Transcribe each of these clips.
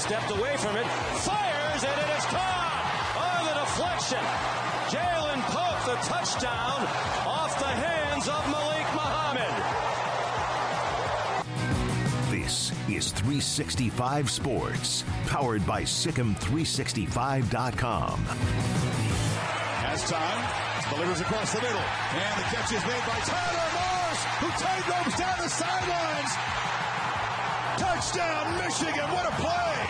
stepped away from it. Fires, and it is caught. Oh, the deflection. Jalen Pope, the touchdown off the hands of Malik Muhammad. This is 365 Sports, powered by Sikkim365.com. Has time, delivers across the middle, and the catch is made by Tyler Morris, who tight ropes down the sidelines. Touchdown, Michigan! What a play!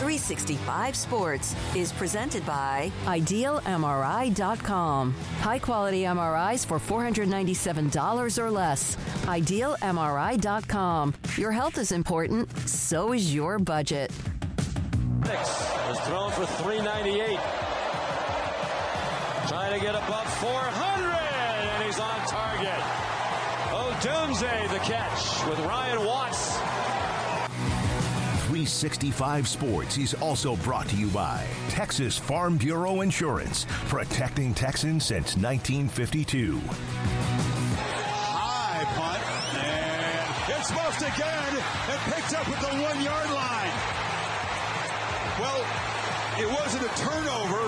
365 Sports is presented by IdealMRI.com. High quality MRIs for $497 or less. IdealMRI.com. Your health is important, so is your budget. Six was thrown for 398. Trying to get above 400, and he's on target. Odunze the catch with Ryan Watts. 365 Sports is also brought to you by Texas Farm Bureau Insurance, protecting Texans since 1952. High punt, and it's muffed again and picked up at the one yard line. Well, it wasn't a turnover,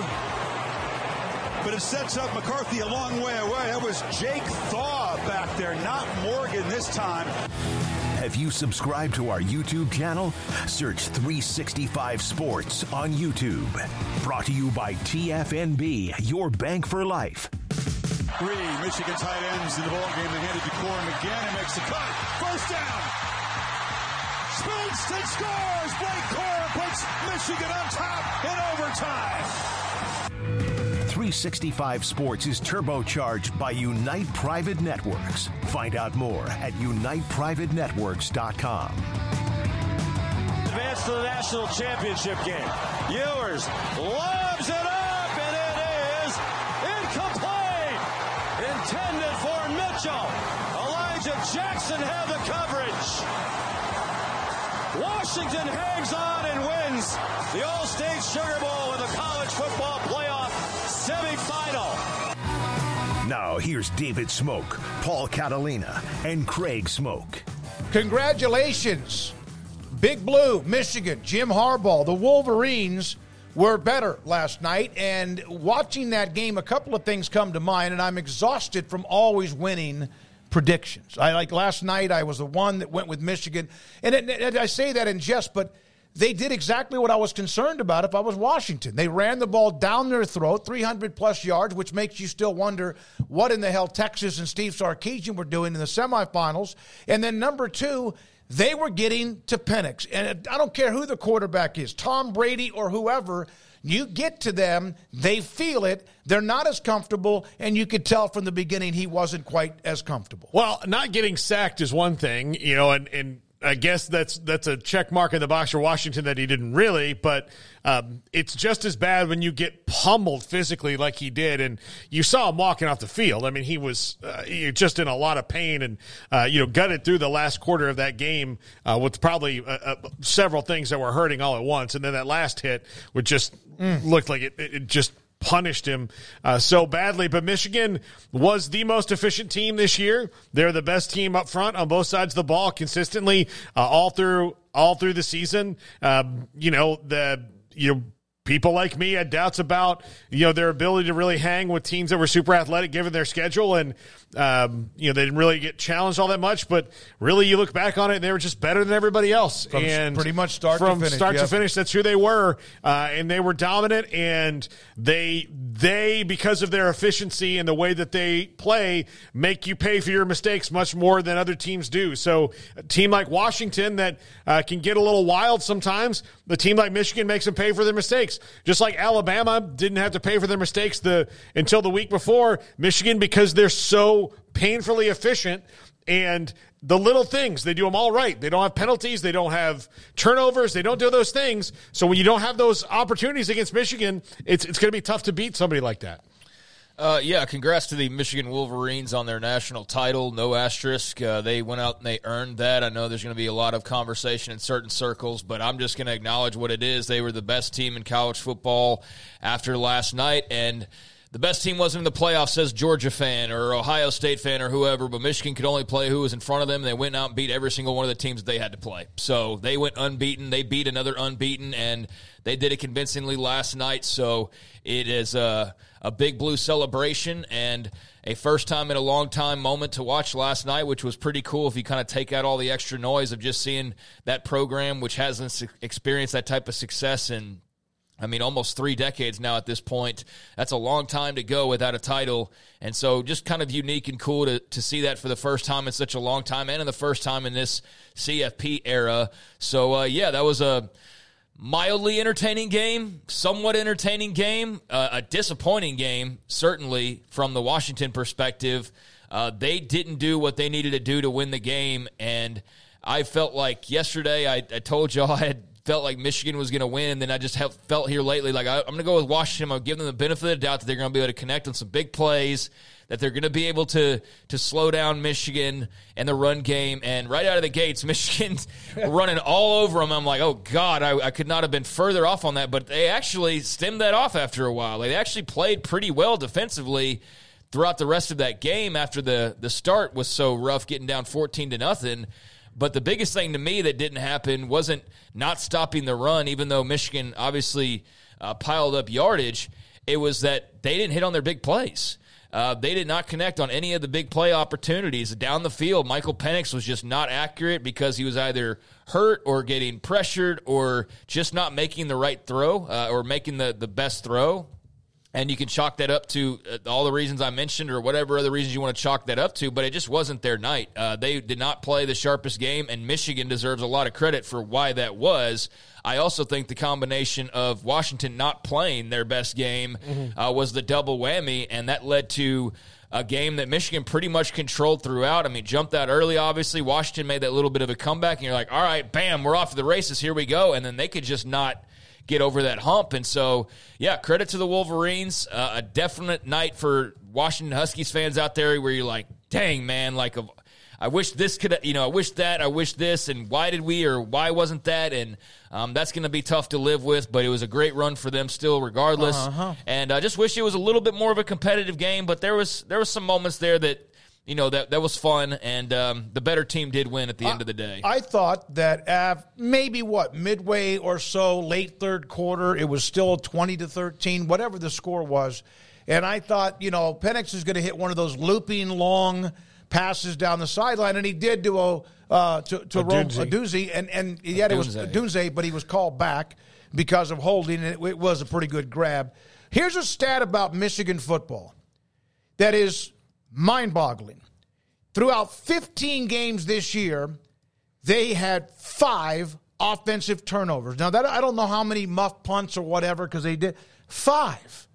but it sets up McCarthy a long way away. That was Jake Thaw back there, not Morgan this time. Have you subscribed to our YouTube channel? Search 365 Sports on YouTube. Brought to you by TFNB, your bank for life. Three Michigan tight ends in the ball game. They handed to Corum again and makes the cut. First down. Spins and scores. Blake Corum puts Michigan on top in overtime. 365 Sports is turbocharged by Unite Private Networks. Find out more at uniteprivatenetworks.com. Advance to the national championship game. Ewers lobs it up, and it is incomplete. Intended for Mitchell. Elijah Jackson had the coverage. Washington hangs on and wins the All-State Sugar Bowl in the college football playoff semifinal. Now, here's David Smoak, Paul Catalina, and Craig Smoak. Congratulations, Big Blue, Michigan, Jim Harbaugh. The Wolverines were better last night. And watching that game, a couple of things come to mind, and I'm exhausted from always winning predictions. I like last night, I was the one that went with Michigan. And, it, and I say that in jest, but they did exactly what I was concerned about if I was Washington. They ran the ball down their throat, 300 plus yards, which makes you still wonder what in the hell Texas and Steve Sarkisian were doing in the semifinals. And then number two, they were getting to Penix. And I don't care who the quarterback is, Tom Brady or whoever, you get to them, they feel it, they're not as comfortable, and you could tell from the beginning he wasn't quite as comfortable. Well, not getting sacked is one thing, you know, and, and I guess that's that's a check mark in the box for Washington that he didn't really, but um, it's just as bad when you get pummeled physically like he did, and you saw him walking off the field. I mean, he was uh, just in a lot of pain, and uh, you know, gutted through the last quarter of that game uh, with probably uh, uh, several things that were hurting all at once, and then that last hit, which just mm. looked like it, it just punished him uh, so badly. But Michigan was the most efficient team this year. They're the best team up front on both sides of the ball consistently uh, all through all through the season. Um, you know the you know people like me had doubts about you know their ability to really hang with teams that were super athletic given their schedule and um, you know they didn't really get challenged all that much but really you look back on it and they were just better than everybody else. From and pretty much start from to finish, start to finish that's who they were uh, and they were dominant and they they because of their efficiency and the way that they play make you pay for your mistakes much more than other teams do. So a team like Washington that uh, can get a little wild sometimes the team like Michigan makes them pay for their mistakes. Just like Alabama didn't have to pay for their mistakes the until the week before. Michigan, because they're so painfully efficient and the little things they do them all right. They don't have penalties. They don't have turnovers. They don't do those things. So when you don't have those opportunities against Michigan, it's it's going to be tough to beat somebody like that. Uh, yeah, congrats to the Michigan Wolverines on their national title. No asterisk. Uh, they went out and they earned that. I know there's going to be a lot of conversation in certain circles, but I'm just going to acknowledge what it is. They were the best team in college football after last night, and the best team wasn't in the playoffs, says Georgia fan or Ohio State fan or whoever, but Michigan could only play who was in front of them. They went out and beat every single one of the teams that they had to play. So they went unbeaten. They beat another unbeaten, and they did it convincingly last night. So it is a, a big blue celebration and a first time in a long time moment to watch last night, which was pretty cool if you kind of take out all the extra noise of just seeing that program, which hasn't experienced that type of success in I mean, almost three decades now at this point. That's a long time to go without a title. And so just kind of unique and cool to, to see that for the first time in such a long time and in the first time in this CFP era. So, uh, yeah, that was a mildly entertaining game, somewhat entertaining game, uh, a disappointing game, certainly from the Washington perspective. Uh, they didn't do what they needed to do to win the game. And I felt like yesterday, I, I told y'all I had felt like Michigan was going to win, and then I just have felt here lately like I, am going to go with Washington. I'll give them the benefit of the doubt that they're going to be able to connect on some big plays, that they're going to be able to to slow down Michigan and the run game. And right out of the gates, Michigan's running all over them. I'm like, oh God, I, I could not have been further off on that. But they actually stemmed that off after a while. They actually played pretty well defensively throughout the rest of that game after the the start was so rough, getting down 14 to nothing. But the biggest thing to me that didn't happen wasn't not stopping the run, even though Michigan obviously uh, piled up yardage. It was that they didn't hit on their big plays. Uh, they did not connect on any of the big play opportunities down the field. Michael Penix was just not accurate because he was either hurt or getting pressured or just not making the right throw uh, or making the, the best throw and you can chalk that up to uh, all the reasons I mentioned or whatever other reasons you want to chalk that up to, but it just wasn't their night. Uh, they did not play the sharpest game, and Michigan deserves a lot of credit for why that was. I also think the combination of Washington not playing their best game mm-hmm. uh, was the double whammy, and that led to a game that Michigan pretty much controlled throughout. I mean, jumped out early, obviously. Washington made that little bit of a comeback, and you're like, all right, bam, we're off to the races. Here we go. And then they could just not – get over that hump. And so, yeah, credit to the Wolverines. Uh, a definite night for Washington Huskies fans out there where you're like, dang, man, like, a, I wish this could, you know, I wish that, I wish this, and why did we, or why wasn't that? And um, that's going to be tough to live with, but it was a great run for them still, regardless. Uh-huh. And I just wish it was a little bit more of a competitive game, but there was there was some moments there that you know that that was fun, and um, the better team did win at the I, end of the day. I thought that uh, maybe what midway or so, late third quarter, it was still twenty to thirteen, whatever the score was, and I thought you know Penix is going to hit one of those looping long passes down the sideline, and he did do a uh, to to a, Rome, a doozy, and and yet it was Odunze, but he was called back because of holding, and it, it was a pretty good grab. Here's a stat about Michigan football that is mind boggling. Throughout 15 games this year, they had five offensive turnovers. Now, that I don't know how many muff punts or whatever because they did five.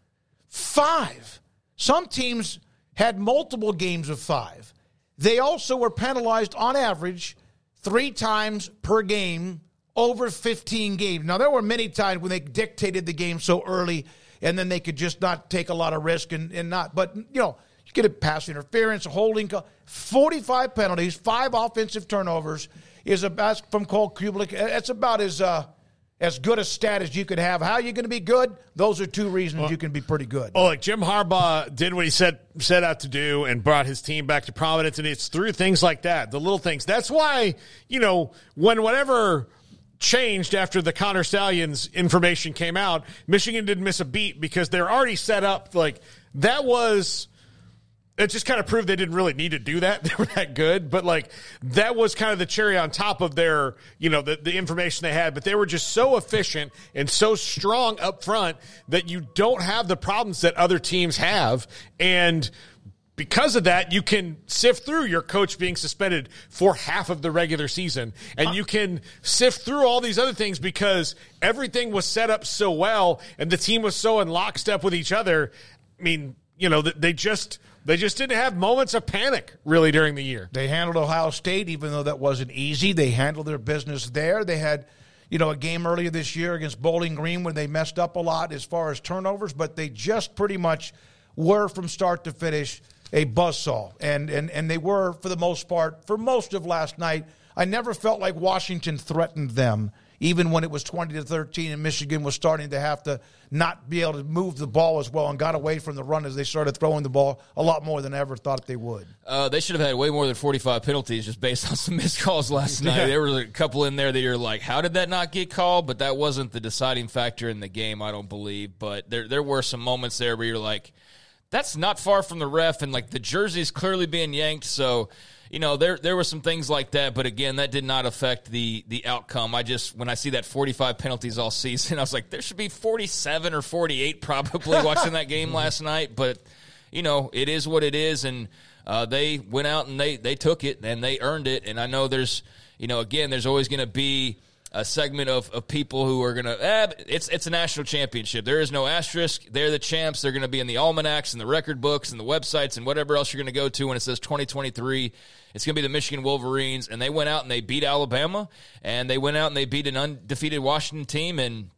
Five. Some teams had multiple games of five. They also were penalized on average three times per game over 15 games. Now, there were many times when they dictated the game so early and then they could just not take a lot of risk and, and not. But, you know, you get a pass interference, a holding, 45 penalties, five offensive turnovers is about from Cole Cubelic. That's about as uh, as good a stat as you could have. How are you going to be good? Those are two reasons well, you can be pretty good. Oh, like Jim Harbaugh did what he set set out to do and brought his team back to prominence, and it's through things like that, the little things. That's why you know when whatever changed after the Connor Stalions information came out, Michigan didn't miss a beat because they're already set up. Like that was it just kind of proved they didn't really need to do that. They were that good, but like that was kind of the cherry on top of their, you know, the, the information they had. But they were just so efficient and so strong up front that you don't have the problems that other teams have. And because of that, you can sift through your coach being suspended for half of the regular season. And uh-huh. you can sift through all these other things because everything was set up so well and the team was so in lockstep with each other. I mean, you know, they just they just didn't have moments of panic really during the year. They handled Ohio State, even though that wasn't easy. They handled their business there. They had, you know, a game earlier this year against Bowling Green where they messed up a lot as far as turnovers, but they just pretty much were from start to finish a buzzsaw. And, and, and they were, for the most part, for most of last night. I never felt like Washington threatened them even when it was 20 to 13 and Michigan was starting to have to not be able to move the ball as well and got away from the run as they started throwing the ball a lot more than I ever thought they would. Uh, they should have had way more than 45 penalties just based on some missed calls last night. There were a couple in there that you're like, how did that not get called? But that wasn't the deciding factor in the game, I don't believe. But there, there were some moments there where you're like, that's not far from the ref, and like the jersey's clearly being yanked. So, you know, there there were some things like that, but again, that did not affect the the outcome. I just when I see that 45 penalties all season, I was like, there should be 47 or 48 probably watching that game last night. But you know, it is what it is, and uh, they went out and they they took it and they earned it. And I know there's you know, again, there's always going to be a segment of, of people who are to, eh, it's, it's a national championship. There is no asterisk. They're the champs. They're to be in the almanacs and the record books and the websites and whatever else you're to go to when it says 2023. It's to be the Michigan Wolverines. And they went out and they beat Alabama and they went out and they beat an undefeated Washington team and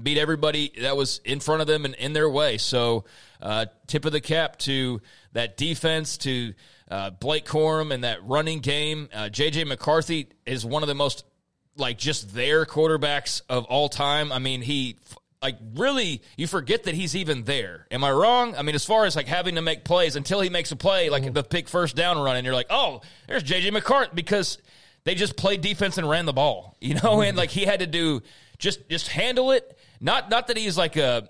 beat everybody that was in front of them and in their way. So, uh, tip of the cap to that defense, to uh, Blake Corum and that running game. Uh, JJ McCarthy is one of the most like just their quarterbacks of all time. I mean, he like really you forget that he's even there. Am I wrong? I mean, as far as like having to make plays until he makes a play, like mm-hmm. the pick first down run, and you're like, oh, there's JJ McCarthy because they just played defense and ran the ball, you know, mm-hmm. and like he had to do just just handle it. Not not that he's like a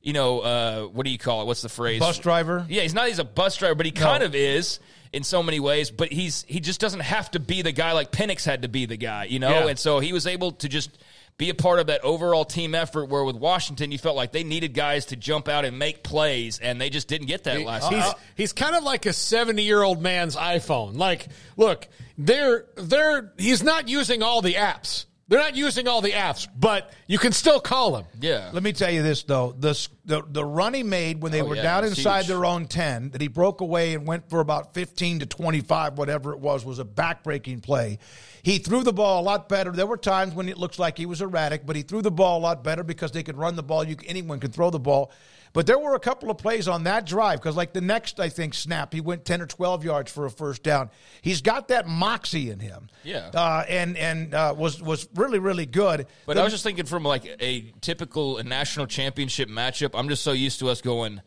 you know, uh, what do you call it? What's the phrase? Bus driver. Yeah, he's not. He's a bus driver, but he no. kind of is in so many ways, but he's he just doesn't have to be the guy like Penix had to be the guy, you know? Yeah. And so he was able to just be a part of that overall team effort where with Washington you felt like they needed guys to jump out and make plays and they just didn't get that last he's, he's kind of like a 70-year-old man's iPhone. Like, look, they're they're he's not using all the apps. They're not using all the apps, but you can still call them. Yeah. Let me tell you this though: the the, the run he made when they oh, were yeah, down inside huge. their own ten, that he broke away and went for about fifteen to twenty five, whatever it was, was a backbreaking play. He threw the ball a lot better. There were times when it looks like he was erratic, but he threw the ball a lot better because they could run the ball. You anyone could throw the ball. But there were a couple of plays on that drive because, like the next, I think, snap, he went 10 or 12 yards for a first down. He's got that moxie in him. Yeah. Uh, and and uh, was, was really, really good. But the, I was just thinking from like a typical national championship matchup, I'm just so used to us going.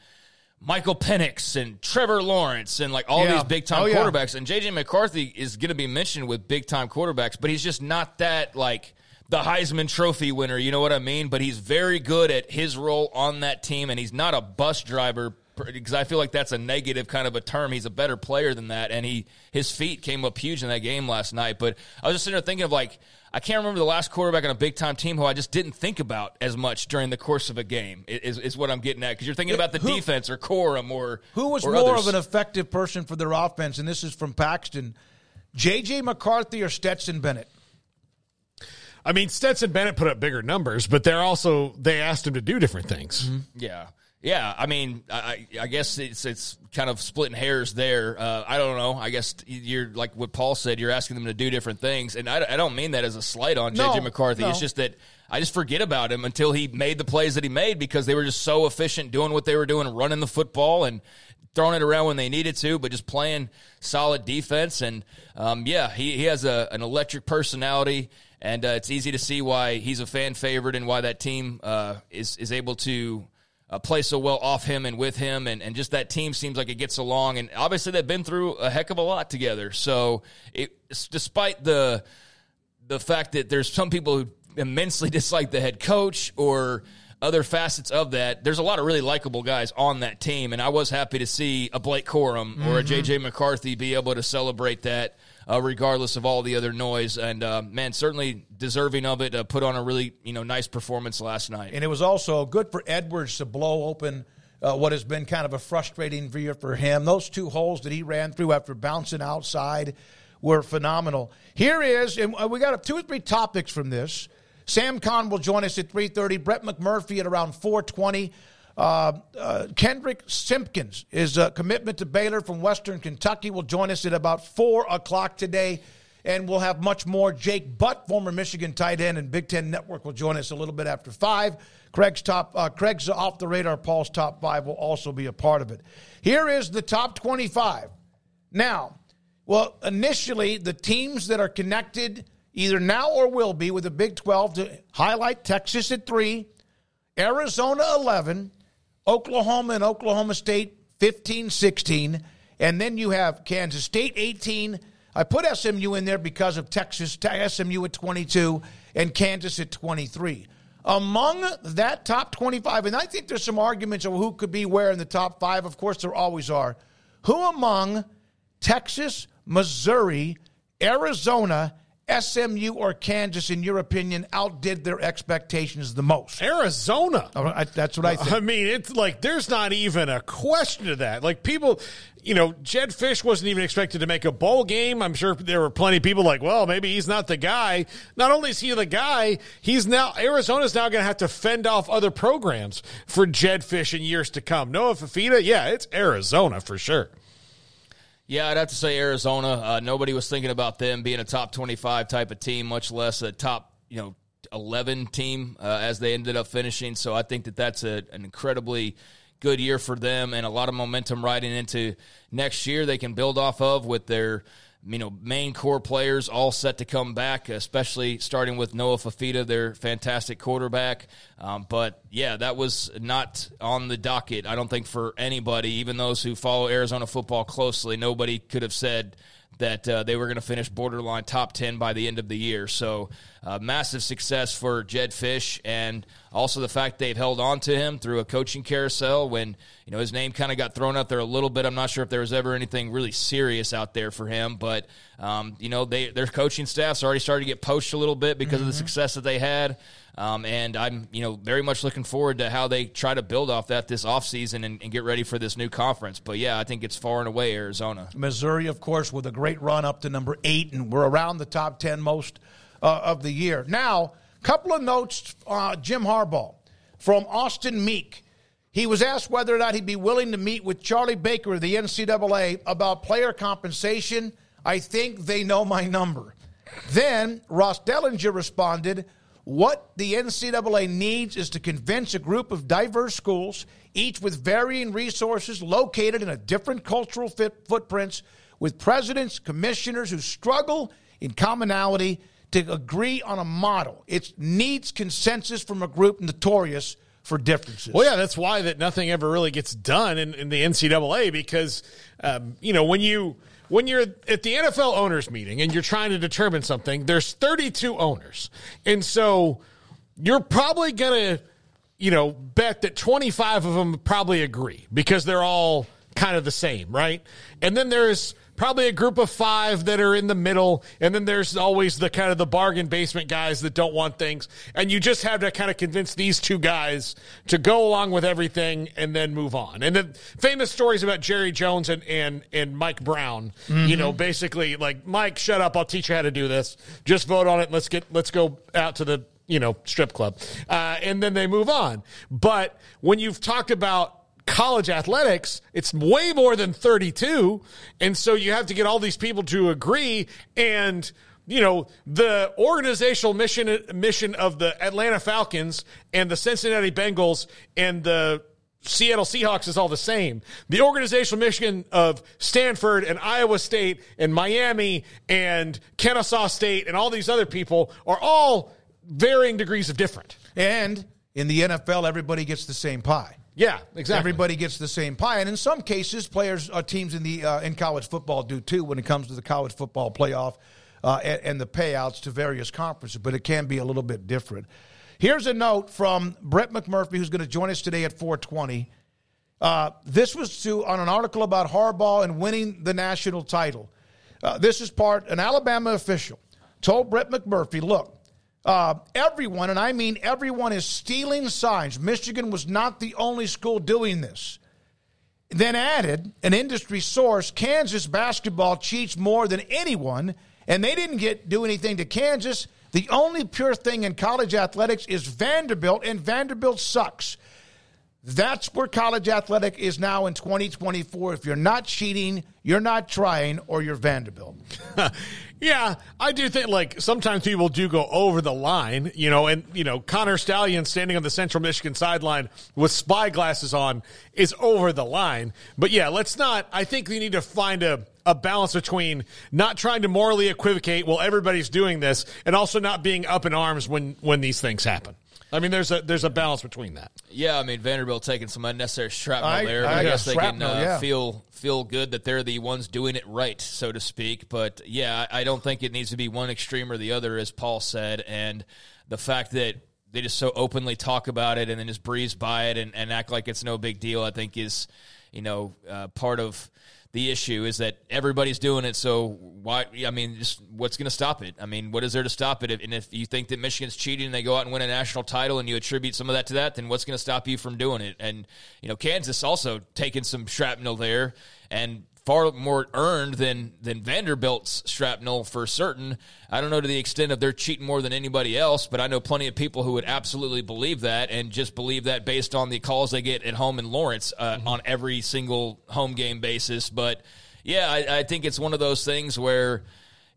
Michael Penix and Trevor Lawrence and like all yeah. these big time oh, quarterbacks. Yeah. And JJ McCarthy is going to be mentioned with big time quarterbacks, but he's just not that like the Heisman Trophy winner. You know what I mean? But he's very good at his role on that team, and he's not a bus driver because I feel like that's a negative kind of a term. He's a better player than that, and he his feet came up huge in that game last night. But I was just sitting there thinking of like I can't remember the last quarterback on a big time team who I just didn't think about as much during the course of a game. Is, is what I'm getting at because you're thinking about the who, defense or Corum or who was or more others. of an effective person for their offense, and this is from Paxton, J.J. McCarthy or Stetson Bennett. I mean, Stetson Bennett put up bigger numbers, but they're also they asked him to do different things. Mm-hmm. Yeah, yeah. I mean, I, I guess it's it's kind of splitting hairs there. Uh, I don't know. I guess you're like what Paul said. You're asking them to do different things, and I, I don't mean that as a slight on no, JJ McCarthy. No. It's just that I just forget about him until he made the plays that he made because they were just so efficient doing what they were doing, running the football and throwing it around when they needed to, but just playing solid defense. And um, yeah, he, he has a, an electric personality and uh, it's easy to see why he's a fan favorite and why that team uh, is is able to uh, play so well off him and with him, and, and just that team seems like it gets along. And obviously, they've been through a heck of a lot together. So, it, despite the the fact that there's some people who immensely dislike the head coach or other facets of that, there's a lot of really likable guys on that team, and I was happy to see a Blake Corum mm-hmm. or a JJ mm-hmm. McCarthy be able to celebrate that uh, regardless of all the other noise. And uh, man, certainly deserving of it. Uh, put on a really you know nice performance last night. And it was also good for Edwards to blow open. Uh, what has been kind of a frustrating year for him. Those two holes that he ran through after bouncing outside were phenomenal. Here is, and uh, we got two or three topics from this. Sam Khan will join us at 3.30. Brett McMurphy at around 420. Uh, uh, Kendrick Simpkins is a commitment to Baylor from Western Kentucky. Will join us at about four o'clock today, and we'll have much more. Jake Butt, former Michigan tight end and Big Ten Network, will join us a little bit after five. Craig's top, uh, Craig's off the radar. Paul's top five will also be a part of it. Here is the top twenty-five. Now, well, initially the teams that are connected either now or will be with the Big 12 to highlight Texas at three, Arizona 11, Oklahoma and Oklahoma State 15 16. And then you have Kansas State 18. I put SMU in there because of Texas, SMU at 22, and Kansas at 23. Among that top 25, and I think there's some arguments of who could be where in the top five. Of course, there always are. Who among Texas, Missouri, Arizona, SMU or Kansas, in your opinion, outdid their expectations the most? Arizona. I, that's what I think. I mean, it's like there's not even a question of that. Like people, you know, Jedd Fisch wasn't even expected to make a bowl game. I'm sure there were plenty of people like, well, maybe he's not the guy. Not only is he the guy, he's now Arizona's now going to have to fend off other programs for Jedd Fisch in years to come. Noah Fifita, yeah, it's Arizona for sure. Yeah, I'd have to say Arizona. Uh, nobody was thinking about them being a top 25 type of team, much less a top, you know, 11 team uh, as they ended up finishing. So I think that that's a, an incredibly good year for them and a lot of momentum riding into next year they can build off of with their you know, main core players all set to come back, especially starting with Noah Fifita, their fantastic quarterback. Um, but yeah, that was not on the docket. I don't think for anybody, even those who follow Arizona football closely, nobody could have said that uh, they were going to finish borderline top 10 by the end of the year. So, uh, massive success for Jedd Fisch and also the fact they've held on to him through a coaching carousel when you know his name kind of got thrown out there a little bit. I'm not sure if there was ever anything really serious out there for him, but um, you know they, their coaching staff's already started to get poached a little bit because mm-hmm. of the mm-hmm. success that they had. Um, and I'm, you know, very much looking forward to how they try to build off that this offseason and, and get ready for this new conference. But yeah, I think it's far and away Arizona. Missouri, of course, with a great run up to number eight, and we're around the top 10 most uh, of the year. Now, couple of notes uh, Jim Harbaugh from Austin Meek. He was asked whether or not he'd be willing to meet with Charlie Baker of the NCAA about player compensation. I think they know my number. Then Ross Dellenger responded, what the NCAA needs is to convince a group of diverse schools, each with varying resources, located in a different cultural fit, footprints, with presidents, commissioners who struggle in commonality to agree on a model. It needs consensus from a group notorious for differences. Well, yeah, that's why that nothing ever really gets done in, in the NCAA because, um, you know, when you – when you're at the NFL owners meeting and you're trying to determine something, there's 32 owners. And so you're probably going to, you know, bet that 25 of them probably agree because they're all kind of the same, right? And then there's probably a group of five that are in the middle, and then there's always the kind of the bargain basement guys that don't want things, and you just have to kind of convince these two guys to go along with everything and then move on. And then famous stories about Jerry Jones and and and Mike Brown, mm-hmm. you know, basically like Mike, shut up, I'll teach you how to do this. Just vote on it. Let's get let's go out to the you know strip club, uh, and then they move on. But when you've talked about college athletics, it's way more than 32. And so you have to get all these people to agree. And, you know, the organizational mission, mission of the Atlanta Falcons and the Cincinnati Bengals and the Seattle Seahawks is all the same. The organizational mission of Stanford and Iowa State and Miami and Kennesaw State and all these other people are all varying degrees of different. And in the NFL, everybody gets the same pie. Yeah, exactly. Everybody gets the same pie, and in some cases, players, uh, teams in the uh, in college football do too when it comes to the college football playoff uh, and, and, the payouts to various conferences. But it can be a little bit different. Here's a note from Brett McMurphy, who's going to join us today at 420. Uh, this was to on an article about Harbaugh and winning the national title. Uh, this is part an Alabama official told Brett McMurphy, "Look." Uh, everyone, and I mean everyone, is stealing signs. Michigan was not the only school doing this. Then added an industry source Kansas basketball cheats more than anyone, and they didn't get do anything to Kansas. The only pure thing in college athletics is Vanderbilt, and Vanderbilt sucks. That's where college athletic is now in 2024. If you're not cheating, you're not trying, or you're Vanderbilt. Yeah, I do think like sometimes people do go over the line, you know, and you know Connor Stallion standing on the Central Michigan sideline with spy glasses on is over the line. But yeah, let's not. I think we need to find a a balance between not trying to morally equivocate while everybody's doing this, and also not being up in arms when when these things happen. I mean, there's a there's a balance between that. Yeah, I mean Vanderbilt taking some unnecessary shrapnel I- there. I- I, guess they shrapnel, can uh, yeah. feel feel good that they're the ones doing it right, so to speak. But yeah, I I don't think it needs to be one extreme or the other, as Paul said. And the fact that they just so openly talk about it and then just breeze by it and, and act like it's no big deal, I think is you know uh, part of the issue is that everybody's doing it. So why? I mean, just what's going to stop it? I mean, what is there to stop it? And if you think that Michigan's cheating and they go out and win a national title, and you attribute some of that to that, then what's going to stop you from doing it? And you know, Kansas also taking some shrapnel there and far more earned than than Vanderbilt's shrapnel for certain. I don't know to the extent of they're cheating more than anybody else, but I know plenty of people who would absolutely believe that and just believe that based on the calls they get at home in Lawrence uh, on every single home game basis. But yeah, I, I think it's one of those things where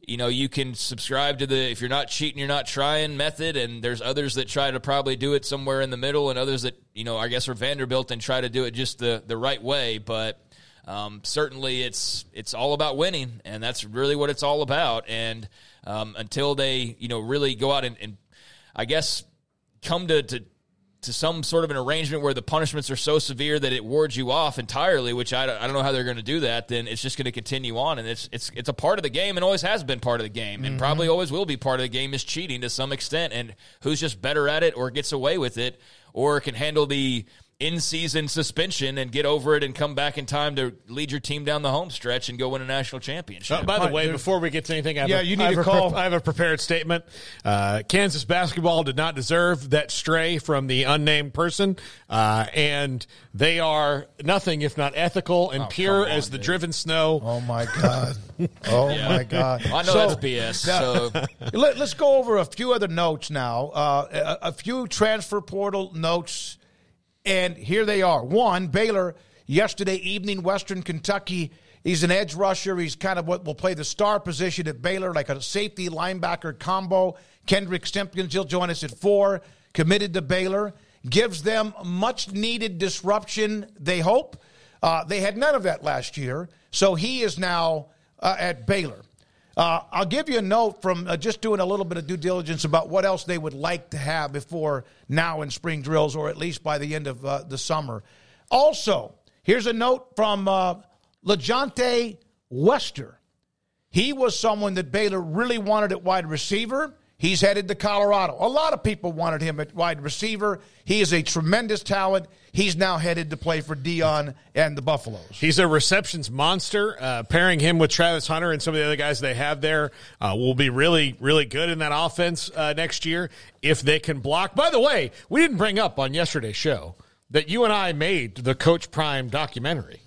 you know you can subscribe to the if you're not cheating you're not trying method and there's others that try to probably do it somewhere in the middle and others that you know i guess are vanderbilt and try to do it just the the right way but um, certainly it's it's all about winning and that's really what it's all about and um, until they you know really go out and, and i guess come to, to to some sort of an arrangement where the punishments are so severe that it wards you off entirely, which I don't, I don't know how they're going to do that, then it's just going to continue on. And it's, it's, it's a part of the game and always has been part of the game and probably always will be part of the game is cheating to some extent. And who's just better at it or gets away with it or can handle the in season suspension and get over it and come back in time to lead your team down the home stretch and go win a national championship. Uh, by the way, before we get to anything, I have Yeah, a- you need I have to a call- I have a prepared statement. Uh, Kansas basketball did not deserve that stray from the unnamed person, uh, and they are nothing if not ethical and pure on, as the dude. driven snow. Oh my God! Oh my God! I know So- that's BS. So Let, us go over a few other notes now. Uh, a, a few transfer portal notes, and here they are. One, Baylor yesterday evening, Western Kentucky. He's an edge rusher. He's kind of what will play the star position at Baylor, like a safety linebacker combo. Kendrick Simpkins, he'll join us at four. Committed to Baylor, gives them much needed disruption. They hope. Uh, they had none of that last year, so he is now uh, at Baylor. Uh, I'll give you a note from uh, just doing a little bit of due diligence about what else they would like to have before now in spring drills, or at least by the end of uh, the summer. Also, here's a note from uh, LaJohntay Wester. He was someone that Baylor really wanted at wide receiver. He's headed to Colorado. A lot of people wanted him at wide receiver. He is a tremendous talent. He's now headed to play for Deion and the Buffaloes. He's a receptions monster. Uh, pairing him with Travis Hunter and some of the other guys they have there uh, will be really, really good in that offense uh, next year if they can block. By the way, we didn't bring up on yesterday's show that you and I made the Coach Prime documentary.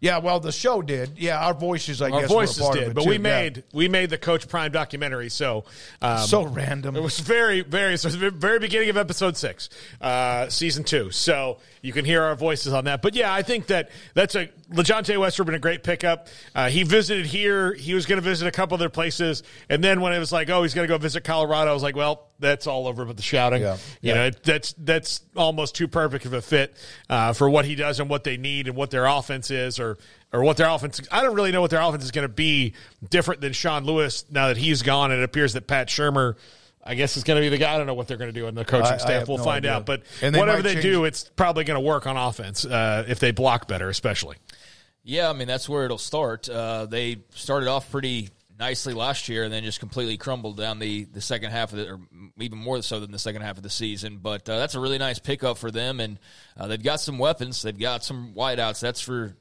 Yeah, well, the show did. Yeah, our voices, I Our guess, voices did, but too. we Yeah. made we made the Coach Prime documentary. So um, so random. It was very, very, so the very beginning of episode six, uh, season two. So you can hear our voices on that. But yeah, I think that that's a LaJohntay Wester been a great pickup. Uh, he visited here. He was going to visit a couple other places, and then when it was like, oh, he's going to go visit Colorado, I was like, well, that's all over with the shouting. Yeah. You Yeah. know, it, that's that's almost too perfect of a fit uh, for what he does and what they need and what their offense is, or or what their offense. I don't really know what their offense is going to be different than Sean Lewis now that he's gone. And it appears that Pat Shurmur. I guess is going to be the guy. I don't know what they're going to do in the coaching I- I staff. have we'll no find idea. out. But And they whatever they change- do, it's probably going to work on offense uh, if they block better, especially. Yeah, I mean that's where it'll start. Uh, they started off pretty nicely last year, and then just completely crumbled down the, the second half of the, or even more so than the second half of the season. But uh, that's a really nice pickup for them, and uh, they've got some weapons. They've got some wideouts. That's for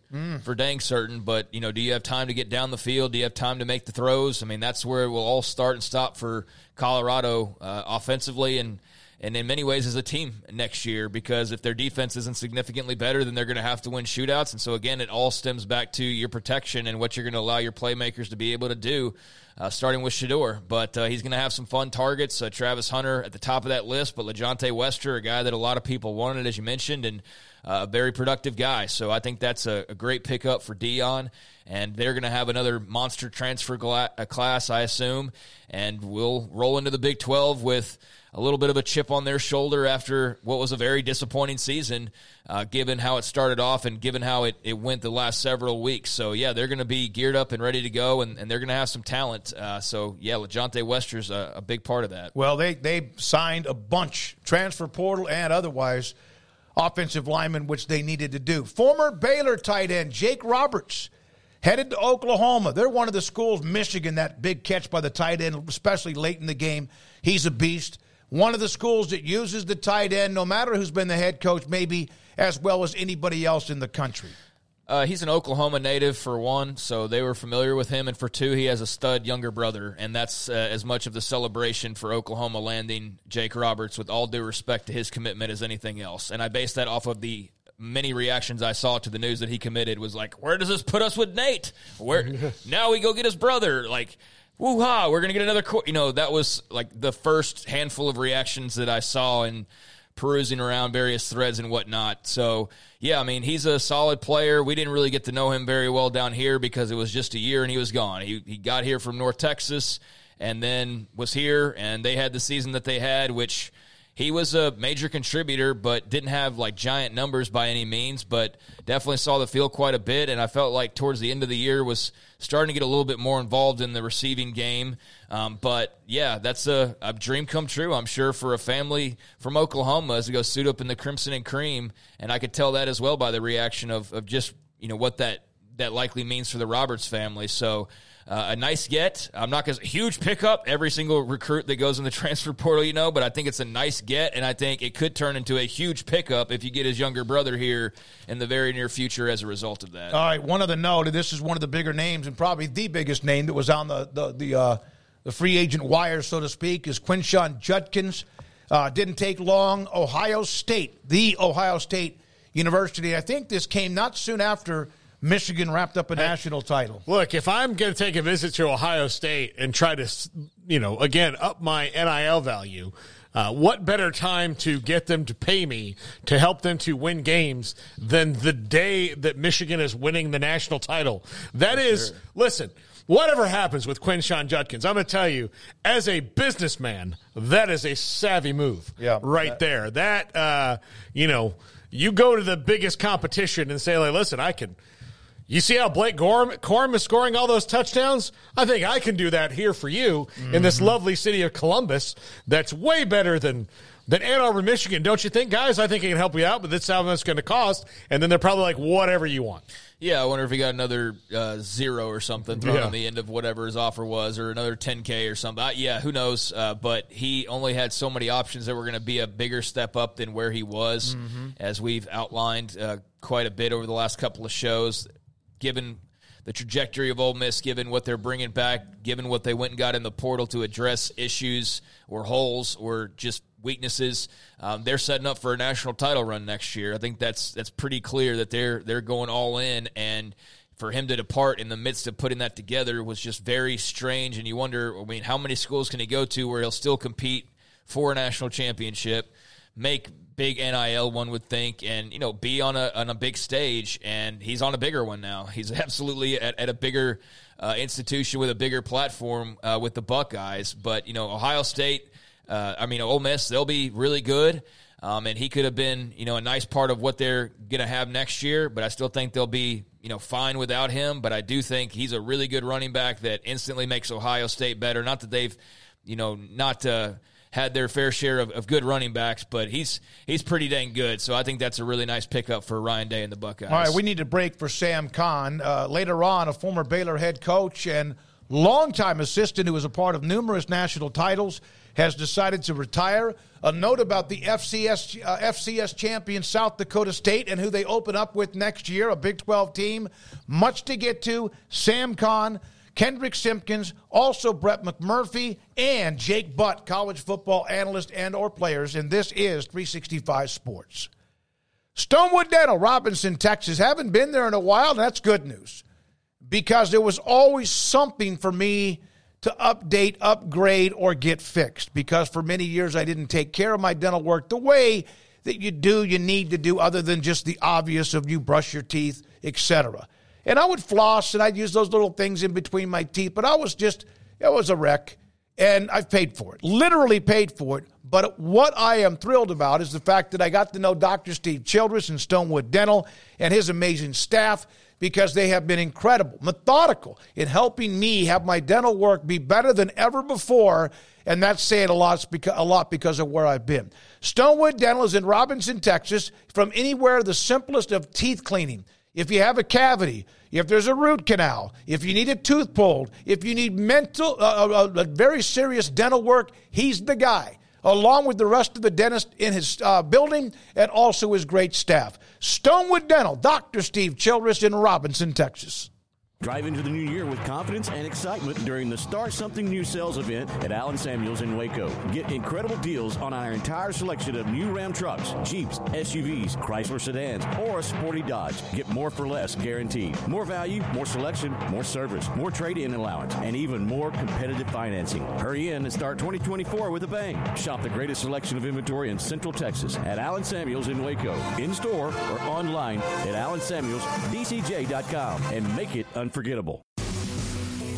for dang certain. But you know, do you have time to get down the field? Do you have time to make the throws? I mean, that's where it will all start and stop for Colorado uh, offensively and and in many ways as a team next year because if their defense isn't significantly better, then they're going to have to win shootouts. And so again, it all stems back to your protection and what you're going to allow your playmakers to be able to do. uh, starting with Shedeur. But uh, he's going to have some fun targets. Uh, Travis Hunter at the top of that list, but LaJohntay Wester, a guy that a lot of people wanted, as you mentioned, and uh, a very productive guy. So I think that's a, a great pickup for Deion. And they're going to have another monster transfer gla- uh, class, I assume. And we'll roll into the Big 12 with a little bit of a chip on their shoulder after what was a very disappointing season, uh, given how it started off and given how it, it went the last several weeks. So, yeah, they're going to be geared up and ready to go, and, and they're going to have some talent. Uh, so, yeah, LaJohntay Wester's a, a big part of that. Well, they, they signed a bunch, transfer portal and otherwise, offensive linemen, which they needed to do. Former Baylor tight end Jake Roberts headed to Oklahoma. They're one of the schools, Michigan, that big catch by the tight end, especially late in the game. He's a beast one of the schools that uses the tight end, no matter who's been the head coach, maybe as well as anybody else in the country. Uh, he's an Oklahoma native for one, so they were familiar with him, and for two, he has a stud younger brother, and that's uh, as much of the celebration for Oklahoma landing Jake Roberts, with all due respect to his commitment, as anything else. And I base that off of the many reactions I saw to the news that he committed. Was like, where does this put us with Nate? Where now we go get his brother? Like woo ha, we're going to get another, co-. you know, that was like the first handful of reactions that I saw in perusing around various threads and whatnot. So, yeah, I mean, he's a solid player. We didn't really get to know him very well down here because it was just a year and he was gone. He, he got here from North Texas and then was here, and they had the season that they had, which – he was a major contributor, but didn't have like giant numbers by any means. But definitely saw the field quite a bit, and I felt like towards the end of the year was starting to get a little bit more involved in the receiving game. Um, but yeah, that's a, a, dream come true, I'm sure, for a family from Oklahoma as to go suit up in the crimson and cream. And I could tell that as well by the reaction of, of just you know what that that likely means for the Roberts family. So uh, a nice get. I'm not going to huge pickup every single recruit that goes in the transfer portal, you know, but I think it's a nice get, and I think it could turn into a huge pickup if you get his younger brother here in the very near future as a result of that. All right, one other note, this is one of the bigger names and probably the biggest name that was on the the the, uh, the free agent wire, so to speak, is Quinshon Judkins. Uh, didn't take long. Ohio State, the Ohio State University. I think this came not soon after Michigan wrapped up a national title. Look, if I'm going to take a visit to Ohio State and try to, you know, again, up my NIL value, uh, what better time to get them to pay me to help them to win games than the day that Michigan is winning the national title? That For is, sure. listen, whatever happens with Quinshon Judkins, I'm going to tell you, as a businessman, that is a savvy move. Yeah, right that, there. That, uh, you know, you go to the biggest competition and say, like, listen, I can – you see how Blake Gorm, Corum is scoring all those touchdowns? I think I can do that here for you mm-hmm. in this mm-hmm. lovely city of Columbus. That's way better than than Ann Arbor, Michigan. Don't you think, guys? I think I can help you out, but that's how much it's going to cost. And then they're probably like, whatever you want. Yeah, I wonder if he got another uh, zero or something thrown yeah. on the end of whatever his offer was, or another 10K or something. Uh, yeah, who knows? Uh, but he only had so many options that were going to be a bigger step up than where he was, mm-hmm. as we've outlined uh, quite a bit over the last couple of shows given the trajectory of Ole Miss, given what they're bringing back, given what they went and got in the portal to address issues or holes or just weaknesses, um, they're setting up for a national title run next year. I think that's that's pretty clear that they're they're going all in, and for him to depart in the midst of putting that together was just very strange. And you wonder, I mean, how many schools can he go to where he'll still compete for a national championship, make big NIL, one would think, and you know, be on a on a big stage. And he's on a bigger one now. He's absolutely at, at a bigger uh, institution with a bigger platform uh, with the Buckeyes. But you know, Ohio State, uh, I mean, Ole Miss, they'll be really good. Um, and he could have been, you know, a nice part of what they're going to have next year. But I still think they'll be, you know, fine without him. But I do think he's a really good running back that instantly makes Ohio State better. Not that they've, you know, not. Uh, had their fair share of, of good running backs, but he's he's pretty dang good. So I think that's a really nice pickup for Ryan Day and the Buckeyes. All right, we need to break for Sam Khan. Uh, later on, a former Baylor head coach and longtime assistant who was a part of numerous national titles has decided to retire. A note about the FCS uh, FCS champion South Dakota State and who they open up with next year, a Big 12 team. Much to get to. Sam Khan Kendrick Simpkins, also Brett McMurphy, and Jake Butt, college football analyst and or players, and this is 365 Sports. Stonewood Dental, Robinson, Texas. Haven't been there in a while, and that's good news because there was always something for me to update, upgrade, or get fixed because for many years I didn't take care of my dental work the way that you do, you need to do, other than just the obvious of you brush your teeth, etc. And I would floss and I'd use those little things in between my teeth, but I was just, it was a wreck. And I've paid for it, literally paid for it. But what I am thrilled about is the fact that I got to know Dr. Steve Childress and Stonewood Dental and his amazing staff because they have been incredible, methodical in helping me have my dental work be better than ever before. And that's saying a lot, a lot because of where I've been. Stonewood Dental is in Robinson, Texas, from anywhere the simplest of teeth cleaning. If you have a cavity, if there's a root canal, if you need a tooth pulled, if you need mental, uh, uh, uh very serious dental work, he's the guy along with the rest of the dentists in his uh, building and also his great staff. Stonewood Dental, Dr. Steve Childress in Robinson, Texas. Drive into the new year with confidence and excitement during the Start Something New sales event at Allen Samuels in Waco. Get incredible deals on our entire selection of new Ram trucks, Jeeps, SUVs, Chrysler sedans, or a sporty Dodge. Get more for less guaranteed. More value, more selection, more service, more trade-in allowance, and even more competitive financing. Hurry in and start 2024 with a bang. Shop the greatest selection of inventory in Central Texas at Allen Samuels in Waco. In store or online at allensamuelsdcj.com and make it un- unforgettable.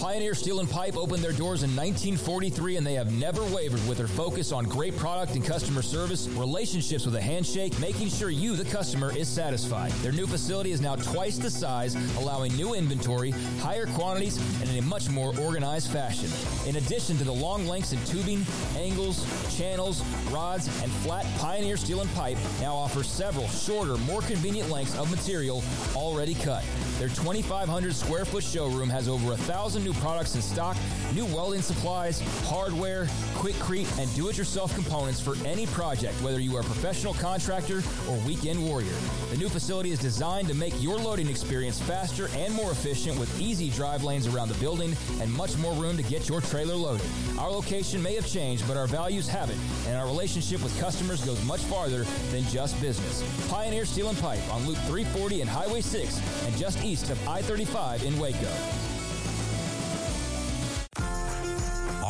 Pioneer Steel and Pipe opened their doors in 1943 and they have never wavered with their focus on great product and customer service, relationships with a handshake, making sure you, the customer, is satisfied. Their new facility is now twice the size, allowing new inventory, higher quantities, and in a much more organized fashion. In addition to the long lengths in tubing, angles, channels, rods, and flat, Pioneer Steel and Pipe now offers several shorter, more convenient lengths of material already cut. Their 2,500 square foot showroom has over a thousand new products in stock, new welding supplies, hardware, Quikrete, and do-it-yourself components for any project, whether you are a professional contractor or weekend warrior. The new facility is designed to make your loading experience faster and more efficient with easy drive lanes around the building and much more room to get your trailer loaded. Our location may have changed, but our values haven't, and our relationship with customers goes much farther than just business. Pioneer Steel and Pipe on Loop 340 and Highway 6 and just east of I-35 in Waco.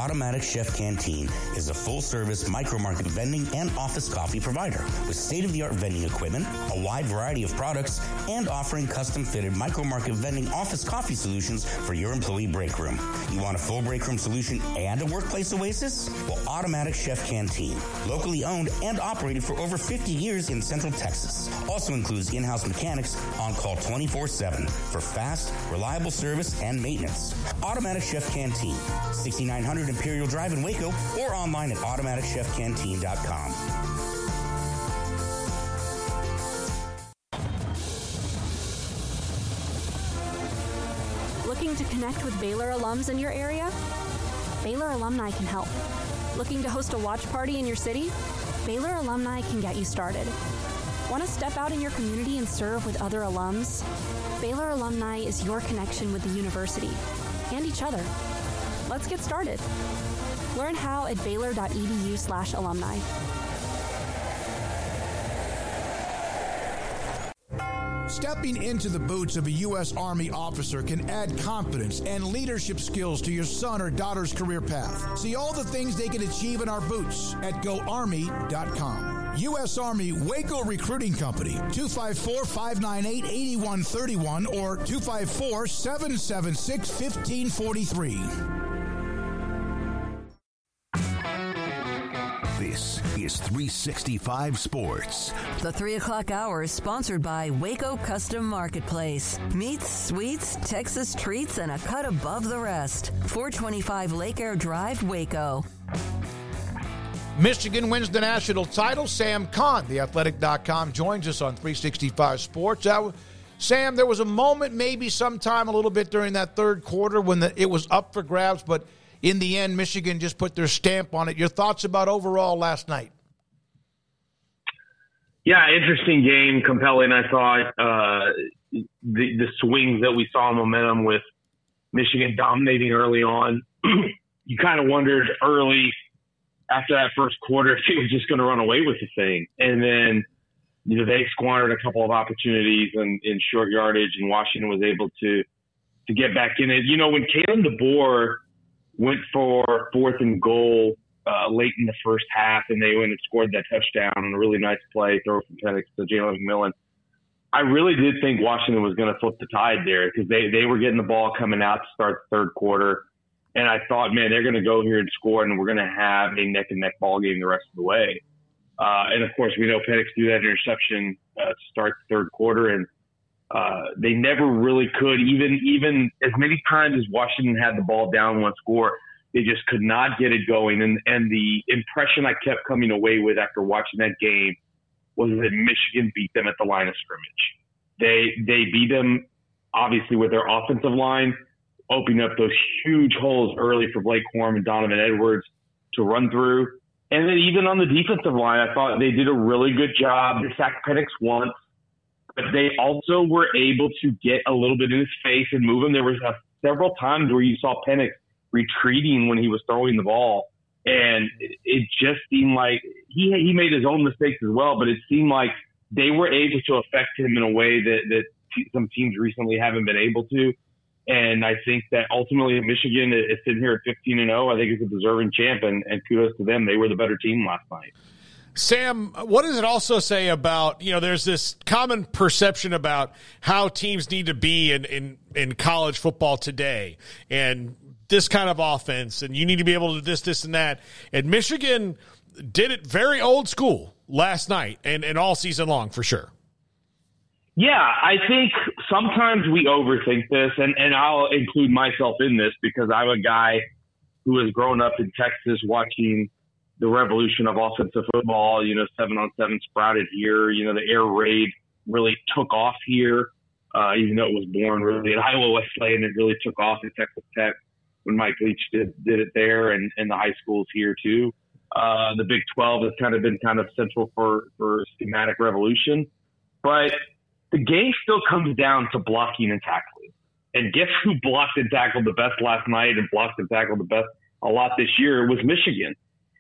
Automatic Chef Canteen is a full service micro market vending and office coffee provider with state of the art vending equipment, a wide variety of products, and offering custom fitted micro market vending office coffee solutions for your employee break room. You want a full break room solution and a workplace oasis? Well, Automatic Chef Canteen, locally owned and operated for over 50 years in Central Texas, also includes in house mechanics on call 24 7 for fast, reliable service and maintenance. Automatic Chef Canteen, 6900 Imperial Drive in Waco or online at automaticchefcanteen.com. Looking to connect with Baylor alums in your area? Baylor Alumni can help. Looking to host a watch party in your city? Baylor Alumni can get you started. Want to step out in your community and serve with other alums? Baylor Alumni is your connection with the university and each other. Let's get started. Learn how at baylor.edu slash alumni. Stepping into the boots of a U.S. Army officer can add confidence and leadership skills to your son or daughter's career path. See all the things they can achieve in our boots at goarmy.com. U.S. Army Waco Recruiting Company, 254 598 8131 or 254 776 1543. Is 365 Sports. The 3 o'clock hour is sponsored by Waco Custom Marketplace. Meats, sweets, Texas treats, and a cut above the rest. 425 Lake Air Drive, Waco. Michigan wins the national title. Sam Khan, theathletic.com, joins us on 365 Sports. Sam, there was a moment, maybe sometime a little bit during that third quarter when the, it was up for grabs, but – in the end, Michigan just put their stamp on it. Your thoughts about overall last night? Yeah, interesting game, compelling. I thought uh, the the swings that we saw momentum with Michigan dominating early on. you kind of wondered early after that first quarter if he was just going to run away with the thing, and then you know they squandered a couple of opportunities in, in short yardage, and Washington was able to to get back in it. You know when Kalen DeBoer went for fourth and goal uh, late in the first half, and they went and scored that touchdown on a really nice play, throw from Penix to Jalen McMillan. I really did think Washington was going to flip the tide there because they, they were getting the ball coming out to start the third quarter. And I thought, man, they're going to go here and score, and we're going to have a neck and neck ball game the rest of the way. Uh, and of course, we know Penix threw that interception uh, to start the third quarter, and uh, they never really could. Even even as many times as Washington had the ball down one score, they just could not get it going. And and the impression I kept coming away with after watching that game was that Michigan beat them at the line of scrimmage. They they beat them obviously with their offensive line, opening up those huge holes early for Blake Corum and Donovan Edwards to run through. And then even on the defensive line, I thought they did a really good job. They sacked Penix once, but they also were able to get a little bit in his face and move him. There was a, several times where you saw Penix retreating when he was throwing the ball and it just seemed like he he made his own mistakes as well, but it seemed like they were able to affect him in a way that that some teams recently haven't been able to. And I think that ultimately Michigan is sitting here at 15 and 0. I think it's a deserving champ, and, and kudos to them. They were the better team last night. Sam, what does it also say about, you know, there's this common perception about how teams need to be in, in, in college football today. And this kind of offense and you need to be able to this, this, and that. And Michigan did it very old school last night and, and all season long for sure. Yeah, I think sometimes we overthink this, and, and I'll include myself in this because I'm a guy who has grown up in Texas watching the revolution of offensive football. You know, seven on seven sprouted here. You know, the air raid really took off here, uh, even though it was born really at Iowa Wesleyan. It really took off at Texas Tech when Mike Leach did, did it there and, and the high schools here too. Uh, the Big 12 has kind of been kind of central for, for schematic revolution, but the game still comes down to blocking and tackling. And guess who blocked and tackled the best last night and blocked and tackled the best a lot this year was Michigan.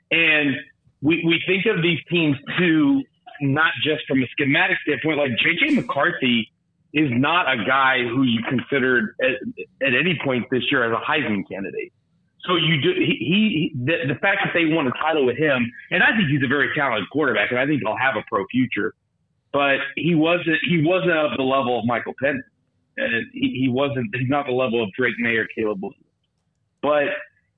And we, we think of these teams too, not just from a schematic standpoint, like JJ McCarthy is not a guy who you considered at, at any point this year as a Heisman candidate. So you do he, he the, the fact that they won a title with him, and I think he's a very talented quarterback, and I think he'll have a pro future. But he wasn't he wasn't of the level of Michael Penix, and he, he wasn't he's not the level of Drake Maye or Caleb Williams. But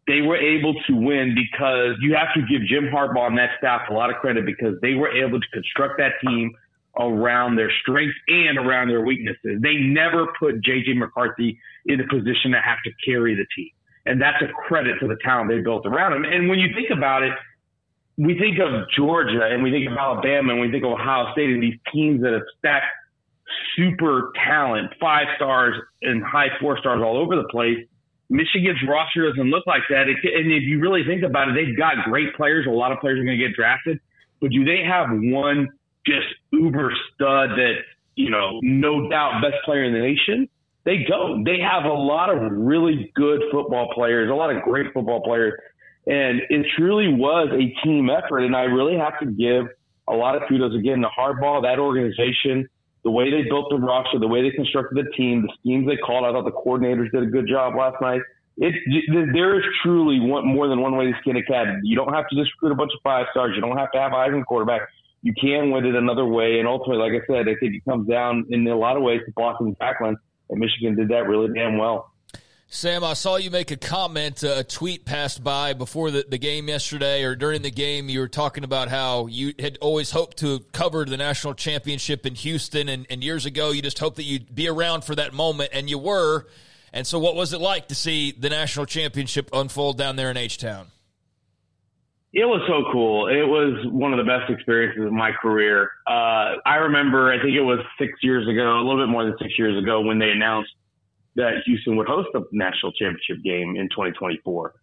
they were able to win because you have to give Jim Harbaugh and that staff a lot of credit because they were able to construct that team around their strengths and around their weaknesses. They never put JJ McCarthy in a position to have to carry the team. And that's a credit to the talent they built around him. And when you think about it, we think of Georgia and we think of Alabama and we think of Ohio State and these teams that have stacked super talent, five stars and high four stars all over the place. Michigan's roster doesn't look like that. and if you really think about it, they've got great players. A lot of players are going to get drafted. But do they have one just uber stud that, you know, no doubt best player in the nation. They don't. They have a lot of really good football players, a lot of great football players. And it truly was a team effort. And I really have to give a lot of kudos again to Harbaugh, that organization, the way they built the roster, the way they constructed the team, the schemes they called. I thought the coordinators did a good job last night. It, there is truly one, more than one way to skin a cat. You don't have to just recruit a bunch of five stars. You don't have to have a Heisman quarterback you can win it another way. And ultimately, like I said, I think it comes down in a lot of ways to blocking and tackling. And Michigan did that really damn well. Sam, I saw you make a comment, uh, a tweet passed by before the, the game yesterday or during the game. You were talking about how you had always hoped to cover the national championship in Houston, and, and years ago you just hoped that you'd be around for that moment, and you were. And so, what was it like to see the national championship unfold down there in H Town? It was so cool. It was one of the best experiences of my career. Uh, I remember, I think it was six years ago, a little bit more than six years ago, when they announced that Houston would host the national championship game in 2024.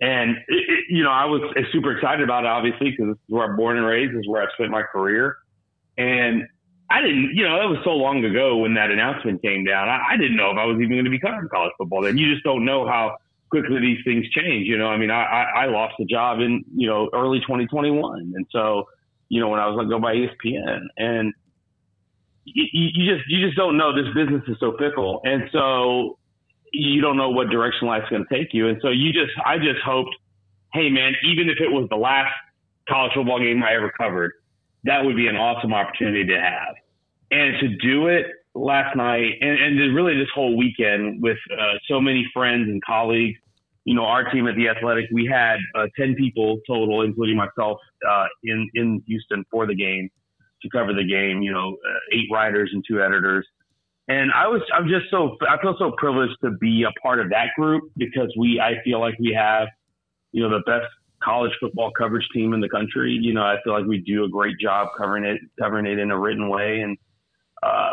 And, it, it, you know, I was super excited about it, obviously, because this is where I'm born and raised, this is where I've spent my career. And I didn't, you know, that was so long ago when that announcement came down. I, I didn't know if I was even going to be covering college football then. You just don't know how quickly these things change. You know, I mean, I, I, lost a job in, you know, early 2021. And so, you know, when I was let go by ESPN and you, you just, you just don't know this business is so fickle. And so you don't know what direction life's going to take you. And so you just, I just hoped, hey man, even if it was the last college football game I ever covered, that would be an awesome opportunity to have. And to do it last night and, and really this whole weekend with uh, so many friends and colleagues, you know, our team at the Athletic, we had uh, 10 people total, including myself, uh, in, in Houston for the game to cover the game, you know, uh, eight writers and two editors. And I was, I'm just so, I feel so privileged to be a part of that group because we, I feel like we have, you know, the best college football coverage team in the country. You know, I feel like we do a great job covering it, covering it in a written way. And, uh,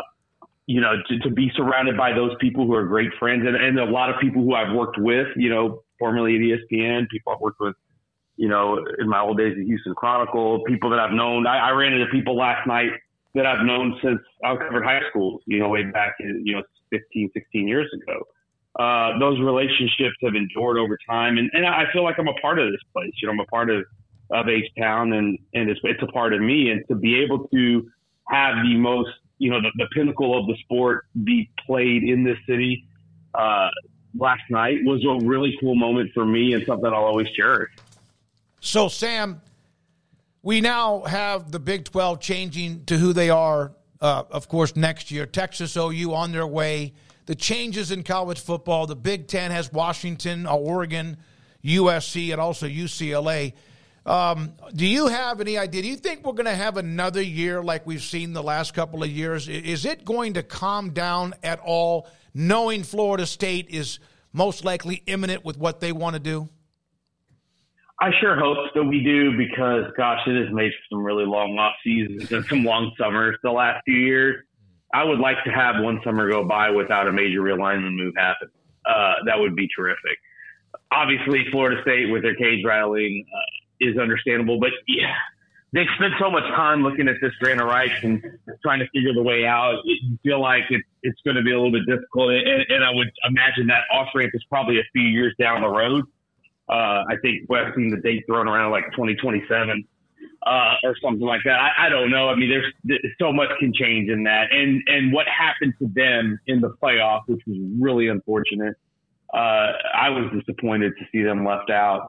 you know, to, to be surrounded by those people who are great friends and, and a lot of people who I've worked with, you know, formerly at ESPN, people I've worked with, you know, in my old days at Houston Chronicle, people that I've known. I, I ran into people last night that I've known since I covered high school, you know, way back, you know, 15, 16 years ago. Uh, those relationships have endured over time. And, and I feel like I'm a part of this place. You know, I'm a part of, of H Town and, and it's, it's a part of me. And to be able to have the most you know, the, the pinnacle of the sport be played in this city uh, last night was a really cool moment for me and something I'll always cherish. So, Sam, we now have the Big 12 changing to who they are, uh, of course, next year. Texas OU on their way. The changes in college football. The Big Ten has Washington, Oregon, USC, and also UCLA. Um, do you have any idea? Do you think we're going to have another year like we've seen the last couple of years? Is it going to calm down at all, knowing Florida State is most likely imminent with what they want to do? I sure hope that we do because, gosh, it has made some really long off seasons and some long summers the last few years. I would like to have one summer go by without a major realignment move happen. Uh, that would be terrific. Obviously, Florida State with their cage rattling, uh, is understandable. But yeah, they spent so much time looking at this grant of rights and trying to figure the way out. You feel like it, it's going to be a little bit difficult, and, and I would imagine that off ramp is probably a few years down the road. Uh, I think I've seen the date thrown around like 2027 uh, or something like that. I, I don't know. I mean, there's, there's so much can change in that, and and what happened to them in the playoff, which was really unfortunate. Uh, I was disappointed to see them left out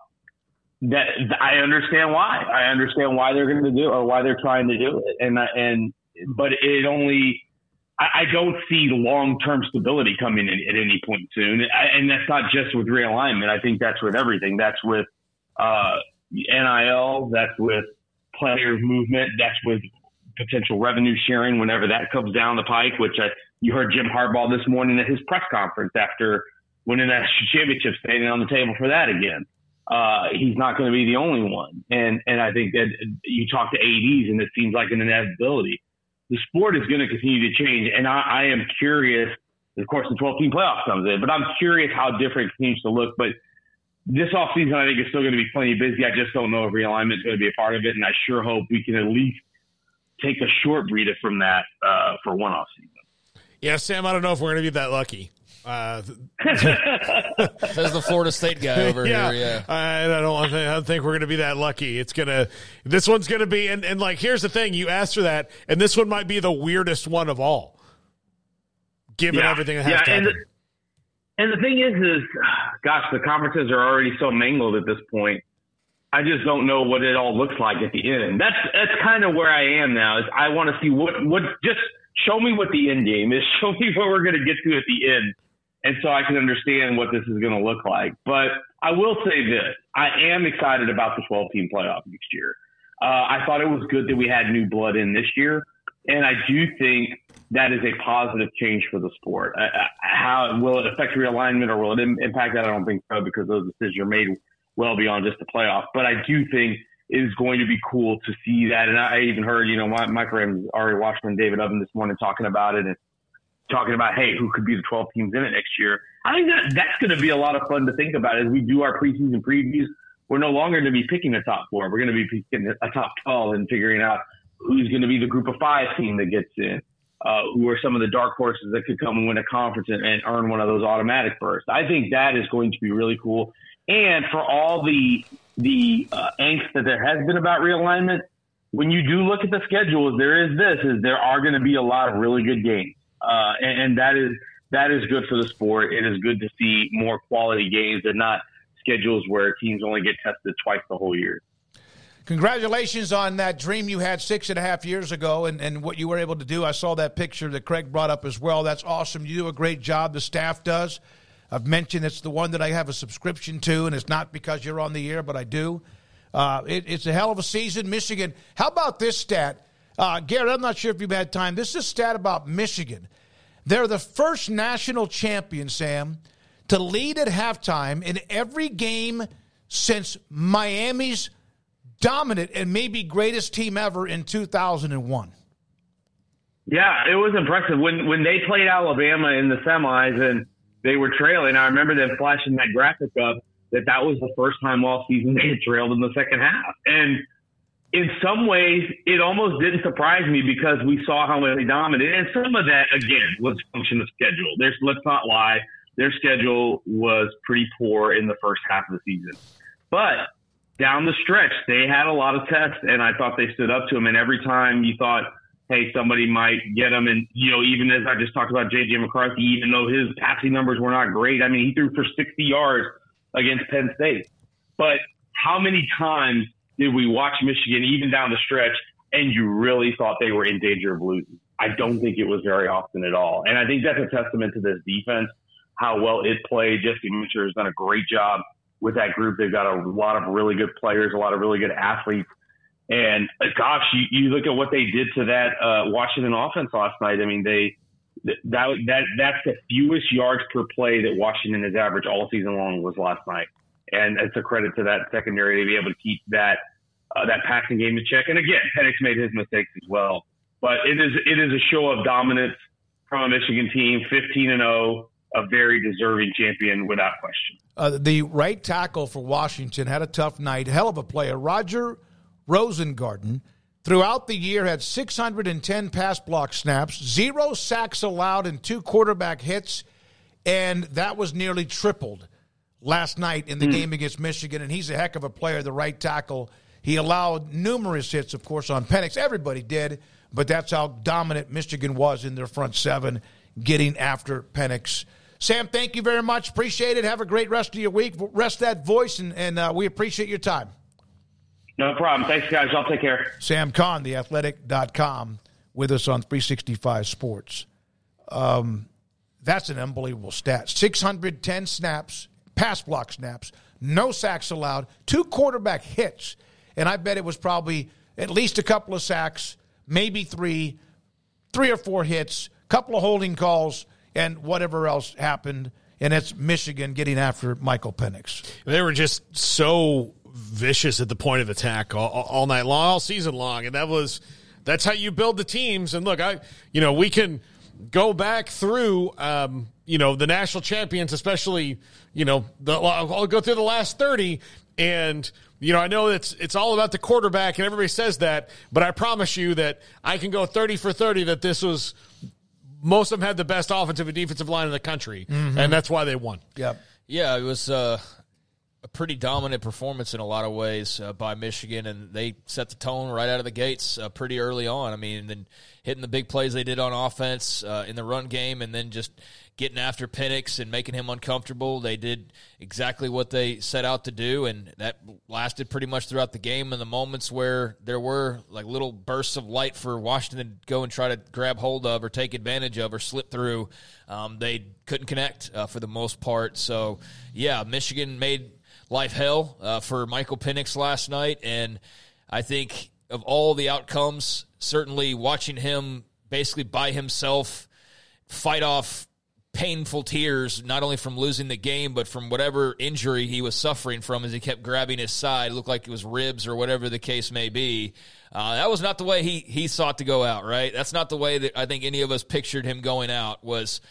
that I understand why. I understand why they're going to do or why they're trying to do it. And and but it only I, don't see long term stability coming in at any point soon. And that's not just with realignment. I think that's with everything. That's with uh, NIL. That's with player movement. That's with potential revenue sharing whenever that comes down the pike. Which I, you heard Jim Harbaugh this morning at his press conference after winning that championship, standing on the table for that again uh, he's not going to be the only one. And and I think that you talk to ADs and it seems like an inevitability. The sport is going to continue to change, and I, I am curious. Of course, the 12 team playoff comes in, but I'm curious how different it continues to look. But this offseason, I think, is still going to be plenty busy. I just don't know if realignment is going to be a part of it, and I sure hope we can at least take a short breather from that uh, for one offseason. Yeah, Sam, I don't know if we're going to be that lucky. Uh, Says the Florida State guy over yeah, here. Yeah, I, I don't. I don't think we're going to be that lucky. It's gonna. This one's going to be. And, and like, here's the thing. You asked for that, and this one might be the weirdest one of all, given yeah, everything that has yeah, to and the, and the thing is, is gosh, the conferences are already so mangled at this point. I just don't know what it all looks like at the end. That's that's kind of where I am now. Is I want to see what what just show me what the end game is. Show me what we're going to get to at the end and so I can understand what this is going to look like. But I will say this: I am excited about the 12 team playoff next year. Uh, I thought it was good that we had new blood in this year, and I do think that is a positive change for the sport. Uh, how will it affect realignment or will it impact that? I don't think so because those decisions are made well beyond just the playoff. But I do think it is going to be cool to see that. And I even heard, you know, Mike Rams, Ari Washington, David Oven this morning talking about it. And talking about, hey, who could be the 12 teams in it next year. I think that that's going to be a lot of fun to think about as we do our preseason previews. We're no longer going to be picking a top four. We're going to be picking a top 12 and figuring out who's going to be the group of five team that gets in. Uh, who are some of the dark horses that could come and win a conference and, and earn one of those automatic berths? I think that is going to be really cool. And for all the the uh, angst that there has been about realignment, when you do look at the schedules, there is this: is there are going to be a lot of really good games. Uh, and, and, that is that is good for the sport. It is good to see more quality games and not schedules where teams only get tested twice the whole year. Congratulations on that dream you had six and a half years ago and, and what you were able to do. I saw that picture that Craig brought up as well. That's awesome. You do a great job. The staff does. I've mentioned it's the one that I have a subscription to, and it's not because you're on the air, but I do. Uh, it, it's a hell of a season. Michigan. How about this stat? Uh, Garrett, I'm not sure if you've had time. This is a stat about Michigan. They're the first national champion, Sam, to lead at halftime in every game since Miami's dominant and maybe greatest team ever in 2001. Yeah, it was impressive when when they played Alabama in the semis and they were trailing. I remember them flashing that graphic up that that was the first time all season they had trailed in the second half. And in some ways, it almost didn't surprise me because we saw how they dominated. And some of that, again, was function of schedule. There's, let's not lie, their schedule was pretty poor in the first half of the season. But down the stretch, they had a lot of tests, and I thought they stood up to them. And every time you thought, hey, somebody might get them, and you know, even as I just talked about J.J. McCarthy, even though his passing numbers were not great, I mean, he threw for 60 yards against Penn State. But how many times did we watch Michigan, even down the stretch, and you really thought they were in danger of losing? I don't think it was very often at all. And I think that's a testament to this defense, how well it played. Jesse Minter has done a great job with that group. They've got a lot of really good players, a lot of really good athletes. And uh, gosh, you, you look at what they did to that uh, Washington offense last night. I mean, they that that that's the fewest yards per play that Washington has averaged all season long was last night, and it's a credit to that secondary to be able to keep that uh, that passing game in check. And again, Penix made his mistakes as well, but it is it is a show of dominance from a Michigan team, 15 and 0, a very deserving champion without question. Uh, the right tackle for Washington had a tough night. Hell of a player. Roger Rosengarten throughout the year had 610 pass block snaps, zero sacks allowed, and two quarterback hits. And that was nearly tripled last night in the mm. game against Michigan. And he's a heck of a player, the right tackle. He allowed numerous hits, of course, on Penix. Everybody did, but that's how dominant Michigan was in their front seven, getting after Penix. Sam, thank you very much. Appreciate it. Have a great rest of your week. Rest that voice, and, and uh, we appreciate your time. No problem. Thanks, guys. I'll take care. Sam Khan, theathletic.com, with us on 365 Sports. Um, that's an unbelievable stat. 610 snaps, pass block snaps, no sacks allowed, two quarterback hits. And I bet it was probably at least a couple of sacks, maybe three, three or four hits, couple of holding calls and whatever else happened. And it's Michigan getting after Michael Penix. They were just so vicious at the point of attack all, all night long, all season long, and that was that's how you build the teams. And look, I you know we can go back through um, you know the national champions, especially you know the, I'll go through the last thirty and. You know, I know it's it's all about the quarterback, and everybody says that, but I promise you that I can go thirty for thirty. That this was most of them had the best offensive and defensive line in the country, mm-hmm. and that's why they won. Yep. Yeah, it was uh, a pretty dominant performance in a lot of ways uh, by Michigan, and they set the tone right out of the gates uh, pretty early on. I mean, then hitting the big plays they did on offense uh, in the run game, and then just getting after Penix and making him uncomfortable. They did exactly what they set out to do, and that lasted pretty much throughout the game. And the moments where there were like little bursts of light for Washington to go and try to grab hold of or take advantage of or slip through, um, they couldn't connect uh, for the most part. So, yeah, Michigan made life hell uh, for Michael Penix last night, and I think of all the outcomes, certainly watching him basically by himself fight off painful tears, not only from losing the game, but from whatever injury he was suffering from as he kept grabbing his side. It looked like it was ribs or whatever the case may be. Uh, that was not the way he, he sought to go out, right? That's not the way that I think any of us pictured him going out was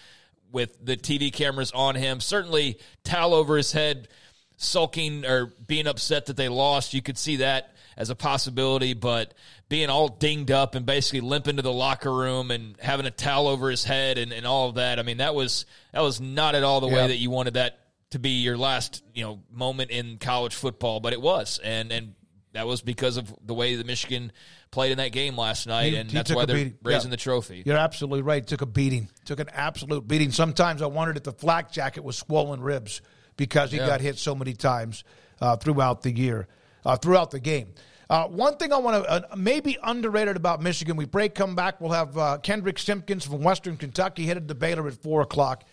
with the TV cameras on him. Certainly towel over his head, sulking or being upset that they lost. You could see that as a possibility, but being all dinged up and basically limping to the locker room and having a towel over his head and, and all of that. I mean, that was that was not at all the way that you wanted that to be your last, you know, moment in college football, but it was. And and that was because of the way that Michigan played in that game last night, He- and he that's why they're raising Yeah. the trophy. You're absolutely right. Took a beating. Took an absolute beating. Sometimes I wondered if the flak jacket was swollen ribs because he Yeah. got hit so many times uh, throughout the year, uh, throughout the game. Uh, one thing I want to uh, maybe underrated about Michigan. We break, come back. We'll have uh, Kendrick Simpkins from Western Kentucky headed to Baylor at four o'clock.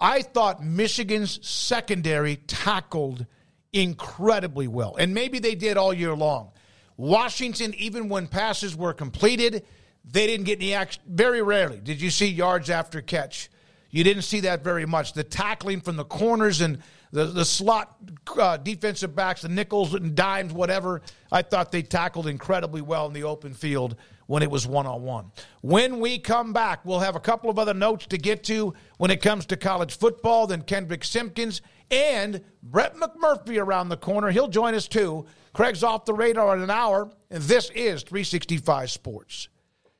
I thought Michigan's secondary tackled incredibly well, and maybe they did all year long. Washington, even when passes were completed, they didn't get any action. Very rarely did you see yards after catch. You didn't see that very much. The tackling from the corners and the, the slot uh, defensive backs, the nickels and dimes, whatever, I thought they tackled incredibly well in the open field when it was one on one. When we come back, we'll have a couple of other notes to get to when it comes to college football. Then Kendrick Simpkins and Brett McMurphy around the corner. He'll join us too. Craig's off the radar in an hour, and this is 365 Sports.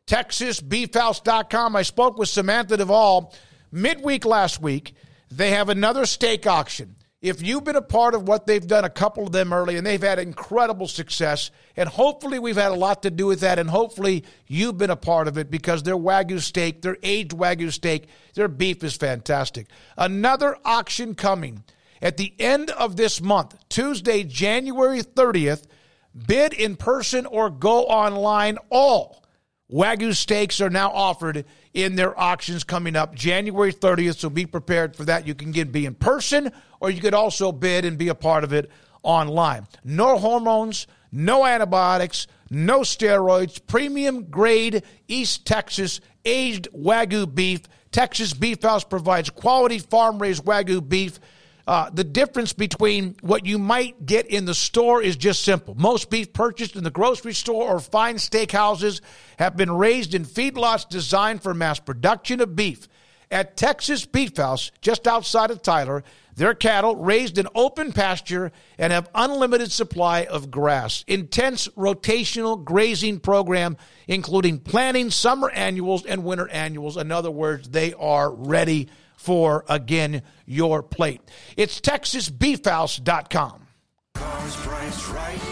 TexasBeefHouse.com. I spoke with Samantha Duvall midweek last week. They have another steak auction. If you've been a part of what they've done, a couple of them early, and they've had incredible success, and hopefully we've had a lot to do with that, and hopefully you've been a part of it because their Wagyu steak, their aged Wagyu steak, their beef is fantastic. Another auction coming at the end of this month, Tuesday, January 30th. Bid in person or go online. All Wagyu steaks are now offered in their auctions coming up January 30th, so be prepared for that. You can get be in person or you could also bid and be a part of it online. No hormones, no antibiotics, no steroids, premium grade East Texas aged Wagyu beef. Texas Beef House provides quality farm raised Wagyu beef. Uh, the difference between what you might get in the store is just simple. Most beef purchased in the grocery store or fine steakhouses have been raised in feedlots designed for mass production of beef. At Texas Beef House, just outside of Tyler, their cattle raised in open pasture and have unlimited supply of grass. Intense rotational grazing program, including planting summer annuals and winter annuals. In other words, they are ready for, again, your plate. It's TexasBeefHouse.com. Cars priced right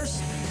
Bears.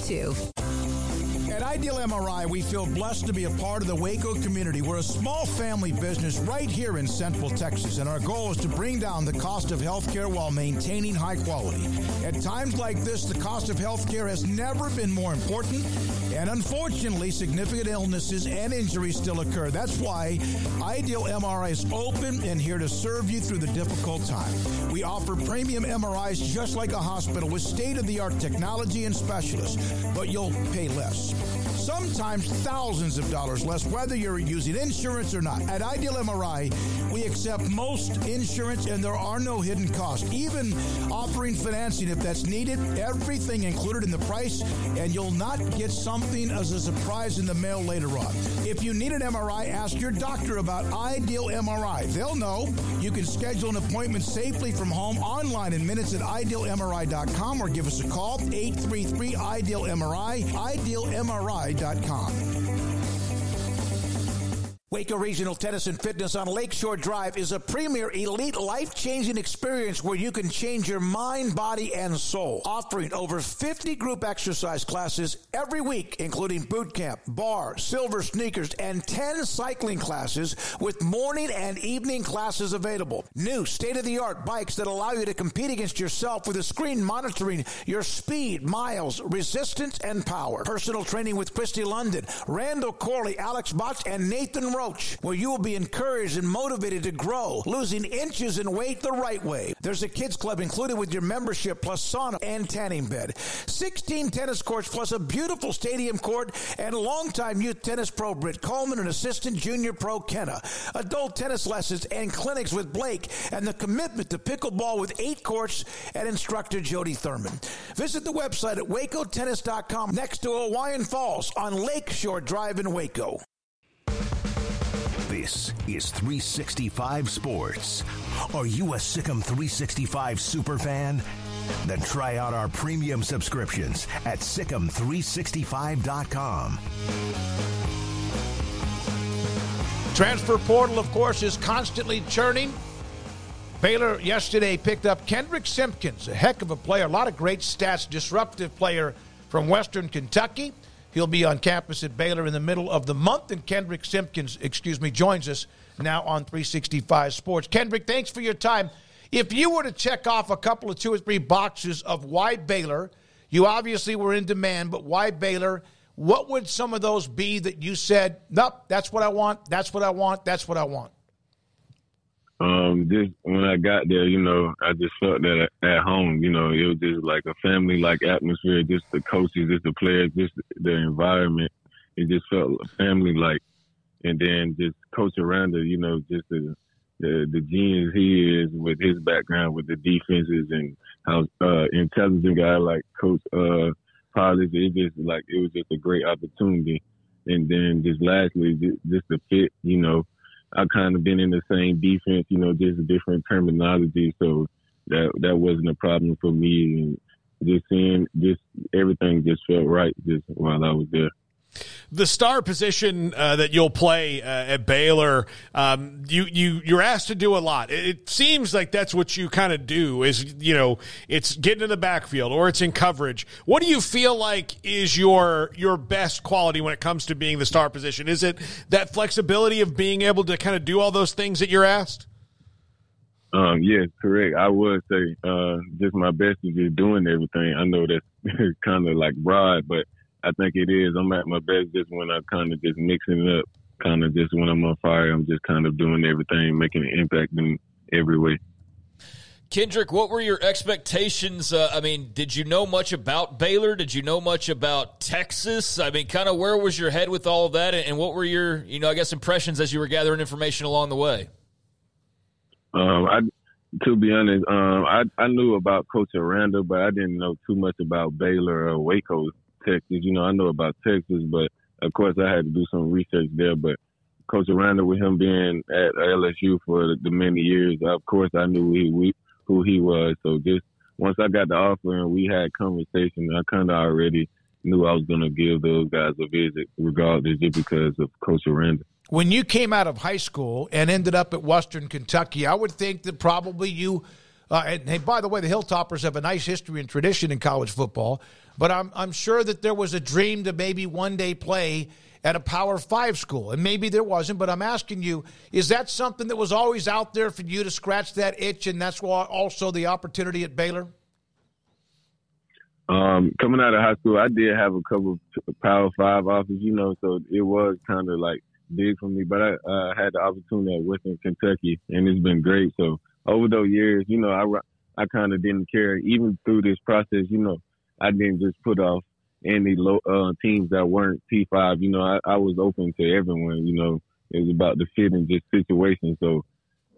8302. At Ideal MRI, we feel blessed to be a part of the Waco community. We're a small family business right here in Central Texas, and our goal is to bring down the cost of healthcare while maintaining high quality. At times like this, the cost of healthcare has never been more important, and unfortunately, significant illnesses and injuries still occur. That's why Ideal MRI is open and here to serve you through the difficult time. We offer premium MRIs just like a hospital with state of the art technology and specialists, but you'll pay less. Sometimes thousands of dollars less, whether you're using insurance or not. At Ideal MRI, we accept most insurance and there are no hidden costs. Even offering financing if that's needed, everything included in the price, and you'll not get something as a surprise in the mail later on. If you need an MRI, ask your doctor about Ideal MRI. They'll know. You can schedule an appointment safely from home online in minutes at idealmri.com or give us a call 833 Ideal MRI, idealmri.com. Waco Regional Tennis and Fitness on Lakeshore Drive is a premier elite life changing experience where you can change your mind, body, and soul. Offering over 50 group exercise classes every week, including boot camp, bar, silver sneakers, and 10 cycling classes with morning and evening classes available. New state of the art bikes that allow you to compete against yourself with a screen monitoring your speed, miles, resistance, and power. Personal training with Christy London, Randall Corley, Alex Botch, and Nathan Roach, where you will be encouraged and motivated to grow, losing inches in weight the right way. There's a kids club included with your membership, plus sauna and tanning bed. 16 tennis courts, plus a beautiful stadium court, and longtime youth tennis pro Britt Coleman and assistant junior pro Kenna. Adult tennis lessons and clinics with Blake, and the commitment to pickleball with eight courts and instructor Jody Thurman. Visit the website at wacotennis.com next to Hawaiian Falls on Lakeshore Drive in Waco. This is 365 Sports. Are you a Sic 'Em 365 super fan? Then try out our premium subscriptions at SicEm365.com. Transfer portal, of course, is constantly churning. Baylor yesterday picked up Kendrick Simpkins, a heck of a player, a lot of great stats, disruptive player from Western Kentucky. He'll be on campus at Baylor in the middle of the month, and Kendrick Simpkins, excuse me, joins us now on 365 Sports. Kendrick, thanks for your time. If you were to check off a couple of two or three boxes of why Baylor, you obviously were in demand, but why Baylor? What would some of those be that you said, nope, that's what I want, that's what I want, that's what I want? Um, just when I got there, you know, I just felt that at home, you know, it was just like a family like atmosphere, just the coaches, just the players, just the environment. It just felt family like. And then just Coach Aranda, you know, just the, the the genius he is with his background with the defenses and how uh intelligent guy like Coach uh Polish. It just like it was just a great opportunity. And then just lastly, just, just the fit, you know, I kind of been in the same defense, you know, just a different terminology. So that that wasn't a problem for me. And just seeing, just everything just felt right just while I was there. The star position uh, that you'll play uh, at Baylor, um, you you you're asked to do a lot. It, it seems like that's what you kind of do. Is you know it's getting in the backfield or it's in coverage. What do you feel like is your your best quality when it comes to being the star position? Is it that flexibility of being able to kind of do all those things that you're asked? Um, yes, correct. I would say uh, just my best is just doing everything. I know that's kind of like broad, but I think it is. I'm at my best just when I kind of just mixing it up. Kind of just when I'm on fire, I'm just kind of doing everything, making an impact in every way. Kendrick, what were your expectations? Uh, I mean, did you know much about Baylor? Did you know much about Texas? I mean, kind of where was your head with all of that, and what were your, you know, I guess impressions as you were gathering information along the way? Um, I, to be honest, um, I I knew about Coach Aranda, but I didn't know too much about Baylor or Waco, Texas. You know, I know about Texas, but of course I had to do some research there. But Coach Aranda, with him being at LSU for the many years, of course I knew who he, who he was. So just once I got the offer and we had conversation, I kind of already knew I was going to give those guys a visit, regardless, just because of Coach Aranda when you came out of high school and ended up at Western Kentucky, I would think that probably you. Uh, and hey, by the way, the Hilltoppers have a nice history and tradition in college football, but I'm I'm sure that there was a dream to maybe one day play at a Power Five school, and maybe there wasn't. But I'm asking you, is that something that was always out there for you to scratch that itch, and that's why also the opportunity at Baylor? Um, coming out of high school, I did have a couple Power Five offers, you know, so it was kind of like big for me. But I uh, had the opportunity at Western Kentucky, and it's been great. So over those years, you know, I I kind of didn't care. Even through this process, you know, I didn't just put off any low uh, teams that weren't P5. You know, I, I was open to everyone. You know, it was about the fit and just situation. So,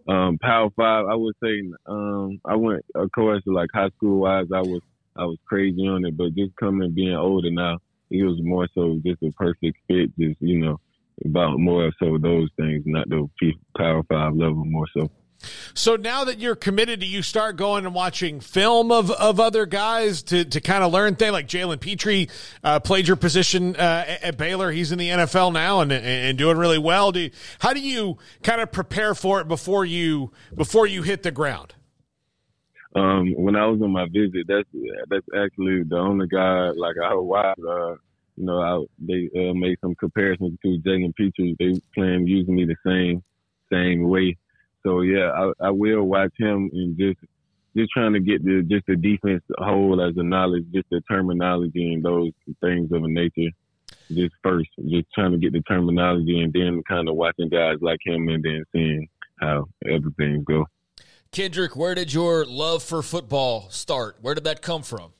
um, Power Five, I would say, um, I went, of course, like high school wise, I was, I was crazy on it, but just coming being older now, it was more so just a perfect fit. Just you know, about more so those things, not the Power Five level more so. So now that you're committed, do you start going and watching film of, of other guys to, to kind of learn things like Jalen Pitre uh, played your position uh, at Baylor. He's in the NFL now and, and doing really well. Do you, how do you kind of prepare for it before you before you hit the ground? Um, when I was on my visit, that's that's actually the only guy like I watched. Uh, you know, I, they uh, made some comparisons to Jalen Pitre. They plan using me the same same way. So yeah, I, I will watch him and just just trying to get the just the defense whole as a knowledge, just the terminology and those things of a nature. Just first, just trying to get the terminology and then kind of watching guys like him and then seeing how everything go. Kendrick, where did your love for football start? Where did that come from?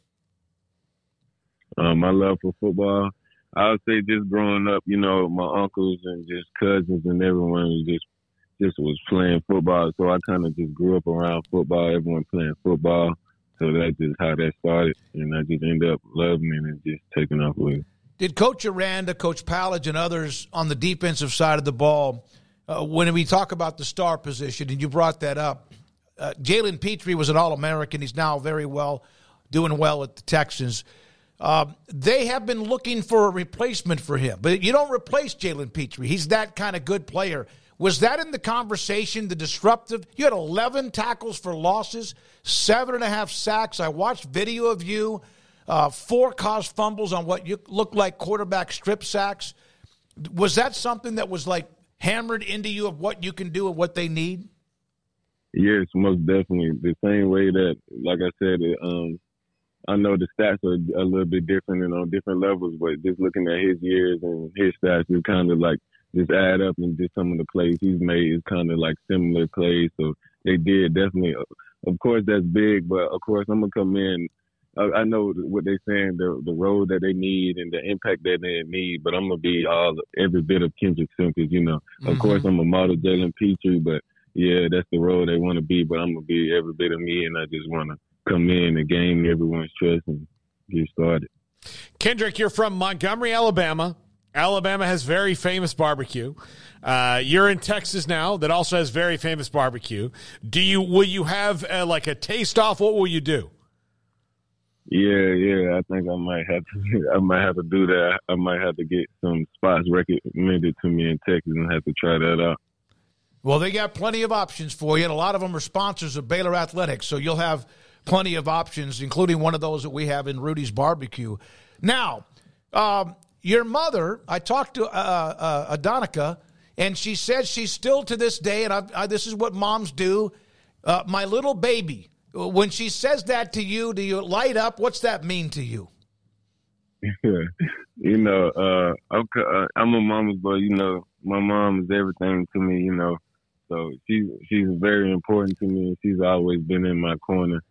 Um, my love for football, I would say just growing up, you know, my uncles and just cousins and everyone was just just was playing football. So I kind of just grew up around football, everyone playing football. So that's just how that started. And I just ended up loving it and just taking off with it. Did Coach Aranda, Coach Powledge, and others on the defensive side of the ball, uh, when we talk about the star position, and you brought that up, uh, Jalen Pitre was an All American. He's now very well, doing well at the Texans. Uh, they have been looking for a replacement for him, but you don't replace Jalen Pitre. He's that kind of good player. Was that in the conversation, the disruptive? You had 11 tackles for losses, seven and a half sacks. I watched video of you, uh, four caused fumbles on what you looked like quarterback strip sacks. Was that something that was like hammered into you of what you can do and what they need? Yes, most definitely. The same way that, like I said, it, um, I know the stats are a little bit different and on different levels, but just looking at his years and his stats, it kind of like just add up and just some of the plays he's made is kind of like similar plays. So they did definitely. Of course, that's big, but of course I'm gonna come in. I, I know what they're saying, the the road that they need and the impact that they need, but I'm gonna be all every bit of Kendrick Simpkins. You know, Mm-hmm. of course I'm a model Jalen Pitre, but yeah, that's the role they want to be. But I'm gonna be every bit of me, and I just want to come in and gain everyone's trust and get started. Kendrick, you're from Montgomery, Alabama. Alabama has very famous barbecue. Uh, you're in Texas now, that also has very famous barbecue. Do you will you have uh, like a taste off? What will you do? Yeah, yeah. I think I might have to. I might have to do that. I might have to get some spots recommended to me in Texas and have to try that out. Well, they got plenty of options for you, and a lot of them are sponsors of Baylor Athletics, so you'll have plenty of options, including one of those that we have in Rudy's Barbecue. Now, um, your mother, I talked to uh, uh, Adonica, and she said she's still to this day, and I, I, this is what moms do. Uh, my little baby. When she says that to you, do you light up? What's that mean to you? you know, uh, I'm, uh, I'm a mama's boy. You know, my mom is everything to me. You know, so she's she's very important to me. She's always been in my corner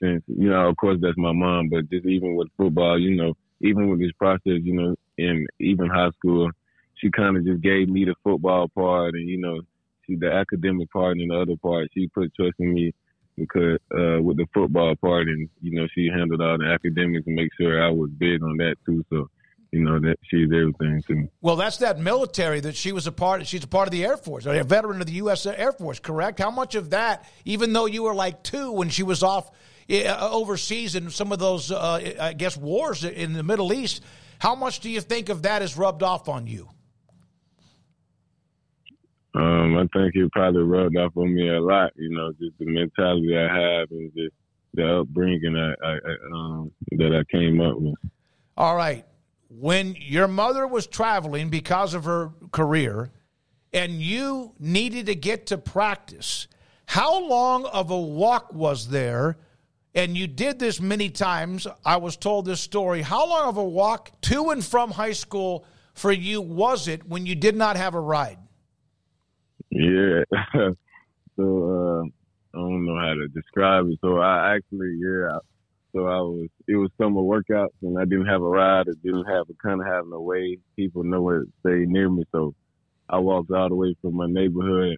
since. You know, of course, that's my mom. But just even with football, you know, even with this process, you know, in even high school, she kind of just gave me the football part, and you know, she the academic part and the other part. She put trust in me because uh, with the football part, and you know, she handled all the academics and make sure I was big on that too. So, you know, that she's everything to me. Well, that's that military that she was a part. of. She's a part of the Air Force, a veteran of the U.S. Air Force. Correct? How much of that, even though you were like two when she was off overseas in some of those, uh, I guess, wars in the Middle East, how much do you think of that has rubbed off on you? Um, I think it probably rubbed off on me a lot. You know, just the mentality I have and just the upbringing I, I, I um, that I came up with. All right. When your mother was traveling because of her career and you needed to get to practice, how long of a walk was there? And you did this many times. I was told this story. How long of a walk to and from high school for you was it when you did not have a ride? Yeah. so uh, I don't know how to describe it. So I actually, yeah. So I was it was summer workouts, and I didn't have a ride. I didn't have a kind of having a way people nowhere to stay near me, so I walked all the way from my neighborhood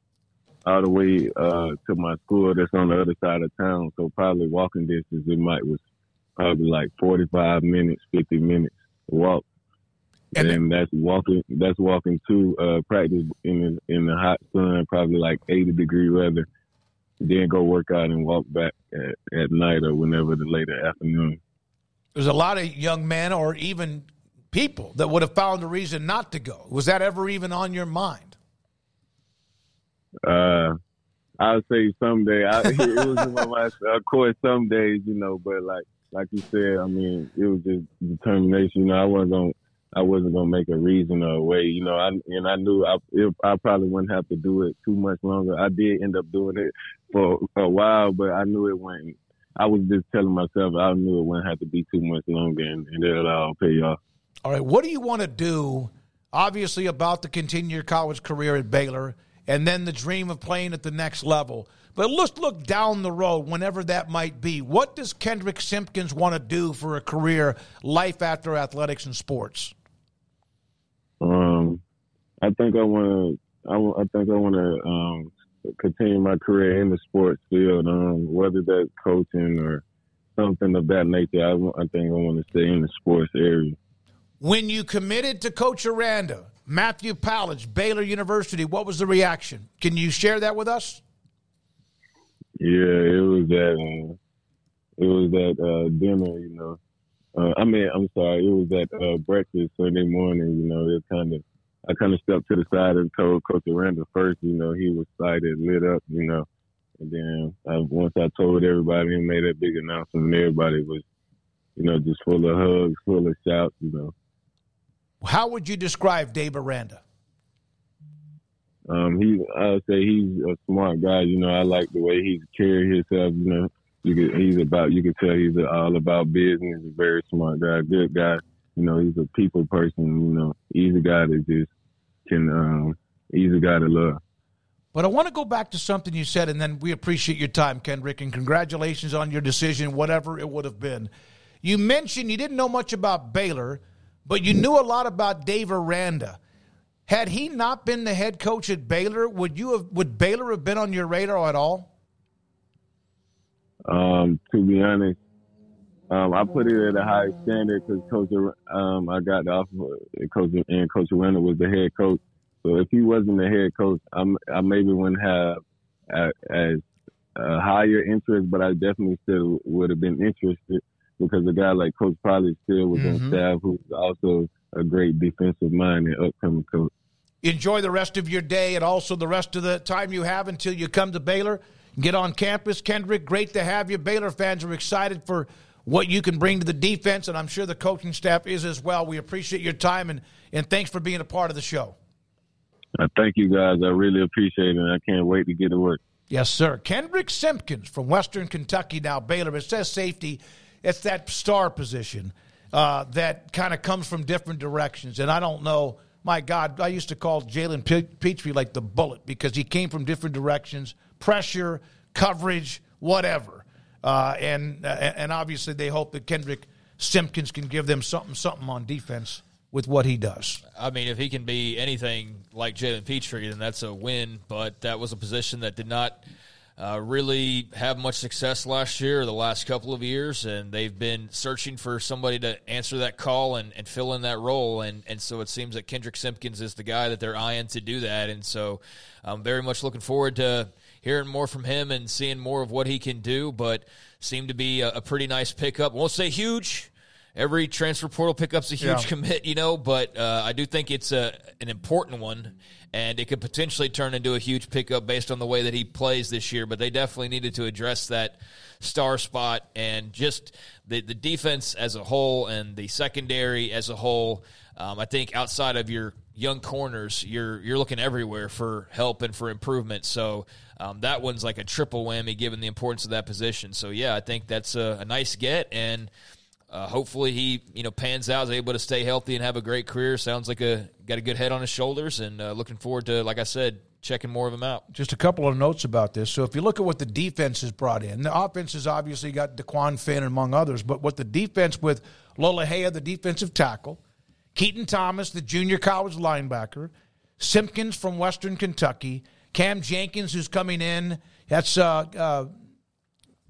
all the way uh, to my school that's on the other side of town. So probably walking distance, it might was probably like forty five minutes, fifty minutes walk. And, then that's walking. That's walking to uh, practice in the, in the hot sun, probably like eighty degree weather. Then go work out and walk back at, at night or whenever the later afternoon. There's a lot of young men or even people that would have found a reason not to go. Was that ever even on your mind? Uh, I would say someday. I, it was in my mind. Of course, some days, you know, but like like you said, I mean, it was just determination. You know, I wasn't gonna I wasn't gonna make a reason or a way. You know, I and I knew I it, I probably wouldn't have to do it too much longer. I did end up doing it for a while, but I knew it wouldn't. I was just telling myself I knew it wouldn't have to be too much longer, and, and it'll all pay off. All right, what do you want to do? Obviously, about to continue your college career at Baylor, and then the dream of playing at the next level. But let's look down the road, whenever that might be. What does Kendrick Simpkins want to do for a career, life after athletics and sports? Um, I think I want to. I, I think I want to um, continue my career in the sports field, um, whether that's coaching or something of that nature. I, I think I want to stay in the sports area. When you committed to Coach Aranda, Matthew Powledge, Baylor University, what was the reaction? Can you share that with us? Yeah, it was that. Uh, it was that uh, dinner, you know. Uh, I mean, I'm sorry, it was that uh, breakfast Sunday morning. You know, it kind of. I kind of stepped to the side and told Coach Aranda first. You know, he was excited, lit up. You know, and then uh, once I told everybody and made that big announcement, everybody was, you know, just full of hugs, full of shouts. You know. How would you describe Dave Aranda? Um, he, I would say he's a smart guy. You know, I like the way he carries himself. You know, you can, he's about, you can tell he's all about business. He's a very smart guy, good guy. You know, he's a people person. You know, he's a guy that just can, um, he's a guy to love. But I want to go back to something you said, and then we appreciate your time, Kendrick, and congratulations on your decision, whatever it would have been. You mentioned you didn't know much about Baylor, but you knew a lot about Dave Aranda. Had he not been the head coach at Baylor, would you have would Baylor have been on your radar at all? Um, to be honest, um, I put it at a high standard because Coach, um, I got the offer, Coach and Coach Aranda was the head coach. So if he wasn't the head coach, I'm, I maybe wouldn't have as a higher interest, but I definitely still would have been interested because a guy like Coach Polly still was on Mhm. staff, who's also a great defensive mind and upcoming coach. Enjoy the rest of your day and also the rest of the time you have until you come to Baylor. Get on campus. Kendrick, great to have you. Baylor fans are excited for what you can bring to the defense, and I'm sure the coaching staff is as well. We appreciate your time and, and thanks for being a part of the show. I thank you guys. I really appreciate it, and I can't wait to get to work. Yes, sir. Kendrick Simpkins from Western Kentucky, now Baylor. It says safety. It's that star position uh, that kind of comes from different directions. And I don't know. My God, I used to call Jalen Pe- Pitre like the bullet because he came from different directions, pressure, coverage, whatever. Uh, and uh, and obviously they hope that Kendrick Simpkins can give them something something on defense with what he does. I mean, if he can be anything like Jalen Pitre, then that's a win. But that was a position that did not uh, really have much success last year or the last couple of years, and they've been searching for somebody to answer that call and, and fill in that role. And, and so it seems that Kendrick Simpkins is the guy that they're eyeing to do that. And so I'm very much looking forward to hearing more from him and seeing more of what he can do. But seemed to be a, a pretty nice pickup. Won't say huge every transfer portal pickup's a huge Yeah. commit, you know, but uh, I do think it's a an important one, and it could potentially turn into a huge pickup based on the way that he plays this year. But they definitely needed to address that star spot and just the the defense as a whole and the secondary as a whole. Um, I think outside of your young corners, you're you're looking everywhere for help and for improvement. So. Um, that one's like a triple whammy given the importance of that position. So yeah, I think that's a, a nice get, and uh, hopefully he you know pans out, is able to stay healthy and have a great career. Sounds like a got a good head on his shoulders, and uh, looking forward to, like I said, checking more of them out. Just a couple of notes about this. So if you look at what the defense has brought in, the offense has obviously got DeQuan Finn among others, but what the defense with Lola Hea, the defensive tackle, Keaton Thomas, the junior college linebacker, Simpkins from Western Kentucky, Cam Jenkins, who's coming in. That's uh, uh,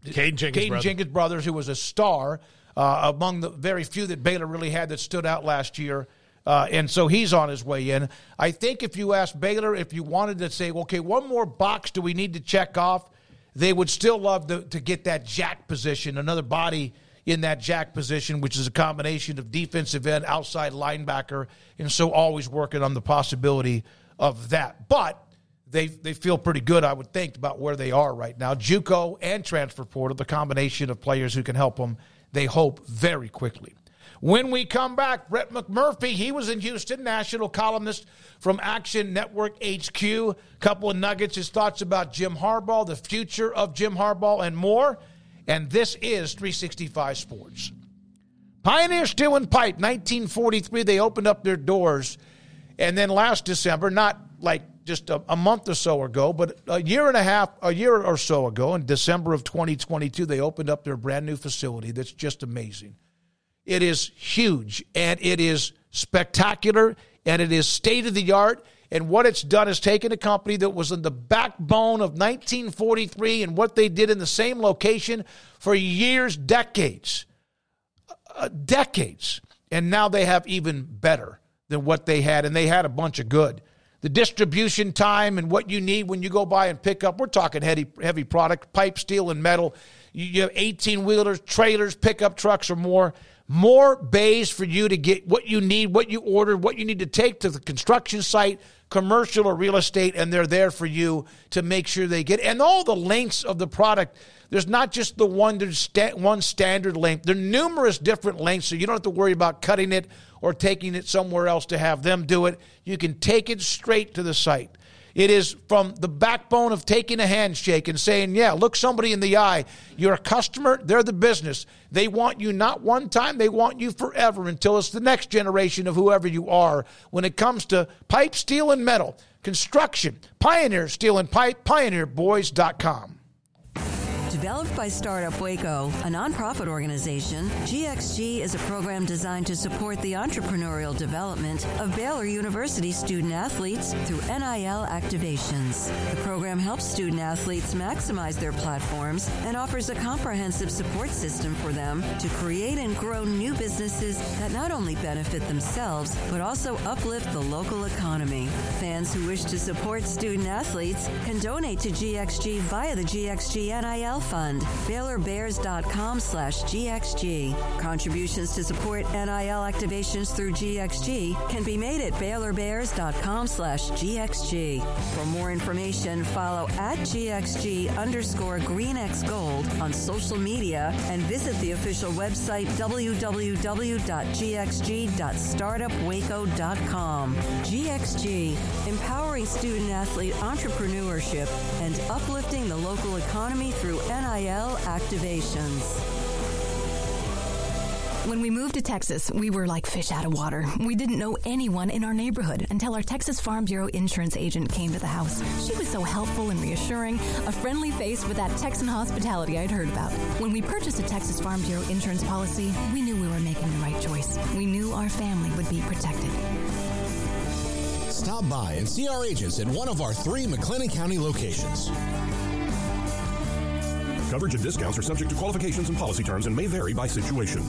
Caden Jenkins, brother. Jenkins brothers, who was a star uh, among the very few that Baylor really had that stood out last year. Uh, and so he's on his way in. I think if you asked Baylor if you wanted to say, okay, one more box do we need to check off, they would still love to, to get that jack position, another body in that jack position, which is a combination of defensive end, outside linebacker, and so always working on the possibility of that. But they they feel pretty good, I would think, about where they are right now. JUCO and transfer portal, the combination of players who can help them, they hope very quickly. When we come back, Brett McMurphy, he was in Houston, national columnist from Action Network HQ. Couple of nuggets, his thoughts about Jim Harbaugh, the future of Jim Harbaugh, and more. And this is 365 Sports. Pioneer Steel and Pipe, 1943, they opened up their doors. And then last December, not like just a, a, month or so ago, but a year and a half, a year or so ago, in December of 2022, they opened up their brand new facility that's just amazing. It is huge and it is spectacular and it is state of the art. And what it's done is taken a company that was in the backbone of 1943 and what they did in the same location for years, decades, uh, decades. And now they have even better than what they had. And they had a bunch of good. The distribution time and what you need when you go by and pick up, we're talking heavy, heavy product, pipe, steel, and metal. You have 18 wheelers, trailers, pickup trucks, or more more bays for you to get what you need, what you ordered, what you need to take to the construction site, commercial or real estate, and they're there for you to make sure they get. And all the lengths of the product. There's not just the one one standard length. There are numerous different lengths, so you don't have to worry about cutting it or taking it somewhere else to have them do it. You can take it straight to the site. It is from the backbone of taking a handshake and saying, Yeah, look somebody in the eye. You're a customer, they're the business. They want you not one time, they want you forever until it's the next generation of whoever you are. When it comes to pipe, steel, and metal, construction, Pioneer Steel and Pipe, pioneerboys.com. Developed by Startup Waco, a nonprofit organization, GXG is a program designed to support the entrepreneurial development of Baylor University student athletes through NIL activations. The program helps student athletes maximize their platforms and offers a comprehensive support system for them to create and grow new businesses that not only benefit themselves, but also uplift the local economy. Fans who wish to support student athletes can donate to GXG via the GXG NIL Fund, BaylorBears.com slash GXG. Contributions to support NIL activations through GXG can be made at BaylorBears.com slash GXG. For more information, follow at GXG underscore GreenX Gold on social media and visit the official website www.gxg.startupwaco.com. GXG, empowering student athlete entrepreneurship and uplifting the local economy through activations. When we moved to Texas, we were like fish out of water. We didn't know anyone in our neighborhood until our Texas Farm Bureau insurance agent came to the house. She was so helpful and reassuring, a friendly face with that Texan hospitality I'd heard about. When we purchased a Texas Farm Bureau insurance policy, we knew we were making the right choice. We knew our family would be protected. Stop by and see our agents at one of our three McLennan County locations. Coverage and discounts are subject to qualifications and policy terms and may vary by situation.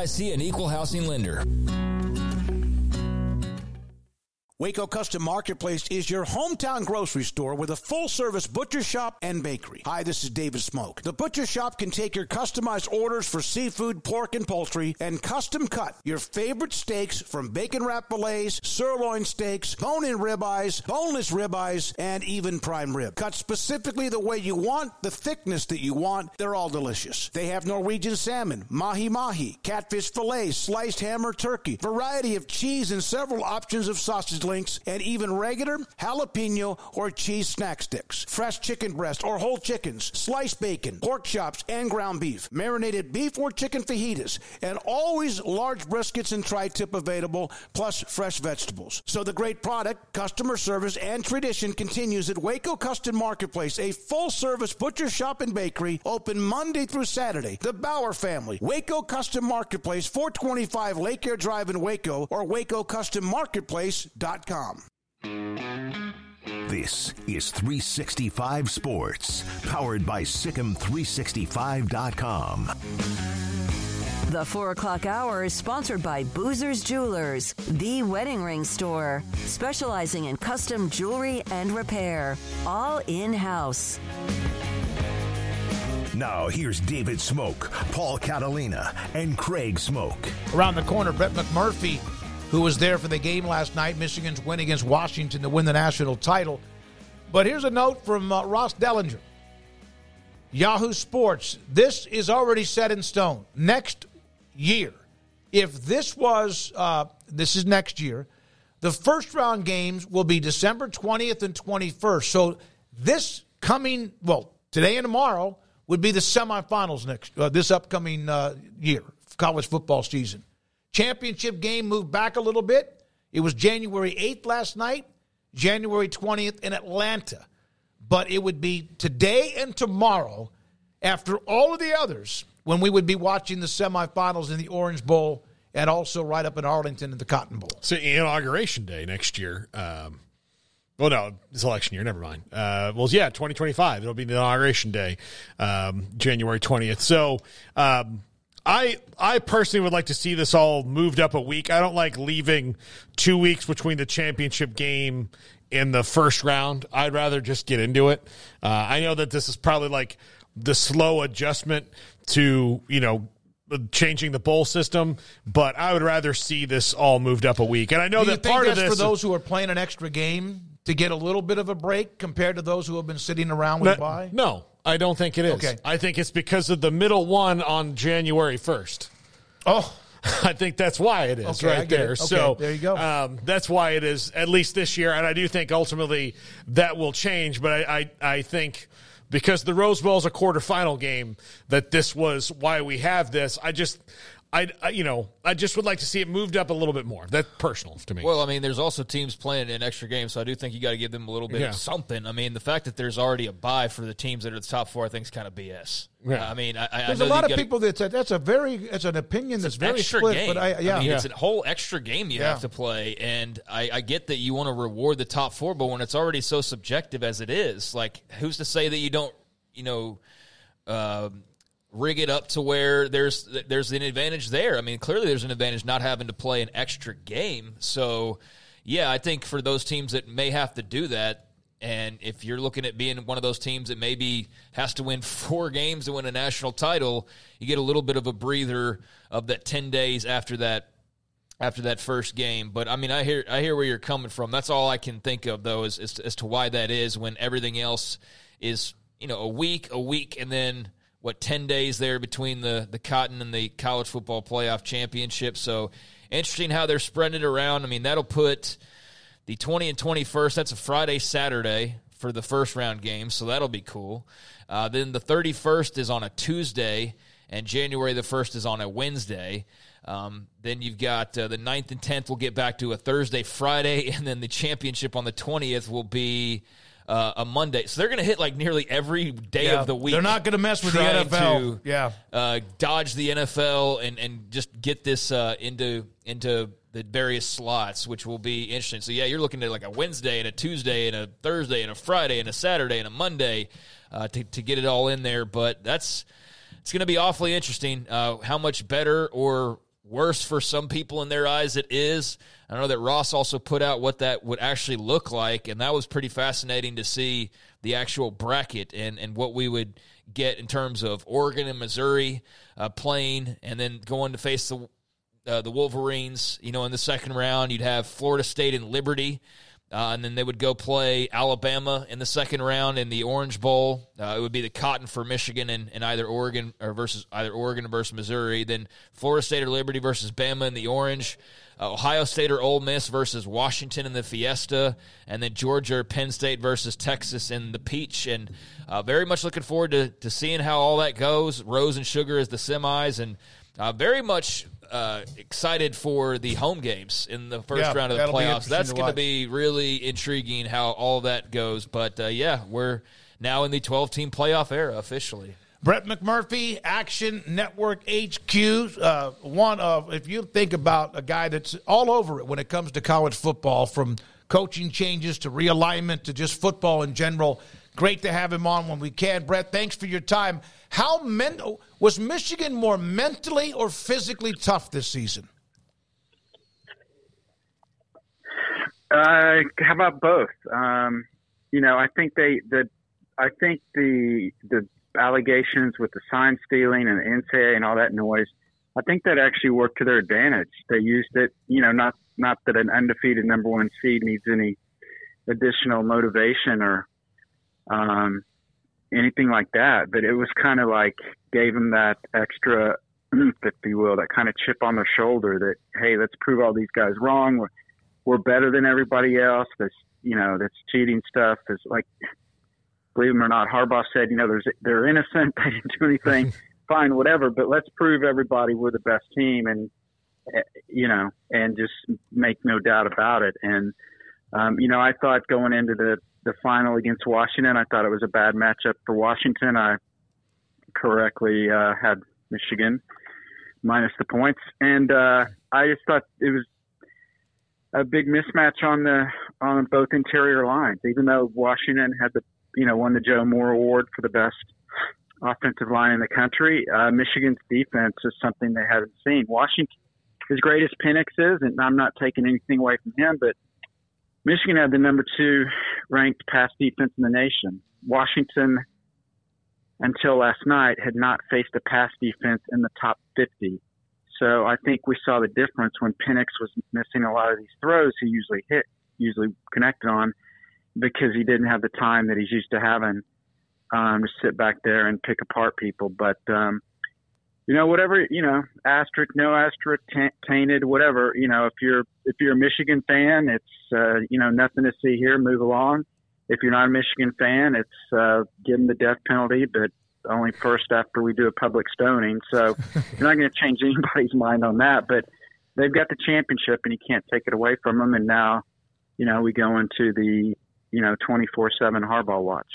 and equal housing lender. Waco Custom Marketplace is your hometown grocery store with a full service butcher shop and bakery. Hi, this is David Smoak. The butcher shop can take your customized orders for seafood, pork, and poultry and custom cut your favorite steaks from bacon wrap fillets, sirloin steaks, bone in ribeyes, boneless ribeyes, and even prime rib. Cut specifically the way you want, the thickness that you want. They're all delicious. They have Norwegian salmon, mahi mahi, catfish fillets, sliced ham or turkey, variety of cheese, and several options of sausage links, and even regular jalapeno or cheese snack sticks. Fresh chicken breast or whole chickens, sliced bacon, pork chops, and ground beef, marinated beef or chicken fajitas, and always large briskets and tri-tip available, plus fresh vegetables. So the great product, customer service, and tradition continues at Waco Custom Marketplace, a full-service butcher shop and bakery, open Monday through Saturday. The Bauer family, Waco Custom Marketplace, 425 Lake Air Drive in Waco, or Waco Custom WacoCustomMarketplace.com. This is 365 Sports, powered by SicEm365.com. The 4 o'clock hour is sponsored by Boozer's Jewelers, the wedding ring store, specializing in custom jewelry and repair, all in house. Now, here's David Smoak, Paul Catalina, and Craig Smoak. Around the corner, Brett McMurphy, who was there for the game last night, Michigan's win against Washington to win the national title. But here's a note from uh, Ross Dellenger. Yahoo Sports, this is already set in stone. Next year, if this was, uh, this is next year, the first round games will be December 20th and 21st. So this coming, well, today and tomorrow would be the semifinals next, uh, this upcoming uh, year, college football season. Championship game moved back a little bit. It was January 8th last night, January 20th in Atlanta. But it would be today and tomorrow, after all of the others, when we would be watching the semifinals in the Orange Bowl and also right up in Arlington in the Cotton Bowl. So inauguration day next year. Um, well, no, it's election year. Never mind. Uh, well, yeah, 2025. It'll be the inauguration day, um, January 20th. So, um, I I personally would like to see this all moved up a week. I don't like leaving two weeks between the championship game and the first round. I'd rather just get into it. Uh, I know that this is probably like the slow adjustment to you know changing the bowl system, but I would rather see this all moved up a week. And I know that part of this for those who are playing an extra game to get a little bit of a break compared to those who have been sitting around with a bye? no, I don't think it is. Okay. I think it's because of the middle one on January 1st. Oh. I think that's why it is Okay, right there. Okay, so there you go. Um, that's why it is at least this year, and I do think ultimately that will change. But I, I, I think because the Rose Bowl is a quarterfinal game, that this was why we have this. I just, I, I, you know, I just would like to see it moved up a little bit more. That's personal to me. Well, I mean, there's also teams playing an extra game, so I do think you got to give them a little bit Yeah. of something. I mean, the fact that there's already a bye for the teams that are the top four, I think, is kind of BS. Yeah. I mean, I, I There's know a lot of gotta- people that said that's a very it's an opinion that's very extra split. game. But I, yeah, mean, it's a whole extra game you Yeah. have to play, and I, I get that you want to reward the top four, but when it's already so subjective as it is, like who's to say that you don't, you know, um rig it up to where there's there's an advantage there. I mean, clearly there's an advantage not having to play an extra game. So, yeah, I think for those teams that may have to do that. And if you're looking at being one of those teams that maybe has to win four games to win a national title, you get a little bit of a breather of that 10 days after that after that first game. But I mean, I hear I hear where you're coming from. That's all I can think of though, is, is as to why that is when everything else is you know a week, a week, and then what ten days there between the the Cotton and the College Football Playoff Championship. So interesting how they're spreading it around. I mean, that'll put the 20 and 21st. That's a Friday, Saturday for the first round game, so that'll be cool. Uh, then the 31st is on a Tuesday, and January the 1st is on a Wednesday. Um, then you've got uh, the 9th and 10th will get back to a Thursday, Friday, and then the championship on the 20th will be uh, a Monday. So they're going to hit like nearly every day Yeah, of the week. they're not gonna mess with the NFL. to, Yeah. uh, dodge the NFL and, and just get this uh, into into the various slots, which will be interesting. So yeah, you're looking at like a Wednesday and a Tuesday and a Thursday and a Friday and a Saturday and a Monday uh, to to get it all in there. But that's it's going to be awfully interesting. Uh, how much better or worse for some people in their eyes, it is. I know that Ross also put out what that would actually look like, and that was pretty fascinating to see the actual bracket and, and what we would get in terms of Oregon and Missouri uh, playing, and then going to face the uh, the Wolverines. You know, in the second round, you'd have Florida State and Liberty. Uh, and then they would go play Alabama in the second round in the Orange Bowl. Uh, it would be the Cotton for Michigan and, and either Oregon or versus either Oregon versus Missouri. Then Florida State or Liberty versus Bama in the Orange. Uh, Ohio State or Ole Miss versus Washington in the Fiesta, and then Georgia or Penn State versus Texas in the Peach. And uh, very much looking forward to, to seeing how all that goes. Rose and Sugar is the semis, and uh, very much uh, excited for the home games in the first Yeah, round of the playoffs. That's going to be really intriguing how all that goes. But uh, yeah, we're now in the 12 team playoff era officially. Brett McMurphy, Action Network HQ. Uh, one of, if you think about a guy that's all over it when it comes to college football, from coaching changes to realignment to just football in general. Great to have him on when we can. Brett, thanks for your time. How men- was Michigan more mentally or physically tough this season? Uh, how about both? Um, you know, I think they the I think the the allegations with the sign stealing and the NCAA and all that noise, I think that actually worked to their advantage. They used it, you know, not not that an undefeated number one seed needs any additional motivation or um, anything like that, but it was kind of like gave them that extra, if you will, that kind of chip on their shoulder that hey, let's prove all these guys wrong. We're we're better than everybody else. That's you know that's cheating stuff. Is like believe them or not, Harbaugh said you know there's they're innocent. They didn't do anything. Fine, whatever. But let's prove everybody we're the best team, and eh, you know, and just make no doubt about it. And um, you know, I thought going into the the final against Washington, I thought it was a bad matchup for Washington. I correctly uh, had Michigan minus the points, and uh, I just thought it was a big mismatch on the on both interior lines. Even though Washington had the you know won the Joe Moore Award for the best offensive line in the country, uh, Michigan's defense is something they haven't seen. Washington, as great as Penix is, and I'm not taking anything away from him, but Michigan had the number two ranked pass defense in the nation. Washington, until last night, had not faced a pass defense in the top 50. So I think we saw the difference when Penix was missing a lot of these throws he usually hit, usually connected on, because he didn't have the time that he's used to having um, to sit back there and pick apart people. But um, you know, whatever you know, asterisk, no asterisk, ta- tainted, whatever. You know, if you're if you're a Michigan fan, it's uh, you know nothing to see here. Move along. If you're not a Michigan fan, it's uh, give them the death penalty, but only first after we do a public stoning. So you're not going to change anybody's mind on that. But they've got the championship, and you can't take it away from them. And now, you know, we go into the you know 24/7 Harbaugh watch.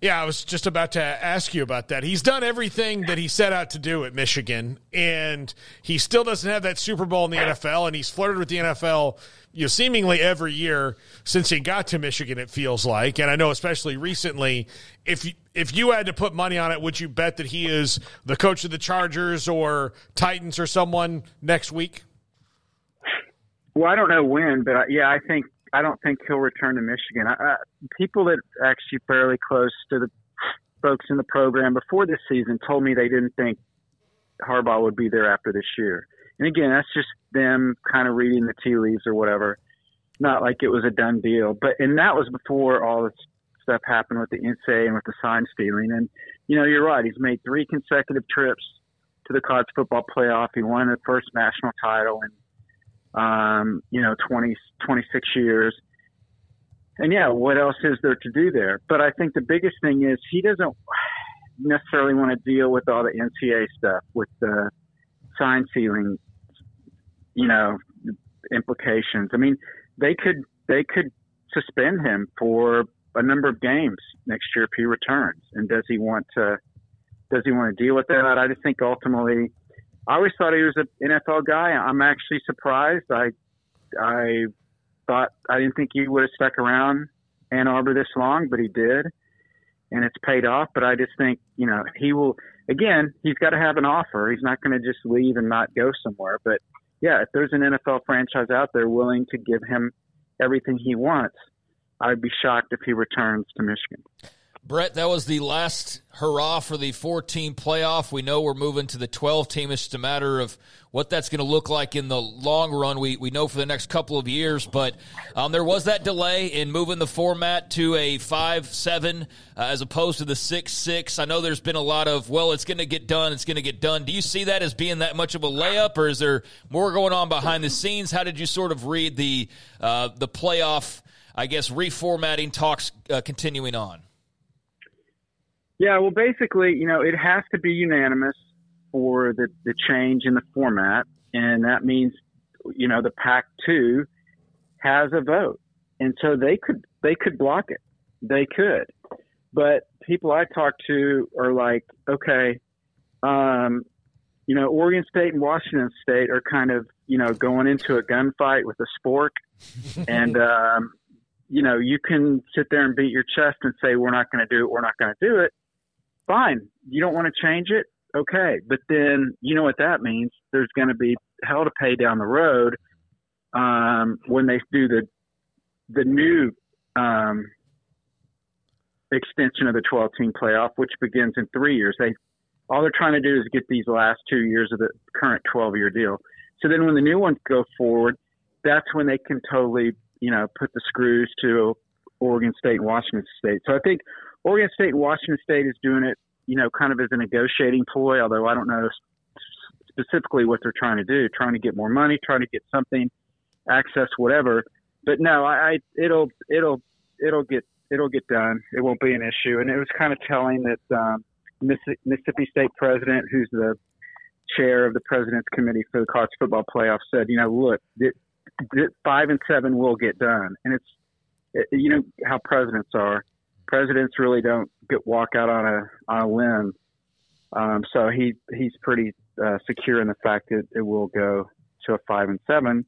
Yeah, I was just about to ask you about that. He's done everything that he set out to do at Michigan, and he still doesn't have that Super Bowl in the NFL, and he's flirted with the NFL, you know, seemingly every year since he got to Michigan. It feels like, and I know especially recently. If you, if you had to put money on it, would you bet that he is the coach of the Chargers or Titans or someone next week? Well, I don't know when, but I, yeah, I think I don't think he'll return to Michigan. I, I, people that actually fairly close to the folks in the program before this season told me they didn't think Harbaugh would be there after this year. And again, that's just them kind of reading the tea leaves or whatever. Not like it was a done deal, but and that was before all this stuff happened with the NCAA and with the sign stealing. And you know, you're right. He's made three consecutive trips to the college football playoff. He won the first national title in um, you know, 20, 26 years. And yeah, what else is there to do there? But I think the biggest thing is he doesn't necessarily want to deal with all the NCA stuff, with the sign stealing, you know, implications. I mean, they could they could suspend him for a number of games next year if he returns. And does he want to does he want to deal with that? I just think ultimately I always thought he was an NFL guy. I'm actually surprised. I I thought I didn't think he would have stuck around Ann Arbor this long, but he did. and it's paid off. But I just think you know he will. Again, he's got to have an offer. He's not going to just leave and not go somewhere. But yeah, if there's an NFL franchise out there willing to give him everything he wants, I'd be shocked if he returns to Michigan. Brett, that was the last hurrah for the four team playoff. We know we're moving to the 12 team. It's just a matter of what that's going to look like in the long run. We, we know for the next couple of years, but um, there was that delay in moving the format to a 5 7 uh, as opposed to the 6 6. I know there's been a lot of, well, it's going to get done, it's going to get done. Do you see that as being that much of a layup, or is there more going on behind the scenes? How did you sort of read the, uh, the playoff, I guess, reformatting talks uh, continuing on? Yeah, well, basically, you know, it has to be unanimous for the, the change in the format, and that means, you know, the Pac-2 has a vote, and so they could they could block it, they could, but people I talk to are like, okay, um, you know, Oregon State and Washington State are kind of, you know, going into a gunfight with a spork, and um, you know, you can sit there and beat your chest and say, we're not going to do it, we're not going to do it fine. You don't want to change it? Okay. But then you know what that means? There's going to be hell to pay down the road um, when they do the the new um, extension of the 12 team playoff, which begins in three years. They all they're trying to do is get these last two years of the current 12 year deal. So then when the new ones go forward, that's when they can totally you know put the screws to Oregon State and Washington State. So I think Oregon State and Washington State is doing it, you know, kind of as a negotiating ploy, although I don't know specifically what they're trying to do, trying to get more money, trying to get something, access, whatever. But no, I, I it'll it'll it'll get it'll get done. It won't be an issue. And it was kind of telling that um, Mississippi State president, who's the chair of the president's committee for the college football playoff, said, you know, look, it, it, five and seven will get done, and it's it, you know how presidents are presidents really don't get walk out on a on a limb. Um, so he he's pretty uh, secure in the fact that it will go to a five and seven,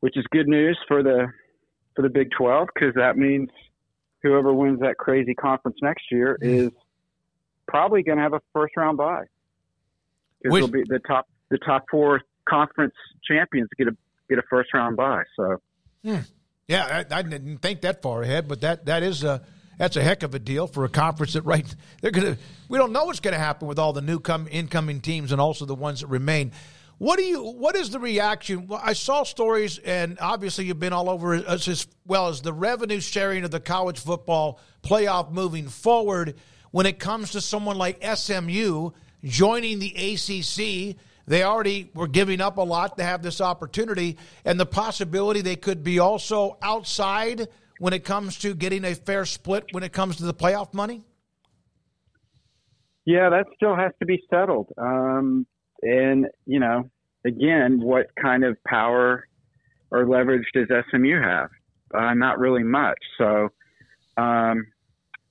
which is good news for the for the Big Twelve because that means whoever wins that crazy conference next year mm. is probably going to have a first round bye. Because it'll be the top the top four conference champions get a get a first round bye. So. Hmm. Yeah, I, I, didn't think that far ahead, but that that is a that's a heck of a deal for a conference that right they're going to. We don't know what's going to happen with all the new come, incoming teams and also the ones that remain. What do you? What is the reaction? Well, I saw stories, and obviously you've been all over as, as well as the revenue sharing of the college football playoff moving forward. When it comes to someone like SMU joining the ACC, they already were giving up a lot to have this opportunity, and the possibility they could be also outside when it comes to getting a fair split when it comes to the playoff money? Yeah, that still has to be settled. Um, and, you know, again, what kind of power or leverage does SMU have? Uh, not really much. So, um,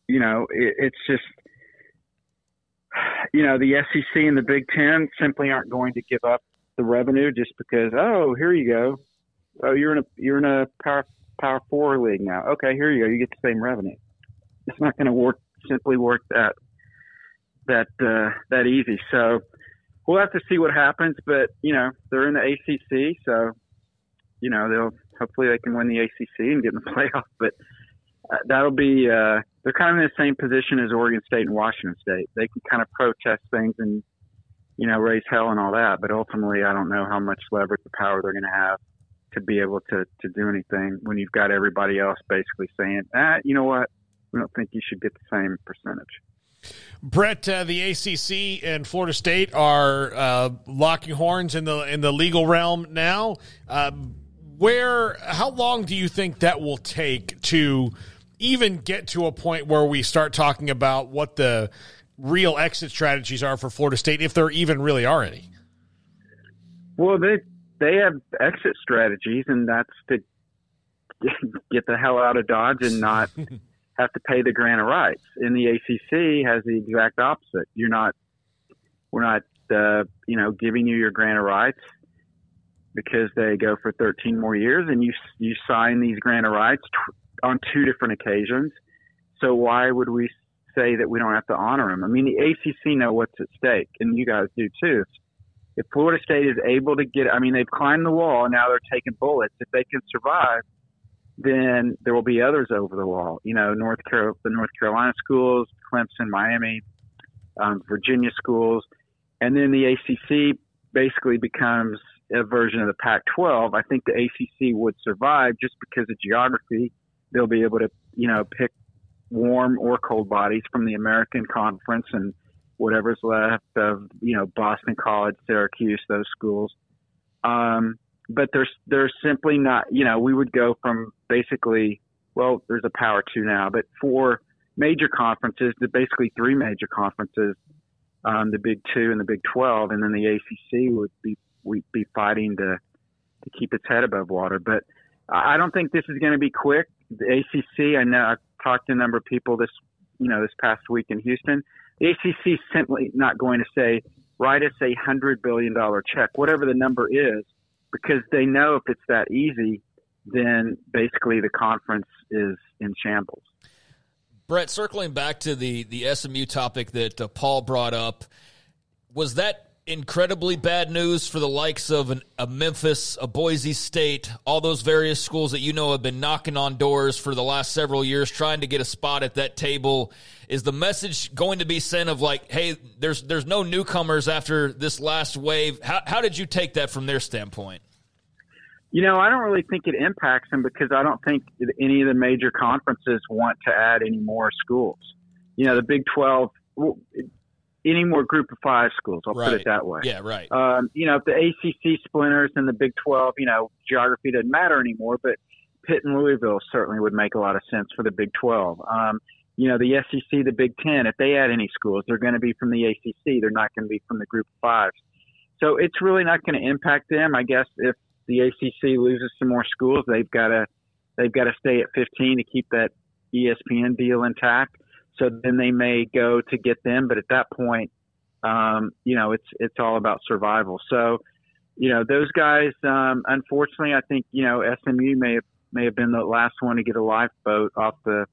you know, it, it's just, you know, the SEC and the Big Ten simply aren't going to give up the revenue just because, oh, here you go. Oh, you're in a you're in a power Power Four league now. Okay, here you go. You get the same revenue. It's not going to work simply work that that uh, that easy. So we'll have to see what happens. But you know they're in the ACC, so you know they'll hopefully they can win the ACC and get in the playoff. But uh, that'll be uh, they're kind of in the same position as Oregon State and Washington State. They can kind of protest things and you know raise hell and all that. But ultimately, I don't know how much leverage or power they're going to have to be able to, to do anything when you've got everybody else basically saying, ah, you know what, we don't think you should get the same percentage. Brett, uh, the ACC and Florida State are uh, locking horns in the in the legal realm now. Uh, where, how long do you think that will take to even get to a point where we start talking about what the real exit strategies are for Florida State, if there even really are any? Well, they they have exit strategies, and that's to get the hell out of Dodge and not have to pay the grant of rights. In the ACC, has the exact opposite. You're not, we're not, uh, you know, giving you your grant of rights because they go for 13 more years, and you you sign these grant of rights t- on two different occasions. So why would we say that we don't have to honor them. I mean, the ACC know what's at stake, and you guys do too. If Florida State is able to get, I mean, they've climbed the wall, and now they're taking bullets. If they can survive, then there will be others over the wall. You know, North Carolina, the North Carolina schools, Clemson, Miami, um, Virginia schools, and then the ACC basically becomes a version of the Pac-12. I think the ACC would survive just because of geography. They'll be able to, you know, pick warm or cold bodies from the American Conference and whatever's left of, you know, Boston College, Syracuse, those schools. Um, but there's there's simply not you know we would go from basically well there's a power two now but four major conferences to basically three major conferences um, the big two and the big 12 and then the acc would be we'd be fighting to to keep its head above water. But i don't think this is going to be quick. The acc i know i've talked to a number of people this you know this past week in houston the acc is simply not going to say write us a hundred billion dollar check whatever the number is because they know if it's that easy, then basically the conference is in shambles. Brett, circling back to the the SMU topic that uh, Paul brought up, was that incredibly bad news for the likes of an, a Memphis, a Boise State, all those various schools that you know have been knocking on doors for the last several years, trying to get a spot at that table? Is the message going to be sent of like, hey, there's there's no newcomers after this last wave? How how did you take that from their standpoint? You know, I don't really think it impacts them because I don't think any of the major conferences want to add any more schools. You know, the Big 12, well, any more group of five schools, I'll Right. put it that way. Yeah, right. Um, you know, if the ACC splinters and the Big 12, you know, geography doesn't matter anymore, but Pitt and Louisville certainly would make a lot of sense for the Big 12. Um, you know, the SEC, the Big 10, if they add any schools, they're going to be from the ACC. They're not going to be from the Group of Fives. So it's really not going to impact them. I guess if the ACC loses some more schools, they've got to they've got to stay at 15 to keep that ESPN deal intact. So then they may go to get them, but at that point, um, you know, it's it's all about survival. So, you know, those guys, um, unfortunately, I think you know SMU may have may have been the last one to get a lifeboat off the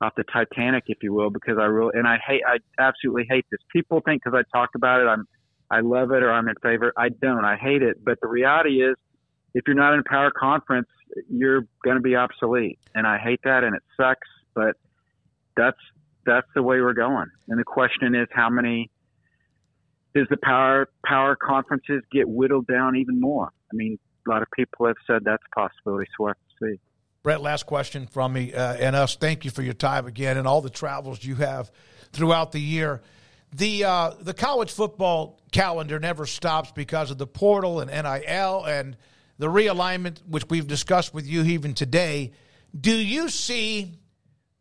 off the Titanic, if you will, because I really and I hate I absolutely hate this. People think because I talk about it, I'm I love it or I'm in favor. I don't. I hate it. But the reality is, if you're not in a power conference, you're going to be obsolete, and I hate that, and it sucks. But that's that's the way we're going. And the question is, how many does the power power conferences get whittled down even more? I mean, a lot of people have said that's a possibility. So we'll have to see. Brett, last question from me uh, and us. Thank you for your time again and all the travels you have throughout the year. The uh, the college football calendar never stops because of the portal and NIL and the realignment, which we've discussed with you even today. Do you see?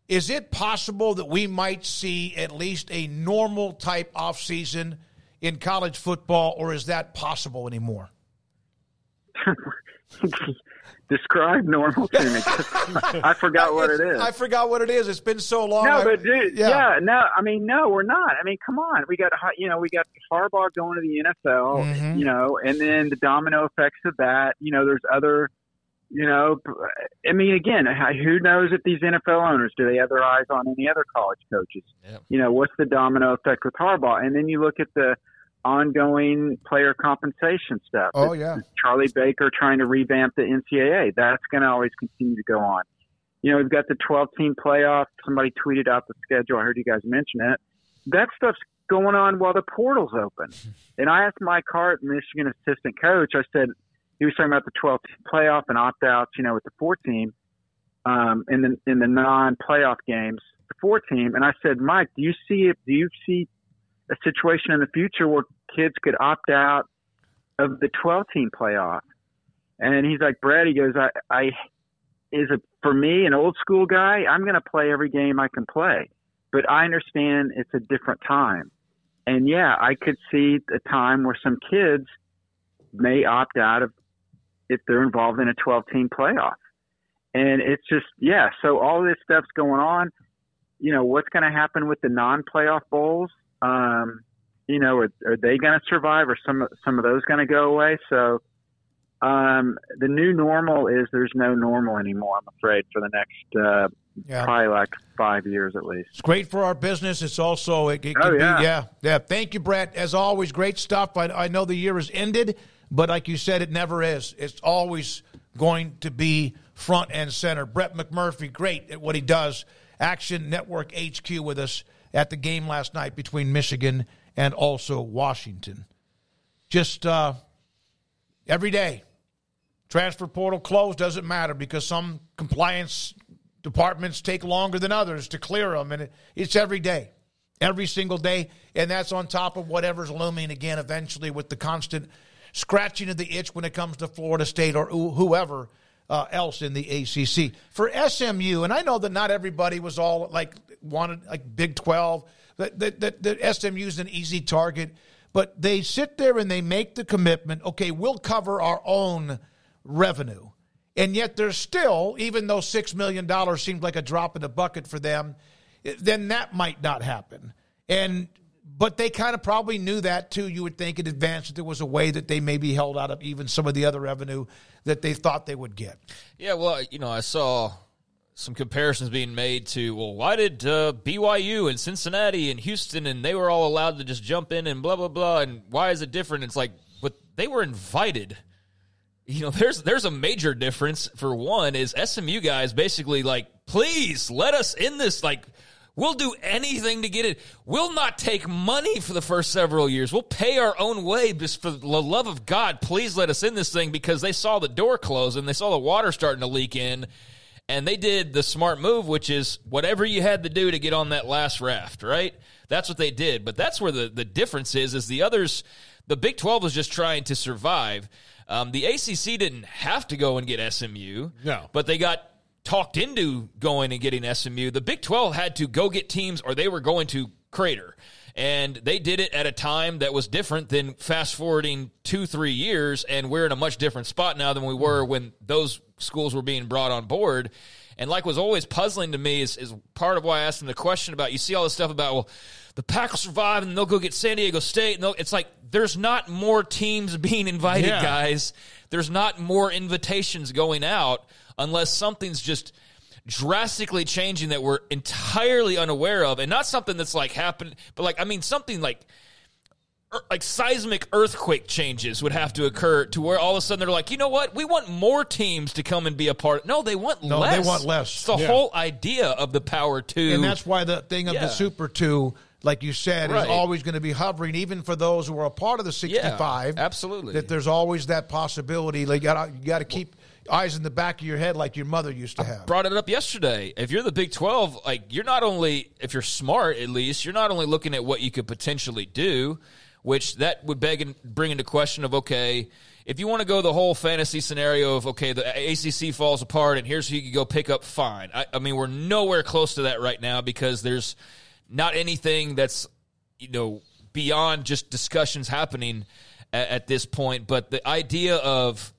Is it possible that we might see at least a normal type offseason in college football, or is that possible anymore? Describe normal to me. I forgot what it is. I forgot what it is. It's been so long. No, but dude, yeah. yeah. no. I mean, no, we're not. I mean, come on. We got, you know, we got Harbaugh going to the NFL, Mhm. you know, and then the domino effects of that. You know, there's other, you know, I mean, again, who knows if these NFL owners do they have their eyes on any other college coaches? You know, what's the domino effect with Harbaugh? And then you look at the ongoing player compensation stuff. Oh, It's- yeah. it's Charlie Baker trying to revamp the NCAA. That's going to always continue to go on. You know, we've got the 12 team playoff. Somebody tweeted out the schedule. I heard you guys mention it. That stuff's going on while the portal's open. And I asked Mike Hart, Michigan assistant coach, I said, he was talking about the 12 team playoff and opt outs, you know, with the four team um, in the in the non playoff games, the four team. And I said, Mike, do you see? Do you see a situation in the future where kids could opt out of the 12 team playoff? And he's like, Brad, he goes, I, I is it for me, an old school guy, I'm going to play every game I can play. But I understand it's a different time. And yeah, I could see a time where some kids may opt out of if they're involved in a 12 team playoff. And it's just, yeah, so all this stuff's going on. You know, what's going to happen with the non playoff bowls? Um, you know, are, are they going to survive or some, some of those going to go away? So, um, the new normal is there's no normal anymore, I'm afraid, for the next, uh, Yeah. probably like five years at least. It's great for our business. It's also it, it Oh, can yeah. be yeah yeah. Thank you, Brett. As always, great stuff. I, I know the year has ended, but like you said, it never is. It's always going to be front and center. Brett McMurphy, great at what he does. Action Network HQ with us at the game last night between Michigan and also Washington. Just uh, every day, transfer portal closed doesn't matter because some compliance departments take longer than others to clear them, and it, it's every day, every single day, and that's on top of whatever's looming again eventually with the constant scratching of the itch when it comes to Florida State or whoever uh, else in the ACC. For SMU, and I know that not everybody was all like wanted like Big Twelve. That that that, that SMU is an easy target, but they sit there and they make the commitment. Okay, we'll cover our own revenue. And yet there's still, even though $6 million seems like a drop in the bucket for them, then that might not happen. And but they kind of probably knew that too. You would think in advance that there was a way that they maybe held out of even some of the other revenue that they thought they would get. Yeah, well, you know, I saw some comparisons being made to, well, why did uh, BYU and Cincinnati and Houston and they were all allowed to just jump in and blah blah blah, and why is it different? It's like, but they were invited. You know, there's there's a major difference. For one, is SMU guys basically like, please let us in this. Like, we'll do anything to get it. We'll not take money for the first several years. We'll pay our own way. Just for the love of God, please let us in this thing because they saw the door close and they saw the water starting to leak in. And they did the smart move, which is whatever you had to do to get on that last raft, right? That's what they did. But that's where the, the difference is, is the others, the Big 12 was just trying to survive. Um, the ACC didn't have to go and get SMU. No. But they got talked into going and getting SMU. The Big 12 had to go get teams or they were going to crater. And they did it at a time that was different than fast forwarding two, three years. And we're in a much different spot now than we were when those schools were being brought on board. And like was always puzzling to me is, is part of why I asked him the question about you see all this stuff about, well, the Pack will survive and they'll go get San Diego State. And they'll- it's like there's not more teams being invited, Yeah. guys. There's not more invitations going out unless something's just drastically changing that we're entirely unaware of and not something that's like happened but like i mean something like er- like seismic earthquake changes would have to occur to where all of a sudden they're like you know what we want more teams to come and be a part no they want No, less they want less. it's the Yeah. whole idea of the power two And that's why the thing of Yeah. the Super 2, like you said, Right. is always going to be hovering, even for those who are a part of the 65. absolutely. That there's always that possibility. Like, you got you got to keep eyes in the back of your head like your mother used to have. brought it up yesterday. If you're the Big 12, like you're not only if you're smart at least, you're not only looking at what you could potentially do, which that would beg and bring into question of okay, if you want to go the whole fantasy scenario of okay, the ACC falls apart and here's who you could go pick up, fine. I, I mean, we're nowhere close to that right now because there's not anything that's you know beyond just discussions happening at, at this point. But the idea of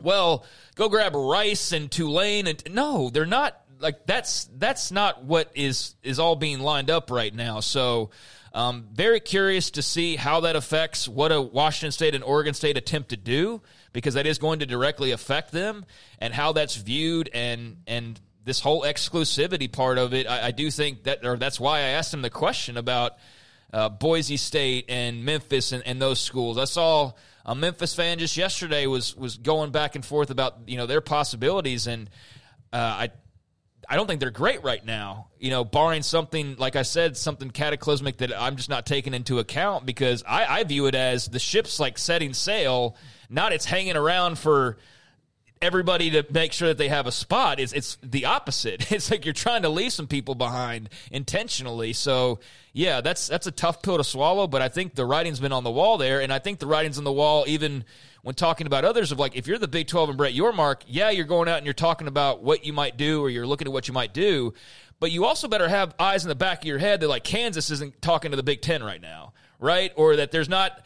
well, go grab Rice and Tulane and no, they're not like that's that's not what is is all being lined up right now. So um, very curious to see how that affects what a Washington State and Oregon State attempt to do because that is going to directly affect them and how that's viewed and and this whole exclusivity part of it. I, I do think that or that's why I asked him the question about uh, Boise State and Memphis and, and those schools. I saw a Memphis fan just yesterday was was going back and forth about you know their possibilities, and uh, I I don't think they're great right now. You know, barring something like I said, something cataclysmic that I'm just not taking into account because I, I view it as the ship's like setting sail, not it's hanging around for everybody to make sure that they have a spot. It's it's the opposite. It's like you're trying to leave some people behind intentionally. So yeah, that's that's a tough pill to swallow. But I think the writing's been on the wall there, and I think the writing's on the wall even when talking about others of like if you're the Big Twelve and Brett Yormark, yeah, you're going out and you're talking about what you might do or you're looking at what you might do. But you also better have eyes in the back of your head that like Kansas isn't talking to the Big Ten right now, right? Or that there's not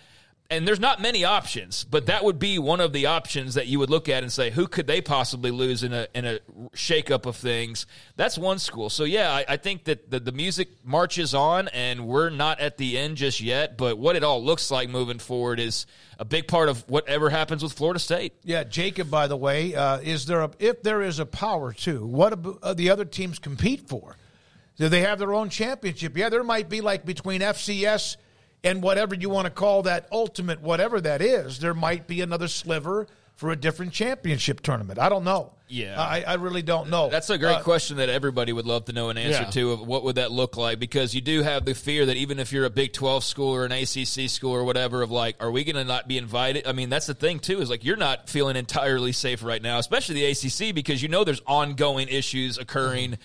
and there's not many options, but that would be one of the options that you would look at and say, who could they possibly lose in a in a shakeup of things? That's one school. So yeah, I, I think that the, the music marches on, and we're not at the end just yet. But what it all looks like moving forward is a big part of whatever happens with Florida State. Yeah, Jacob. By the way, uh, is there a if there is a power too? What do uh, the other teams compete for? Do they have their own championship? Yeah, there might be like between FCS and whatever you want to call that ultimate, whatever that is. There might be another sliver for a different championship tournament. I don't know. Yeah. I, I really don't know. That's a great Uh, question that everybody would love to know an answer Yeah. to of what would that look like because you do have the fear that even if you're a Big 12 school or an ACC school or whatever of like are we going to not be invited? I mean that's the thing too is like you're not feeling entirely safe right now, especially the ACC because you know there's ongoing issues occurring.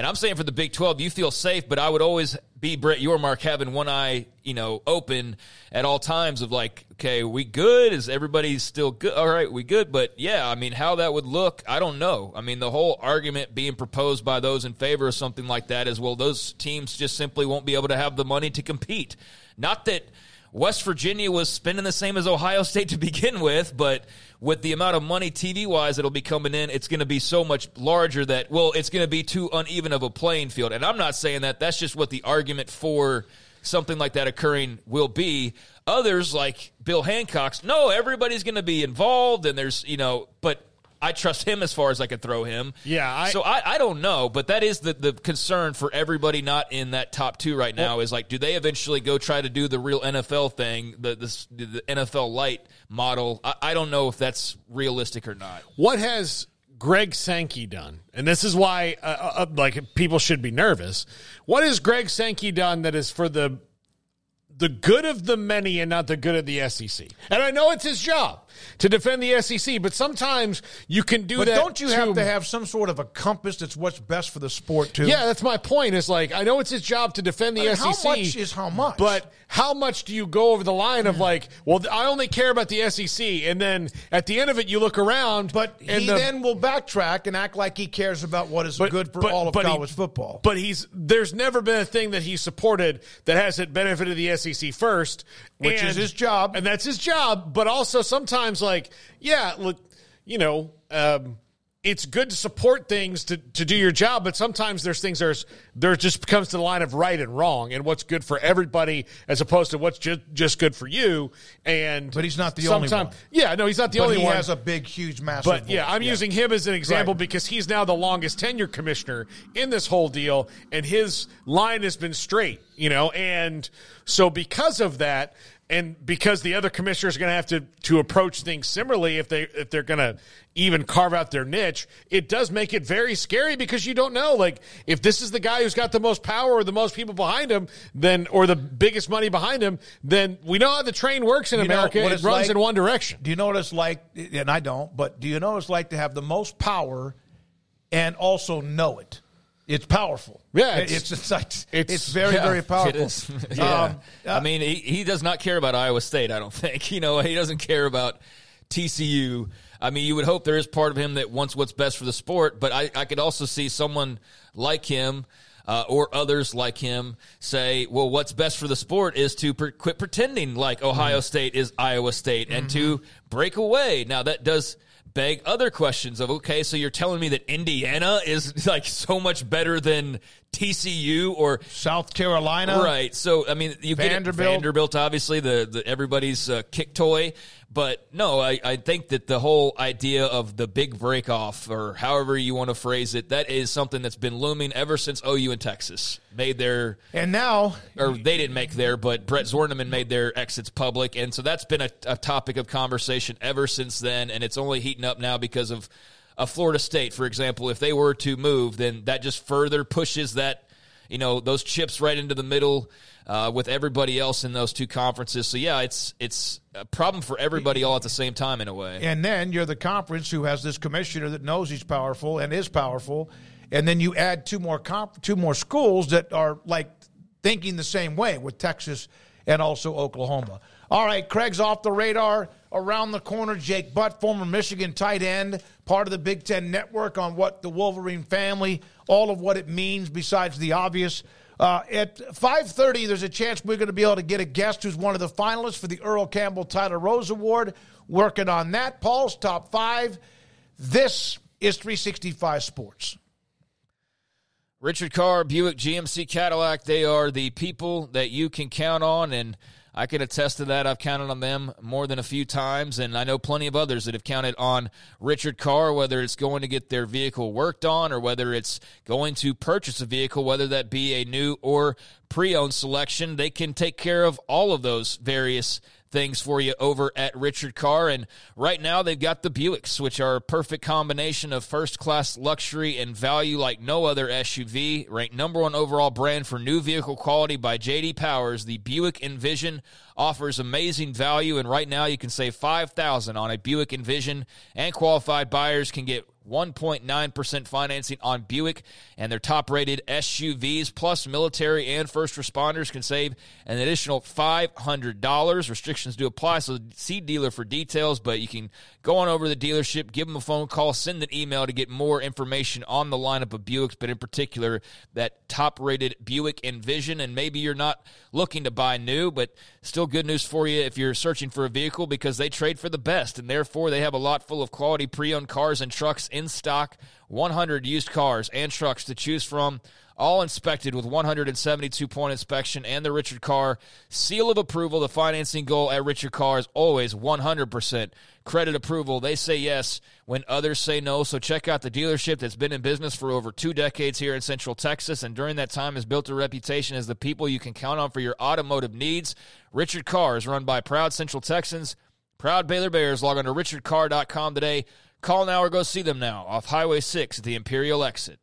And I'm saying for the Big 12, you feel safe, but I would always be Brett Yormark having one eye, you know, open at all times of like, okay, we good? Is everybody still good? All right, we good. But yeah, I mean, how that would look, I don't know. I mean, the whole argument being proposed by those in favor of something like that is, well, those teams just simply won't be able to have the money to compete. Not that West Virginia was spending the same as Ohio State to begin with, but with the amount of money TV wise that'll be coming in, it's going to be so much larger that, well, it's going to be too uneven of a playing field. And I'm not saying that. That's just what the argument for something like that occurring will be. Others, like Bill Hancock's, no, everybody's going to be involved, and there's, you know, but I trust him as far as I could throw him. Yeah, I- so I, I don't know, but that is the, the concern for everybody not in that top two right now is like, do they eventually go try to do the real NFL thing, the the, the NFL light model? I, I don't know if that's realistic or not. What has Greg Sankey done? And this is why, uh, uh, like, people should be nervous. What has Greg Sankey done that is for the the good of the many and not the good of the SEC? And I know it's his job to defend the SEC, but sometimes you can do But that. don't you have to have some sort of a compass that's what's best for the sport too? Yeah, that's my point. Is like I know it's his job to defend the I mean, SEC. how much is how much? But how much do you go over the line of like, well, I only care about the SEC, and then at the end of it, you look around, but he then will backtrack and act like he cares about what is good for all of he- college football. But he's there's never been a thing that he supported that hasn't benefited the SEC first, Which is his job, and that's his job. But also sometimes, like, yeah, look, you know. Um, it's good to support things to, to do your job, but sometimes there's things there's there just comes to the line of right and wrong and what's good for everybody as opposed to what's just just good for you. And But he's not the only one. Yeah, no, he's not the But only he one. has a big, huge, massive. But yeah. I'm using him as an example Right. because he's now the longest tenure commissioner in this whole deal, and his line has been straight, you know. And so because of that, and because the other commissioners are going to have to to approach things similarly if they if they're going to even carve out their niche, it does make it very scary because you don't know like if this is the guy who's got the most power or the most people behind him, then or the biggest money behind him, then we know how the train works in You America. it runs like? in one direction. Do you know what it's like? And I don't, but do you know what it's like to have the most power and also know it? It's powerful. Yeah, it's it's- it's, like, it's, It's very yeah, very powerful. Yeah. Um, I mean, he, he does not care about Iowa State. I don't think. You know, he doesn't care about TCU. I mean, you would hope there is part of him that wants what's best for the sport, but I, I could also see someone like him. Uh, or others like him say, well, what's best for the sport is to per- quit pretending like Ohio Mm-hmm. State is Iowa State and to break away. Now, that does beg other questions of, okay, so you're telling me that Indiana is like so much better than TCU or South Carolina, right? So I mean, you get it- Vanderbilt. Vanderbilt, obviously the, the everybody's uh, kick toy, but no, I, I think that the whole idea of the big break off, or however you want to phrase it, that is something that's been looming ever since OU and Texas made their And now or they didn't make their, but Brett Zorneman made their exits public, and so that's been a, a topic of conversation ever since then, and it's only heating up now because of. Of Florida State, for example, if they were to move, then that just further pushes that, you know, those chips right into the middle uh, with everybody else in those two conferences. So yeah, it's it's a problem for everybody all at the same time in a way. And then you're the conference who has this commissioner that knows he's powerful and is powerful, and then you add two more comp- two more schools that are like thinking the same way with Texas and also Oklahoma. All right, Craig's off the radar. Around the corner, Jake Butt, former Michigan tight end, part of the Big Ten Network on what the Wolverine family, all of what it means besides the obvious. Uh, at 5.30, there's a chance we're going to be able to get a guest who's one of the finalists for the Earl Campbell Tyler Rose Award. Working on that. Paul's top five. This is 365 Sports. Richard Carr, Buick, GMC, Cadillac, they are the people that you can count on. And I can attest to that. I've counted on them more than a few times, and I know plenty of others that have counted on Richard Carr, whether it's going to get their vehicle worked on or whether it's going to purchase a vehicle, whether that be a new or pre owned selection. They can take care of all of those various things for you over at Richard Carr. And right now, they've got the Buicks, which are a perfect combination of first class luxury and value like no other SUV. Ranked number one overall brand for new vehicle quality by JD Powers, the Buick Envision offers amazing value. And right now, you can save 5000 on a Buick Envision, and qualified buyers can get 1.9% financing on Buick and their top rated SUVs, plus military and first responders can save an additional $500. Restrictions do apply, so see dealer for details, but you can go on over to the dealership, give them a phone call, send an email to get more information on the lineup of Buicks, but in particular, that top rated Buick Envision. And maybe you're not looking to buy new, but still good news for you if you're searching for a vehicle because they trade for the best, and therefore they have a lot full of quality pre owned cars and trucks in stock, 100 used cars and trucks to choose from, all inspected with 172 point inspection and the Richard Carr seal of approval. The financing goal at Richard Carr is always 100% credit approval. They say yes when others say no. So check out the dealership that's been in business for over two decades here in Central Texas, and during that time has built a reputation as the people you can count on for your automotive needs. Richard Carr is run by proud Central Texans. Proud Baylor Bears. Log on to richardcarr.com today. Call now or go see them now off Highway 6 at the Imperial exit.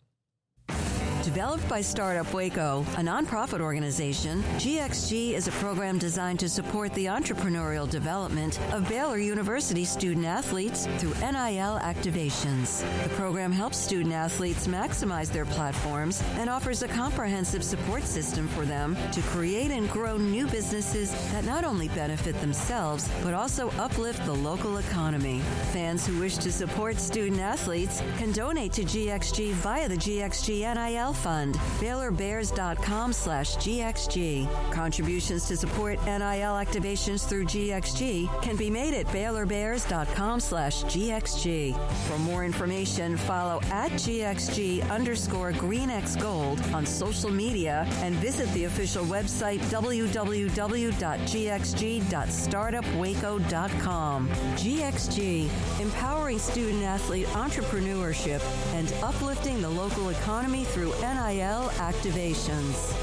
Developed by Startup Waco, a nonprofit organization, GXG is a program designed to support the entrepreneurial development of Baylor University student athletes through NIL activations. The program helps student athletes maximize their platforms and offers a comprehensive support system for them to create and grow new businesses that not only benefit themselves, but also uplift the local economy. Fans who wish to support student athletes can donate to GXG via the GXG NIL Fund, BaylorBears.com slash GXG. Contributions to support NIL activations through GXG can be made at BaylorBears.com slash GXG. For more information, follow at GXG underscore GreenX Gold on social media and visit the official website www.gxg.startupwaco.com. GXG, empowering student athlete entrepreneurship and uplifting the local economy through NIL activations.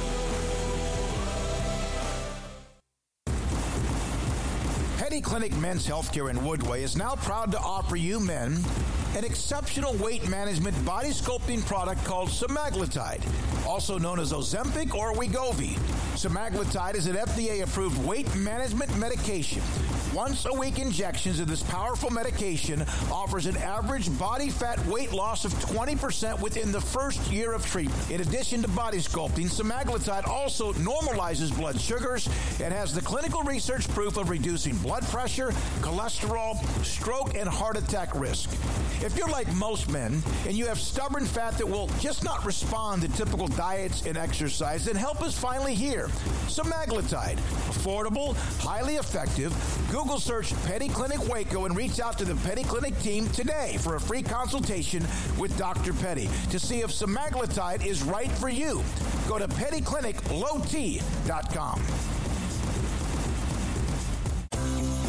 Petty Clinic Men's Healthcare in Woodway is now proud to offer you men an exceptional weight management body sculpting product called semaglutide, also known as Ozempic or Wegovy. Semaglutide is an FDA-approved weight management medication. Once a week injections of this powerful medication offers an average body fat weight loss of 20% within the first year of treatment. In addition to body sculpting, semaglutide also normalizes blood sugars and has the clinical research proof of reducing blood pressure, cholesterol, stroke, and heart attack risk. If you're like most men and you have stubborn fat that will just not respond to typical diets and exercise, then help is finally here. Semaglutide, affordable, highly effective. Google search Petty Clinic Waco and reach out to the Petty Clinic team today for a free consultation with Dr. Petty to see if semaglutide is right for you. Go to pettycliniclowt.com.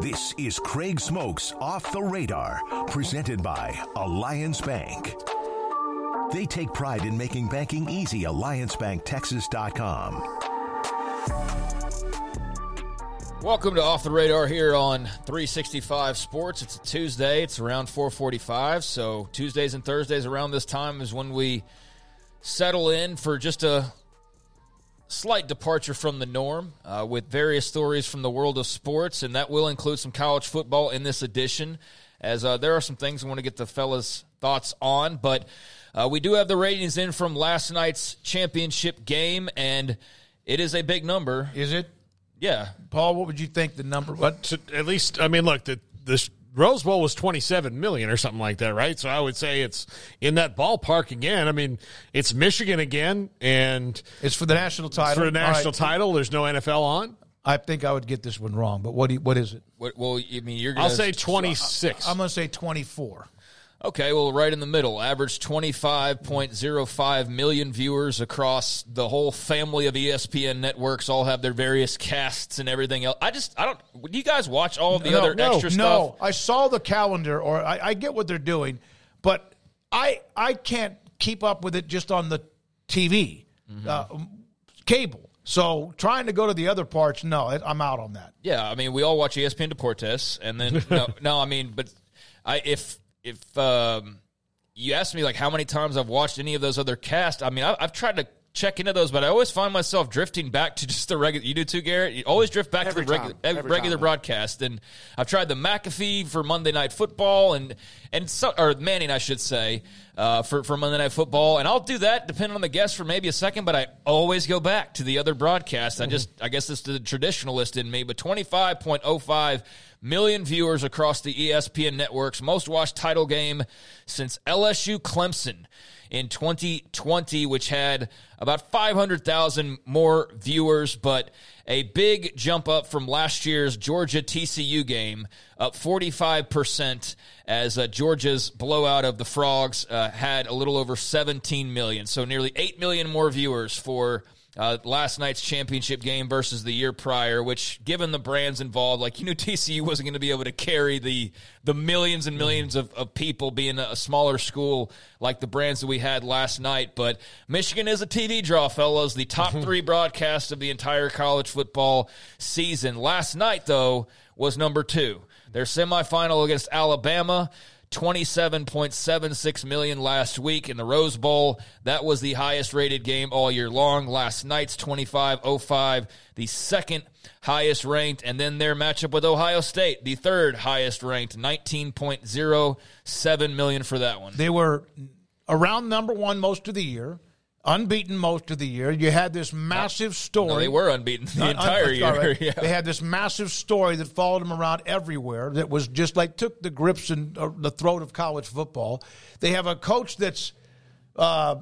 This is Craig Smoak's Off the Radar, presented by Alliance Bank. They take pride in making banking easy. AllianceBankTexas.com. Welcome to Off the Radar here on 365 Sports. It's a Tuesday. It's around 4:45. So Tuesdays and Thursdays around this time is when we settle in for just a slight departure from the norm uh, with various stories from the world of sports, and that will include some college football in this edition. As uh, there are some things I want to get the fellas' thoughts on, but uh, we do have the ratings in from last night's championship game, and it is a big number. Is it? Yeah. Paul, what would you think the number? But to, at least, I mean, look, the the Rose Bowl was twenty seven million or something like that, right? So I would say it's in that ballpark again. I mean, it's Michigan again, and it's for the national it's title. for the national right. title. There's no NFL on. I think I would get this one wrong, but what do you, what is it? What, well, I mean, you're. Gonna, I'll say twenty six. I'm going to say 24. Okay, well, right in the middle. Average 25.05 million viewers across the whole family of ESPN networks. All have their various casts and everything else. I just, I don't. Do you guys watch all the no, other no, extra stuff? No, I saw the calendar, or I, I get what they're doing, but I I can't keep up with it just on the TV, Mm-hmm. uh, cable. So trying to go to the other parts, no, I'm out on that. Yeah, I mean, we all watch ESPN Deportes, and then no, no, I mean, but I if if um, you ask me like how many times I've watched any of those other casts, I mean, I, I've tried to check into those, but I always find myself drifting back to just the regular. You do too, Garrett. You always drift back Every to the regular time. Every regular time. broadcast, and I've tried the McAfee for Monday Night Football, and and so, or Manning, I should say, uh, for for Monday Night Football, and I'll do that depending on the guest for maybe a second, but I always go back to the other broadcast. I just, I guess it's the traditionalist in me, but twenty five point oh five million viewers across the ESPN networks, most watched title game since LSU Clemson in 2020, which had about 500,000 more viewers, but a big jump up from last year's Georgia TCU game, up 45%, as uh, Georgia's blowout of the Frogs uh, had a little over 17 million. So nearly 8 million more viewers for uh, last night's championship game versus the year prior, which, given the brands involved, like you knew TCU wasn't going to be able to carry the the millions and millions of, of people being a, smaller school like the brands that we had last night. But Michigan is a TV draw, fellows. The top three broadcast of the entire college football season. Last night, though, was number two. Their semifinal against Alabama. 27.76 million last week in the Rose Bowl. That was the highest rated game all year long. Last night's 25.05, the second highest ranked. And then their matchup with Ohio State, the third highest ranked, 19.07 million for that one. They were around number one most of the year, unbeaten most of the year. You had this massive story. No, they were unbeaten the entire un- year. right. Yeah. They had this massive story that followed them around everywhere. That was just like took the grips and uh, the throat of college football. They have a coach that's uh,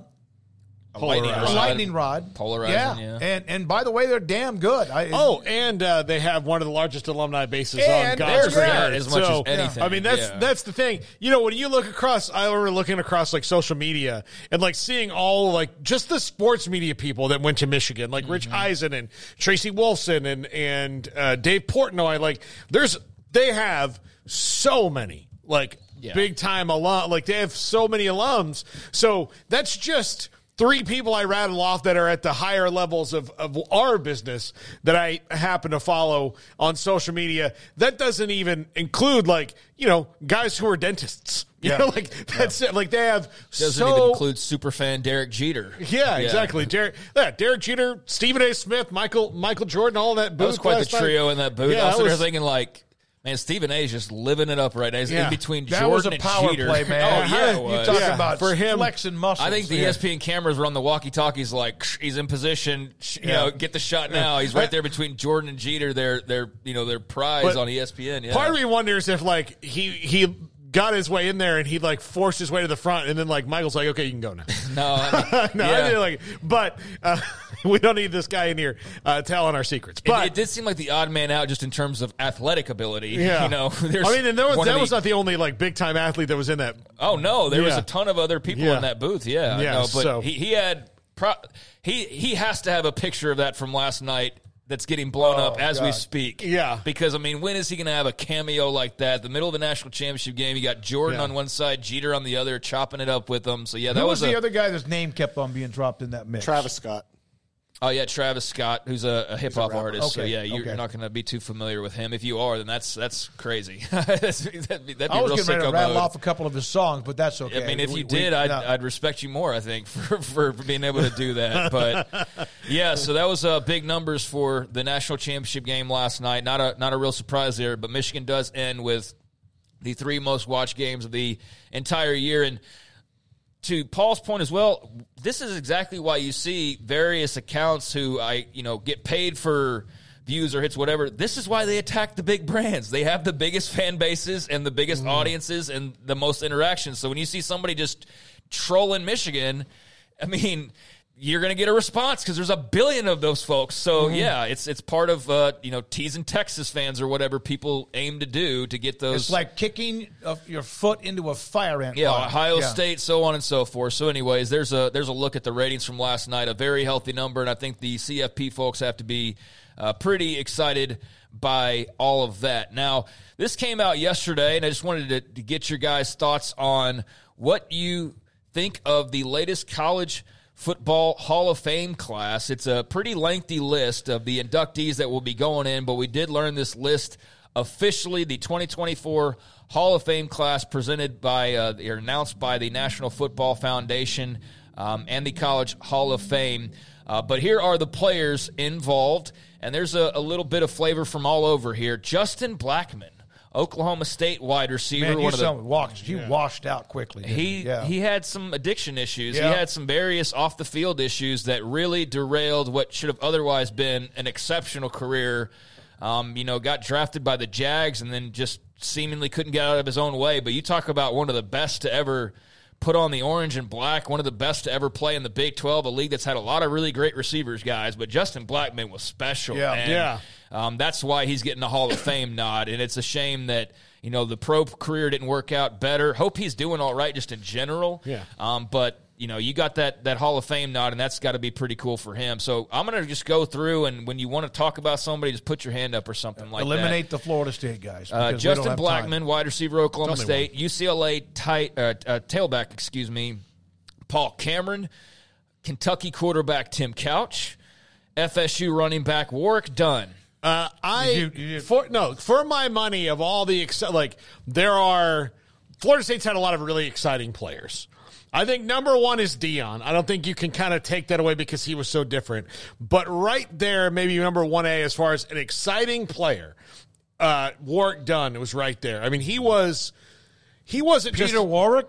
A lightning a rod. lightning rod, Polarizing, yeah. And and by the way, they're damn good. I, Oh, and uh, they have one of the largest alumni bases And on God's they're green earth. As much So, as anything, I mean, that's yeah. that's the thing. You know, when you look across, I remember looking across like social media and like seeing all like just the sports media people that went to Michigan, like Rich Mm-hmm. Eisen and Tracy Wolfson and and uh, Dave Portnoy. Like, there's they have so many like Yeah. big time alum. Like they have so many alums. So that's just three people I rattle off that are at the higher levels of, of our business that I happen to follow on social media. That doesn't even include like, you know, guys who are dentists. You Yeah. know, like that's it. Like they have Doesn't so even include superfan Derek Jeter. yeah, exactly. Derek, yeah, Derek Jeter, Stephen A. Smith, Michael Michael Jordan, all that. That was quite the night. trio in that booth. Yeah, I was was- thinking like, man, Stephen A. is just living it up right now. He's Yeah. in between that Jordan was a and power Jeter. play, man. Oh yeah, it you was. talk Yeah. about For him- flexing muscles. I think the Yeah. ESPN cameras were on the walkie-talkies, like he's in position. You Yeah. know, get the shot now. He's right there between Jordan and Jeter. Their their you know their prize But on ESPN. Yeah. Part of me wonders if like he he got his way in there and he like forced his way to the front, and then like Michael's like, okay, you can go now. no, I no, yeah. I didn't like, but uh, we don't need this guy in here uh, telling our secrets. But it, did seem like the odd man out just in terms of athletic ability. yeah, You know, there's I mean, and there was, that was not the only like big time athlete that was in that. Oh no, there was a ton of other people Yeah. in that booth. Yeah, Yeah, no, but so- he, he had pro- he he has to have a picture of that from last night that's getting blown Oh, up as we speak. Yeah. because I mean, when is he going to have a cameo like that? The middle of the national championship game, you got Jordan Yeah. on one side, Jeter on the other, chopping it up with them. So yeah, that Who was, was the a, other guy? His name kept on being dropped in that mix. Travis Scott. Oh yeah, Travis Scott, who's a, a hip hop artist. So yeah, you're, okay. you're not going to be too familiar with him. If you are, then that's that's crazy. that'd be, that'd be I was real getting to rattle mode. off a couple of his songs, but that's okay. I mean, if We- you we- did, I'd, no. I'd respect you more. I think for, for being able to do that. But yeah, so that was uh, big numbers for the national championship game last night. Not a not a real surprise there, but Michigan does end with the three most watched games of the entire year. And to Paul's point as well, this is exactly why you see various accounts who I you know get paid for views or hits whatever. This is why they attack the big brands. They have the biggest fan bases and the biggest mm-hmm. audiences and the most interactions. So when you see somebody just trolling Michigan, I mean. You're going to get a response because there's a billion of those folks. So Mhm. yeah, it's it's part of uh, you know teasing Texas fans or whatever people aim to do to get those It's like kicking of your foot into a fire ant. yeah. Ohio Yeah. State, so on and so forth. So, anyways, there's a there's a look at the ratings from last night. A very healthy number, and I think the CFP folks have to be uh, pretty excited by all of that. Now, this came out yesterday, and I just wanted to, to get your guys' thoughts on what you think of the latest college football Hall of Fame class. It's a pretty lengthy list of the inductees that will be going in, but we did learn this list officially the 2024 Hall of Fame class presented by uh, or announced by the National Football Foundation um, and the College Hall of Fame. Uh, but here are the players involved, and there's a, a little bit of flavor from all over here. Justin Blackman, Oklahoma State wide receiver, Man, you one of the saw him walk. He washed out quickly. didn't he yeah. he had some addiction issues. Yeah. He had some various off the field issues that really derailed what should have otherwise been an exceptional career. Um, you know, got drafted by the Jags and then just seemingly couldn't get out of his own way. But you talk about one of the best to ever put on the orange and black, one of the best to ever play in the Big 12, a league that's had a lot of really great receivers, guys. But Justin Blackmon was special. Yeah. and, Yeah. Um, that's why he's getting the Hall of Fame nod, and it's a shame that you know the pro career didn't work out better. Hope he's doing all right just in general. Yeah. Um, but you know you got that that Hall of Fame nod, and that's got to be pretty cool for him. So I'm gonna just go through, and when you want to talk about somebody, just put your hand up or something like that. Eliminate the Florida State guys. Uh, because we don't Justin Blackmon, time. wide receiver, Oklahoma Tell me State. UCLA tight uh, uh, tailback, excuse me. Paul Cameron, Kentucky quarterback Tim Couch, FSU running back Warrick Dunn. Uh, I for no for my money of all the like there are Florida State's had a lot of really exciting players. I think number one is Deion. I don't think you can kind of take that away because he was so different. But right there, maybe number one A as far as an exciting player, uh, Warrick Dunn was right there. I mean, he was he wasn't Peter just Warrick.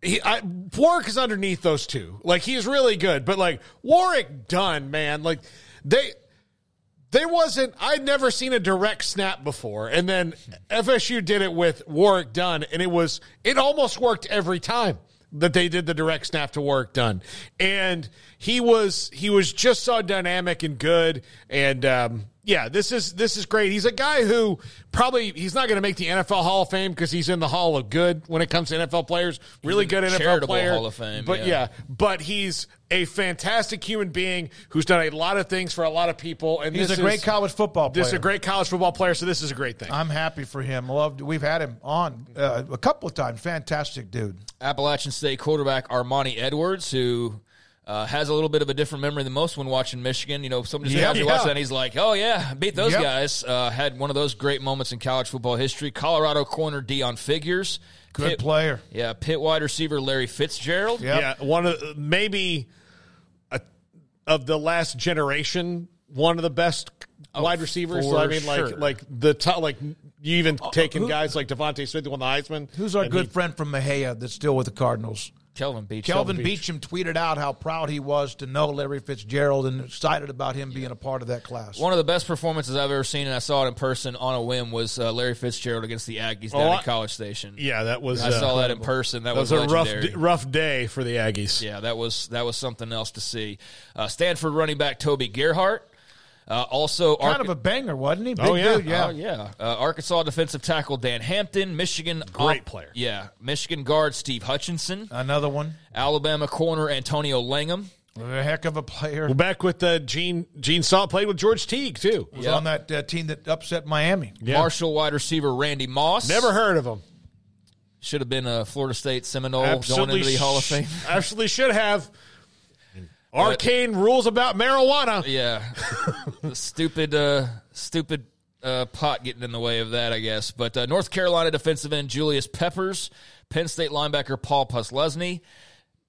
he, I, Warrick is underneath those two. Like he's really good, but like Warrick Dunn, man, like they there wasn't. I'd never seen a direct snap before, and then FSU did it with Warrick Dunn, and it was it almost worked every time that they did the direct snap to Warrick Dunn, and he was he was just so dynamic and good, and um, yeah, this is this is great. He's a guy who probably he's not going to make the NFL Hall of Fame because he's in the Hall of Good when it comes to NFL players. Really in good NFL player, Hall of Fame, but yeah. yeah, but he's a fantastic human being who's done a lot of things for a lot of people. And He's this a great is, college football player. This is a great college football player, so this is a great thing. I'm happy for him. Loved. We've had him on uh, a couple of times. Fantastic dude. Appalachian State quarterback Armani Edwards, who uh, has a little bit of a different memory than most when watching Michigan. You know, somebody's Yeah, after yeah. watching that, he's like, "Oh yeah, beat those Yep. guys." Uh, had one of those great moments in college football history. Colorado corner Deon Figures, Good Pitt- player. Yeah, Pitt wide receiver Larry Fitzgerald. Yeah, one of maybe a, of the last generation, one of the best wide receivers. Oh, for I mean, sure. like like the top, like you even taking who- guys like DeVonta Smith who won the Heisman. Who's our good he- friend from Mexia that's still with the Cardinals? Kelvin Beachum. Kelvin Beachum. Beachum tweeted out how proud he was to know Larry Fitzgerald and excited about him being a part of that class. One of the best performances I've ever seen, and I saw it in person on a whim, was uh, Larry Fitzgerald against the Aggies down Oh, at College Station. Yeah, that was. I uh, saw that in person. That, That was, was, a rough legendary. d- rough day for the Aggies. Yeah, that was that was something else to see. Uh, Stanford running back Toby Gerhart. Uh, also, kind Arca- of a banger, wasn't he? Big Oh, yeah. dude, yeah. Oh, yeah. Uh, Arkansas defensive tackle Dan Hampton, Michigan Great off- player. Yeah, Michigan guard Steve Hutchinson, Another one. Alabama corner Antonio Langham. A heck of a player. Well, back with uh, Gene Gene Salt played with George Teague too. was Yep. on that uh, team that upset Miami. Yeah. Marshall wide receiver Randy Moss. Never heard of him. should have been a Florida State Seminole going into the Hall of sh- Fame. Absolutely should have. Arcane rules about marijuana. Yeah, stupid, uh, stupid uh, pot getting in the way of that, I guess. But uh, North Carolina defensive end Julius Peppers, Penn State linebacker Paul Posluszny,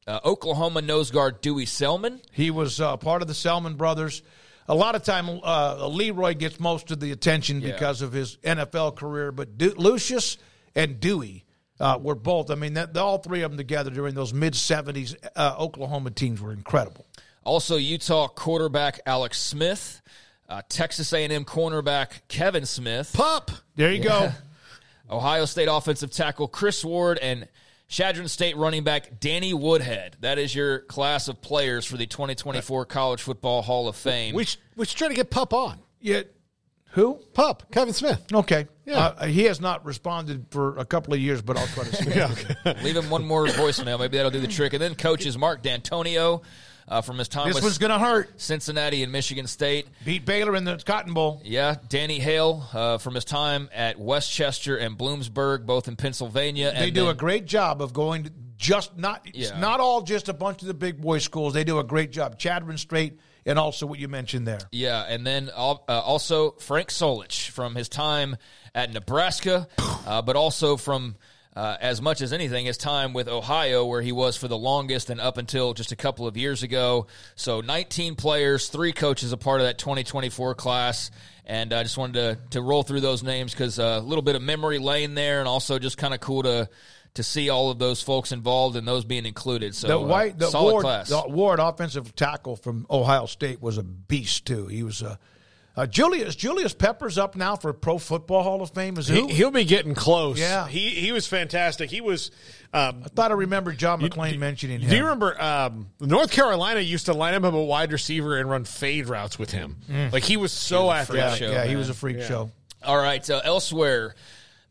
uh, Oklahoma nose guard Dewey Selmon. He was uh, part of the Selmon brothers. A lot of time, uh, Leroy gets most of the attention Yeah. because of his NFL career, but Du- Lucius and Dewey uh, were both. I mean, that, all three of them together during those mid '70s uh, Oklahoma teams were incredible. Also, Utah quarterback Alex Smith, uh, Texas A&M cornerback Kevin Smith, Pup. There you go. Ohio State offensive tackle Chris Ward, and Chadron State running back Danny Woodhead. That is your class of players for the 2024 College Football Hall of Fame. We should, we should try to get Pup on. Yeah, who? Pup, Kevin Smith. Okay. Yeah. Uh, he has not responded for a couple of years, but I'll try to see. Leave him one more voicemail. Maybe that'll do the trick. And then coaches Mark Dantonio uh, from his time This with one's going to hurt. Cincinnati and Michigan State. Beat Baylor in the Cotton Bowl. Yeah, Danny Hale uh, from his time at West Chester and Bloomsburg, both in Pennsylvania. They and do then- a great job of going to just not it's not all just a bunch of the big boy schools. They do a great job. Chadron State and also what you mentioned there. Yeah, and then uh, also Frank Solich from his time at Nebraska, uh, but also from uh, as much as anything his time with Ohio, where he was for the longest and up until just a couple of years ago. So 19 players, three coaches a part of that 2024 class. And I just wanted to, to roll through those names because a little bit of memory lane there, and also just kind of cool to to see all of those folks involved and those being included. So the uh, white, the solid Ward, class. the Ward offensive tackle from Ohio State was a beast too. He was a uh, Julius Julius Peppers up now for Pro Football Hall of Fame. Is who? He, he'll be getting close. Yeah. he he was fantastic. He was. Um, I thought I remembered John McClain mentioning him. do you remember um, North Carolina used to line him up a wide receiver and run fade routes with him? Mm. Like he was so athletic. Yeah, yeah, he was a freak show. All right. Uh, elsewhere,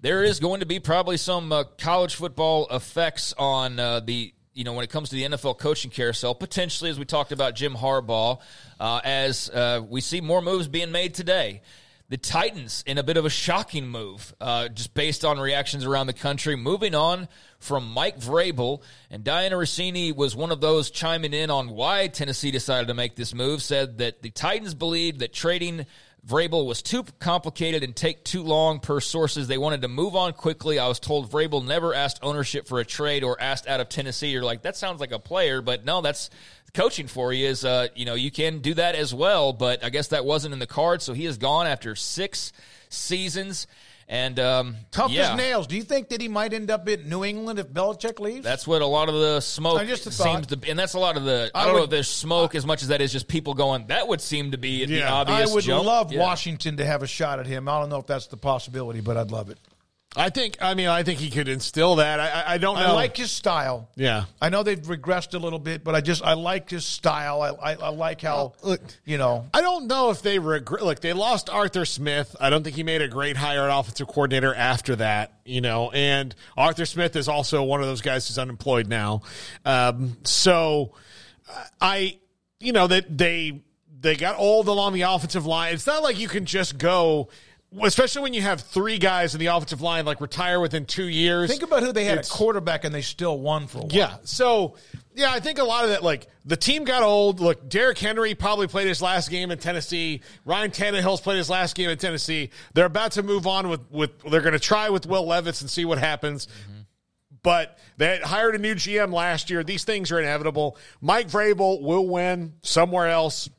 there is going to be probably some uh, college football effects on uh, the you know when it comes to the NFL coaching carousel. Potentially, as we talked about Jim Harbaugh, uh, as uh, we see more moves being made today. The Titans in a bit of a shocking move, uh, just based on reactions around the country. Moving on from Mike Vrabel, and Dianna Russini was one of those chiming in on why Tennessee decided to make this move. Said that the Titans believed that trading Vrabel was too complicated and take too long per sources. They wanted to move on quickly. I was told Vrabel never asked ownership for a trade or asked out of Tennessee. You're like, that sounds like a player, but no, that's coaching for you is, uh, you know, you can do that as well, but I guess that wasn't in the cards. So he is gone after six seasons. And, um, Tough yeah. as nails. Do you think that he might end up in New England if Belichick leaves? That's what a lot of the smoke I just seems to be, and that's a lot of the. I, I don't know if there's smoke as much as that is just people going. That would seem to be the obvious. I would jump." love Yeah. Washington to have a shot at him. I don't know if that's the possibility, but I'd love it. I think. I mean, I think he could instill that. I, I, don't know. I like his style. Yeah. I know they've regressed a little bit, but I just I like his style. I I, I like how you know. I don't know if they regret. Look, they lost Arthur Smith. I don't think he made a great hire at offensive coordinator after that. You know, and Arthur Smith is also one of those guys who's unemployed now. Um, so I, you know, that they they got old along the offensive line. It's not like you can just go. Especially when you have three guys in the offensive line like retire within two years. Think about who they had It's- at quarterback, and they still won for a while. yeah. So, yeah, I think a lot of that, like, the team got old. Look, Derrick Henry probably played his last game in Tennessee. Ryan Tannehill's played his last game in Tennessee. They're about to move on with, with they're going to try with Will Levis and see what happens. But they hired a new GM last year. These things are inevitable. Mike Vrabel will win somewhere else.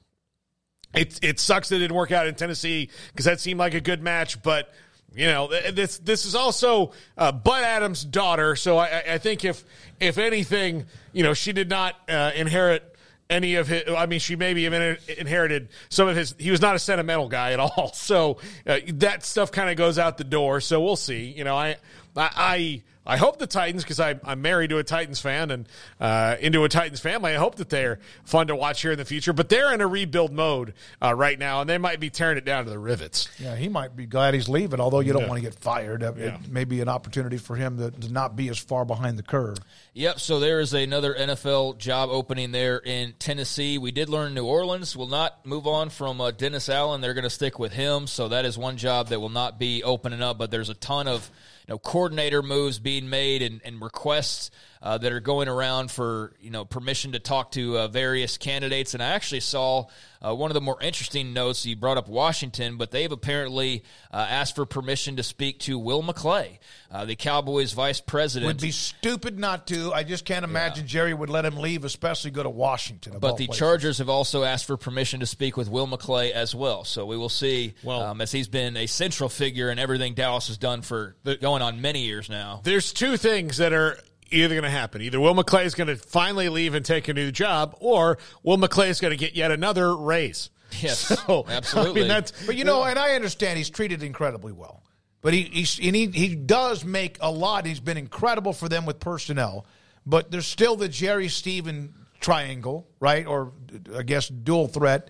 It it sucks that it didn't work out in Tennessee because that seemed like a good match, but you know this this is also uh, Bud Adams' daughter, so I, I- think if if anything, you know, she did not uh, inherit any of his. I mean, she maybe even inherited some of his. He was not a sentimental guy at all, so uh, that stuff kind of goes out the door. So we'll see. You know, I I. I hope the Titans, because I'm married to a Titans fan and uh, into a Titans family. I hope that they're fun to watch here in the future. But they're in a rebuild mode uh, right now, and they might be tearing it down to the rivets. Yeah, he might be glad he's leaving, although you don't Yeah. want to get fired. Uh, Yeah. It may be an opportunity for him to, to not be as far behind the curve. Yep. So there is another NFL job opening there in Tennessee. We did learn New Orleans will not move on from uh, Dennis Allen. They're going to stick with him. So that is one job that will not be opening up. But there's a ton of know coordinator moves being made and, and requests uh, that are going around for you know permission to talk to uh, various candidates. And I actually saw uh, one of the more interesting notes. You brought up Washington, but they've apparently uh, asked for permission to speak to Will McClay, uh, the Cowboys vice president. Would be stupid not to. I just can't imagine Jerry would let him leave, especially go to Washington. But the places. Chargers have also asked for permission to speak with Will McClay as well. So we will see, um, as he's been a central figure in everything Dallas has done for going on many years now. There's two things that are either going to happen. Either Will McClay is going to finally leave and take a new job, or Will McClay is going to get yet another raise. Yes, So, absolutely. I mean, that's, But you know, and I understand he's treated incredibly well. But he he's, and he he does make a lot. He's been incredible for them with personnel. But there's still the Jerry Stephen triangle, right? Or I guess dual threat.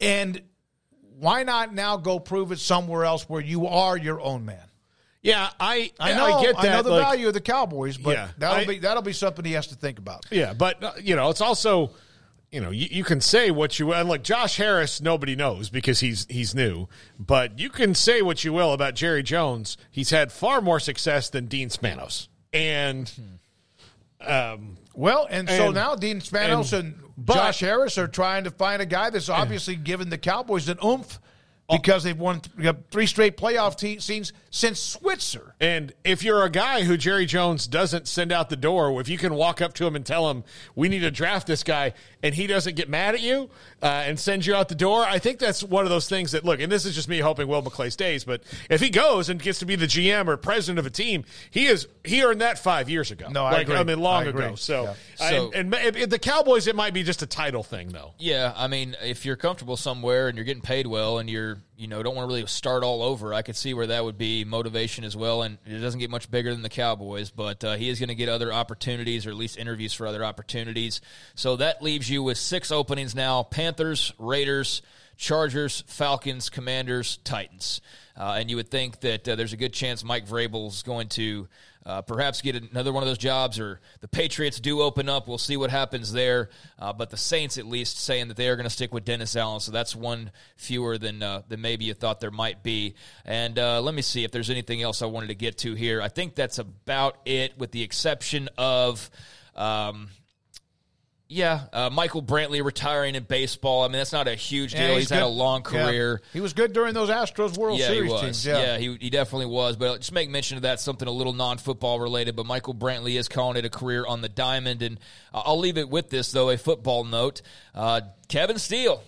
And why not now go prove it somewhere else where you are your own man? Yeah, I I know, I get that. I know the like- value of the Cowboys, but Yeah, that'll I- be that'll be something he has to think about. Yeah, but uh, you know, it's also you know, you, you can say what you and like Josh Harris, nobody knows because he's he's new, but you can say what you will about Jerry Jones. He's had far more success than Dean Spanos, and um, Well, and, so And- now Dean Spanos and, but- Josh Harris are trying to find a guy that's obviously given the Cowboys an oomph because they've won th- three straight playoff te- scenes since Switzer. And if you're a guy who Jerry Jones doesn't send out the door, if you can walk up to him and tell him, we need to draft this guy, and he doesn't get mad at you uh, and send you out the door, I think that's one of those things that, look, and this is just me hoping Will McClay stays, but if he goes and gets to be the GM or president of a team, he is he earned that five years ago. No, I like, agree. I mean, long I agree. ago. So, Yeah. So- and, and if- if the Cowboys, it might be just a title thing, though. Yeah, I mean, if you're comfortable somewhere and you're getting paid well and you're, you know, don't want to really start all over, I could see where that would be motivation as well. And it doesn't get much bigger than the Cowboys, but uh, he is going to get other opportunities or at least interviews for other opportunities. So that leaves you with six openings now Panthers, Raiders, Chargers, Falcons, Commanders, Titans. Uh, and you would think that uh, there's a good chance Mike Vrabel is going to uh, perhaps get another one of those jobs, or the Patriots do open up. We'll see what happens there. Uh, but the Saints, at least, saying that they are going to stick with Dennis Allen, so that's one fewer than uh, than maybe you thought there might be. And uh, let me see if there's anything else I wanted to get to here. I think that's about it, with the exception of. Um, yeah, uh, Michael Brantley retiring in baseball. I mean, that's not a huge deal. Yeah, he's had a long Yeah. career. He was good during those Astros World yeah, Series teams. Yeah, he, he definitely was. But just make mention of that, something a little non football related. But Michael Brantley is calling it a career on the diamond. And I'll leave it with this, though, a football note. Uh, Kevin Steele,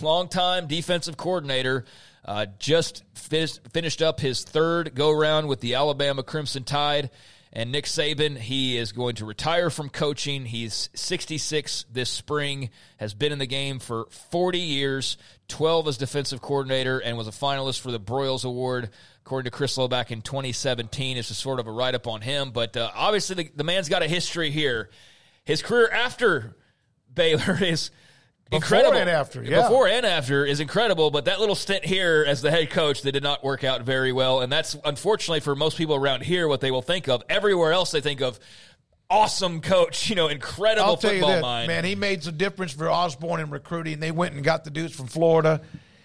longtime defensive coordinator, uh, just finished, finished up his third go round with the Alabama Crimson Tide. And Nick Saban, he is going to retire from coaching. He's 66 this spring, has been in the game for 40 years, 12 as defensive coordinator, and was a finalist for the Broyles Award, according to Chris Lowe back in 2017. It's just sort of a write up on him. But uh, obviously, the, the man's got a history here. His career after Baylor is incredible. and after, yeah. Before and after is incredible, but that little stint here as the head coach that did not work out very well, and that's unfortunately for most people around here what they will think of. Everywhere else, they think of awesome coach, you know, incredible I'll tell you football this, mind. man. He made some difference for Osborne in recruiting. They went and got the dudes from Florida.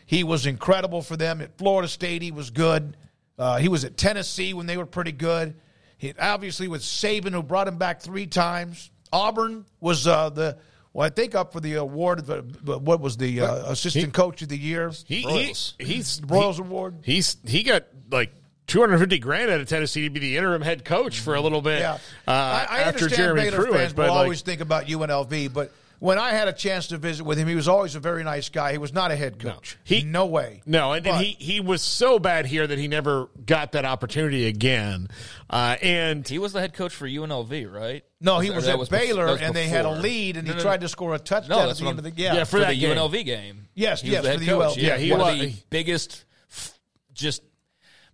He was incredible for them at Florida State. He was good. Uh, he was at Tennessee when they were pretty good. He obviously with Saban, who brought him back three times. Auburn was uh, the well, I think up for the award. But, but what was the uh, assistant coach of the year? He, he he's The Broyles he- Award. He's he got like 250 grand out of Tennessee to be the interim head coach for a little bit. Yeah, uh, I, I after understand Jeremy Baylor Pruitt, fans but will like, always think about UNLV, but when I had a chance to visit with him, he was always a very nice guy. He was not a head coach. He- no way. No, and, and But- he he was so bad here that he never got that opportunity again. Uh, and he was the head coach for UNLV, right? No, he Or was at bef- Baylor, that was and they had a lead, and No, he no, tried no. to score a touchdown No, at that's the end of I'm- the yeah. Yeah, for for that the game. UNLV game. Yes, he was yes, the head for the coach. UL. Yeah, he one was- of the biggest, f- just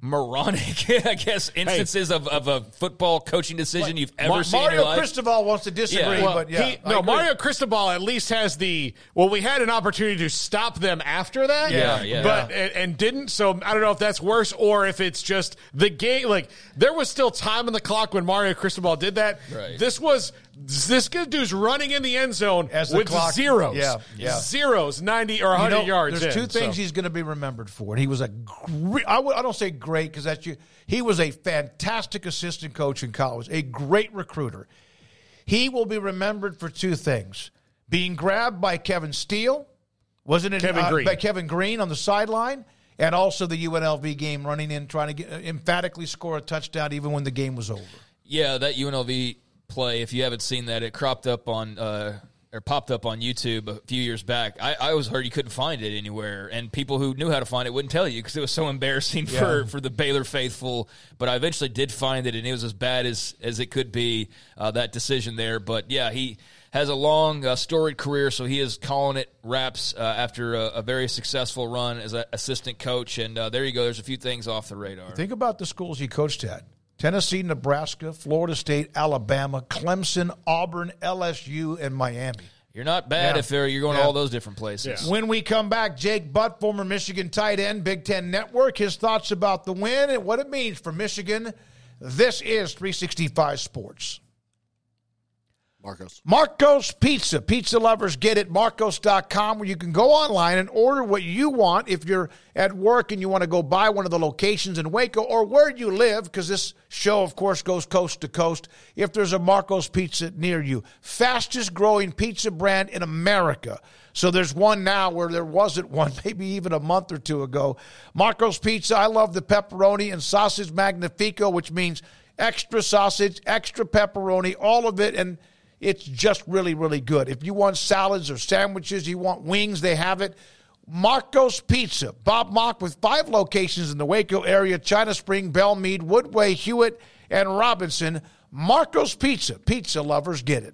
moronic, I guess, instances of, of a football coaching decision you've ever Ma- seen Mario your life. Cristobal wants to disagree, Yeah. Well, but yeah, he- no, agree. Mario Cristobal at least has the well. We had an opportunity to stop them after that, Yeah, yeah. but and, and didn't. So I don't know if that's worse or if it's just the game. Like there was still time on the clock when Mario Cristobal did that. Right. This was This good dude's running in the end zone As the with clock- zeros. Yeah, yeah. Zeros, 90 or 100 You know, yards. There's in, two things so. he's going to be remembered for. And he was a great, I, don't say great because that's you. He was a fantastic assistant coach in college, a great recruiter. He will be remembered for two things being grabbed by Kevin Steele, wasn't it? Kevin uh, Greene. By Kevin Greene on the sideline, and also the UNLV game running in, trying to get, emphatically score a touchdown even when the game was over. Yeah, that UNLV play. If you haven't seen that, it cropped up on uh, or popped up on YouTube a few years back. I, I always heard you couldn't find it anywhere, and people who knew how to find it wouldn't tell you because it was so embarrassing for, for the Baylor faithful. But I eventually did find it, and it was as bad as as it could be. Uh, that decision there, but yeah, he has a long, uh, storied career, so he is calling it wraps uh, after a, a very successful run as an assistant coach. And uh, there you go. There's a few things off the radar. Think about the schools he coached at Tennessee, Nebraska, Florida State, Alabama, Clemson, Auburn, LSU, and Miami. You're not bad Yeah. if they're, you're going Yeah. to all those different places. When we come back, Jake Butt, former Michigan tight end, Big Ten Network, his thoughts about the win and what it means for Michigan. This is 365 Sports. Marcos. Marcos Pizza. Pizza lovers get it. Marcos.com, where you can go online and order what you want if you're at work and you want to go by one of the locations in Waco or where you live, because this show, of course, goes coast to coast. If there's a Marcos Pizza near you, fastest growing pizza brand in America. So there's one now where there wasn't one maybe even a month or two ago. Marcos Pizza, I love the pepperoni and sausage magnifico, which means extra sausage, extra pepperoni, all of it. And it's just really, really good. If you want salads or sandwiches, you want wings, they have it. Marco's Pizza. Bob Mock with five locations in the Waco area China Spring, Belmead, Woodway, Hewitt, and Robinson. Marco's Pizza. Pizza lovers get it.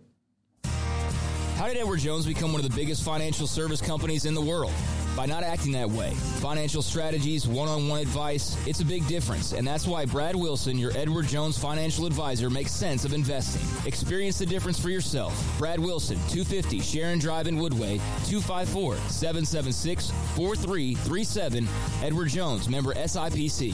How did Edward Jones become one of the biggest financial service companies in the world? By not acting that way. Financial strategies, one on one advice, it's a big difference. And that's why Brad Wilson, your Edward Jones financial advisor, makes sense of investing. Experience the difference for yourself. Brad Wilson, 250 Sharon Drive in Woodway, 254 776 4337. Edward Jones, member SIPC.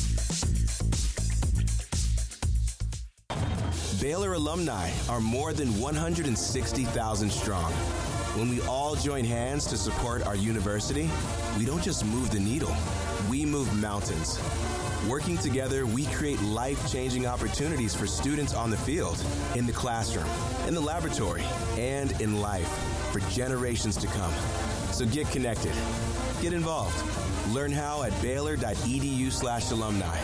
Baylor alumni are more than 160,000 strong. When we all join hands to support our university, we don't just move the needle, we move mountains. Working together, we create life changing opportunities for students on the field, in the classroom, in the laboratory, and in life for generations to come. So get connected, get involved. Learn how at baylor.edu slash alumni.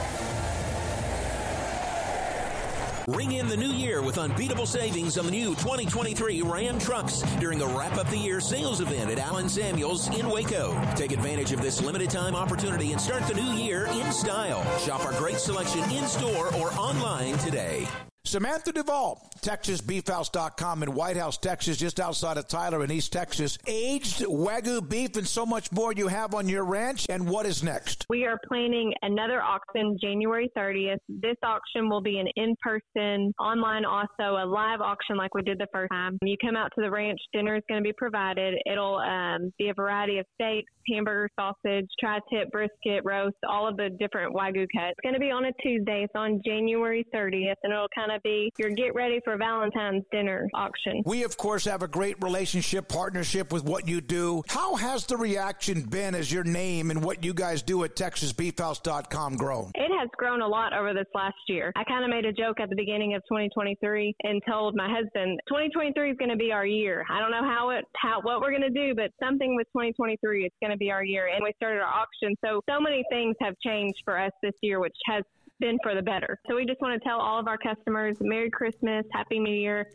Ring in the new year with unbeatable savings on the new 2023 Ram trucks during the wrap up the year sales event at Allen Samuels in Waco. Take advantage of this limited time opportunity and start the new year in style. Shop our great selection in store or online today. Samantha Duvall, TexasBeefHouse.com in White House, Texas, just outside of Tyler in East Texas. Aged Wagyu beef and so much more you have on your ranch. And what is next? We are planning another auction January 30th. This auction will be an in person, online, also a live auction like we did the first time. You come out to the ranch, dinner is going to be provided. It'll um, be a variety of steaks, hamburger, sausage, tri tip, brisket, roast, all of the different Wagyu cuts. It's going to be on a Tuesday. It's on January 30th, and it'll kind of be your get ready for Valentine's dinner auction. We, of course, have a great relationship, partnership with what you do. How has the reaction been as your name and what you guys do at TexasBeefHouse.com grown? It has grown a lot over this last year. I kind of made a joke at the beginning of 2023 and told my husband 2023 is going to be our year. I don't know how it how what we're going to do, but something with 2023 it's going to be our year. And we started our auction, so so many things have changed for us this year, which has been for the better. So we just want to tell all of our customers Merry Christmas, Happy New Year,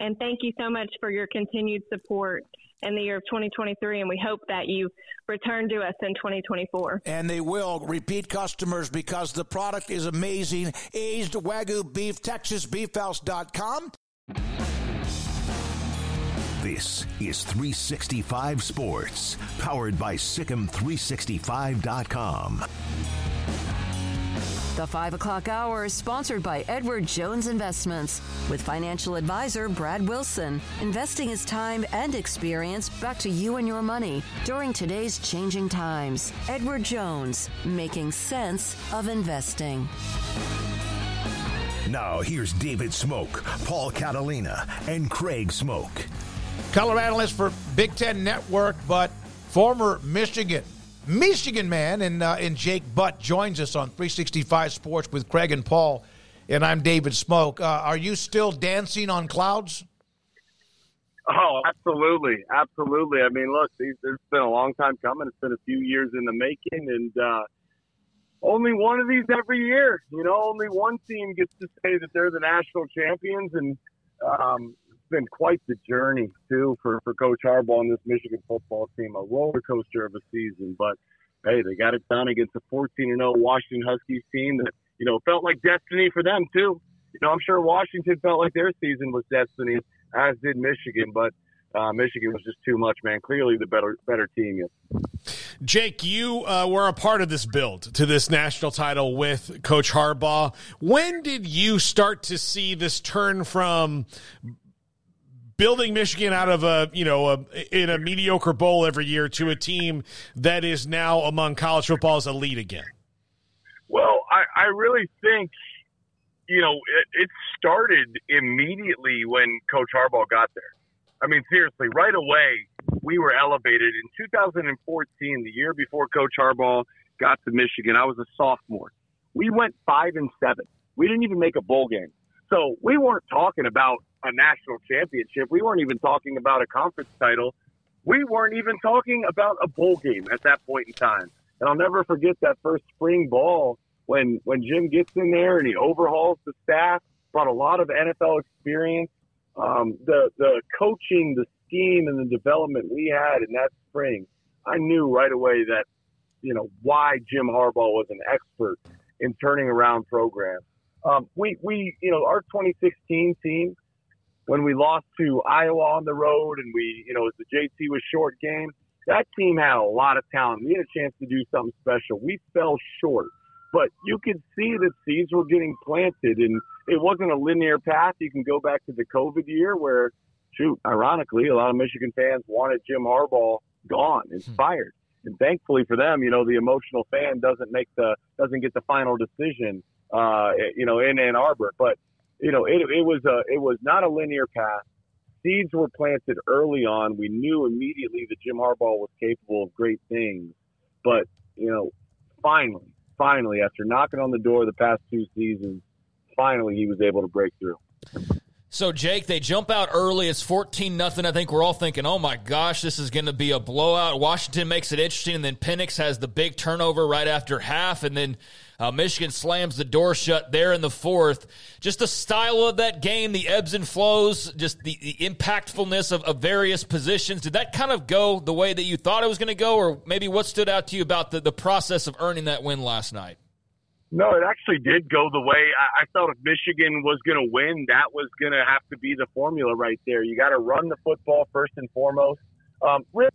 and thank you so much for your continued support in the year of 2023. And we hope that you return to us in 2024. And they will repeat customers because the product is amazing. Aged Wagyu beef, TexasBeefHouse.com. This is 365 Sports, powered by SicEm365.com. The 5 o'clock hour is sponsored by Edward Jones Investments with financial advisor Brad Wilson. Investing his time and experience back to you and your money during today's changing times. Edward Jones, making sense of investing. Now, here's David Smoak, Paul Catalina, and Craig Smoak. Color analyst for Big Ten Network, but former Michigan Michigan man and uh, Jake Butt joins us on 365 Sports with Craig and Paul, and I'm David Smoak. Uh, are you still dancing on clouds? Oh, absolutely, absolutely. I mean, look, these, it's been a long time coming. It's been a few years in the making, and uh, only one of these every year. You know, only one team gets to say that they're the national champions, and um, been quite the journey too for for Coach Harbaugh and this Michigan football team. A roller coaster of a season, but hey, they got it done against a 14 and 0 Washington Huskies team that you know felt like destiny for them too. You know, I'm sure Washington felt like their season was destiny, as did Michigan, but. Uh, Michigan was just too much, man. Clearly, the better better team. Yes. Jake, you uh, were a part of this build to this national title with Coach Harbaugh. When did you start to see this turn from building Michigan out of a you know a, in a mediocre bowl every year to a team that is now among college football's elite again? Well, I, I really think you know it, it started immediately when Coach Harbaugh got there. I mean, seriously, right away we were elevated in 2014, the year before Coach Harbaugh got to Michigan. I was a sophomore. We went five and seven. We didn't even make a bowl game. So we weren't talking about a national championship. We weren't even talking about a conference title. We weren't even talking about a bowl game at that point in time. And I'll never forget that first spring ball when when Jim gets in there and he overhauls the staff, brought a lot of NFL experience. Um, the the coaching, the scheme, and the development we had in that spring, I knew right away that you know why Jim Harbaugh was an expert in turning around programs. Um, we we you know our 2016 team when we lost to Iowa on the road and we, you know, the JT was short game, that team had a lot of talent. We had a chance to do something special. We fell short, but you could see that seeds were getting planted and it wasn't a linear path. You can go back to the COVID year where, shoot, ironically, a lot of Michigan fans wanted Jim Harbaugh gone and hmm. fired. And thankfully for them, you know, the emotional fan doesn't make the, doesn't get the final decision, uh, you know, in Ann Arbor. But you know, it, it was a, it was not a linear path. Seeds were planted early on. We knew immediately that Jim Harbaugh was capable of great things, but you know, finally, finally, after knocking on the door the past two seasons, finally he was able to break through. So Jake, they jump out early. It's fourteen nothing. I think we're all thinking, "Oh my gosh, this is going to be a blowout." Washington makes it interesting, and then Penix has the big turnover right after half, and then uh, Michigan slams the door shut there in the fourth. Just the style of that game, the ebbs and flows, just the, the impactfulness of, of, various positions. Did that kind of go the way that you thought it was going to go, or maybe what stood out to you about the, the process of earning that win last night? No, it actually did go the way I, I thought. If Michigan was going to win, that was going to have to be the formula right there. You got to run the football first and foremost. Um, really,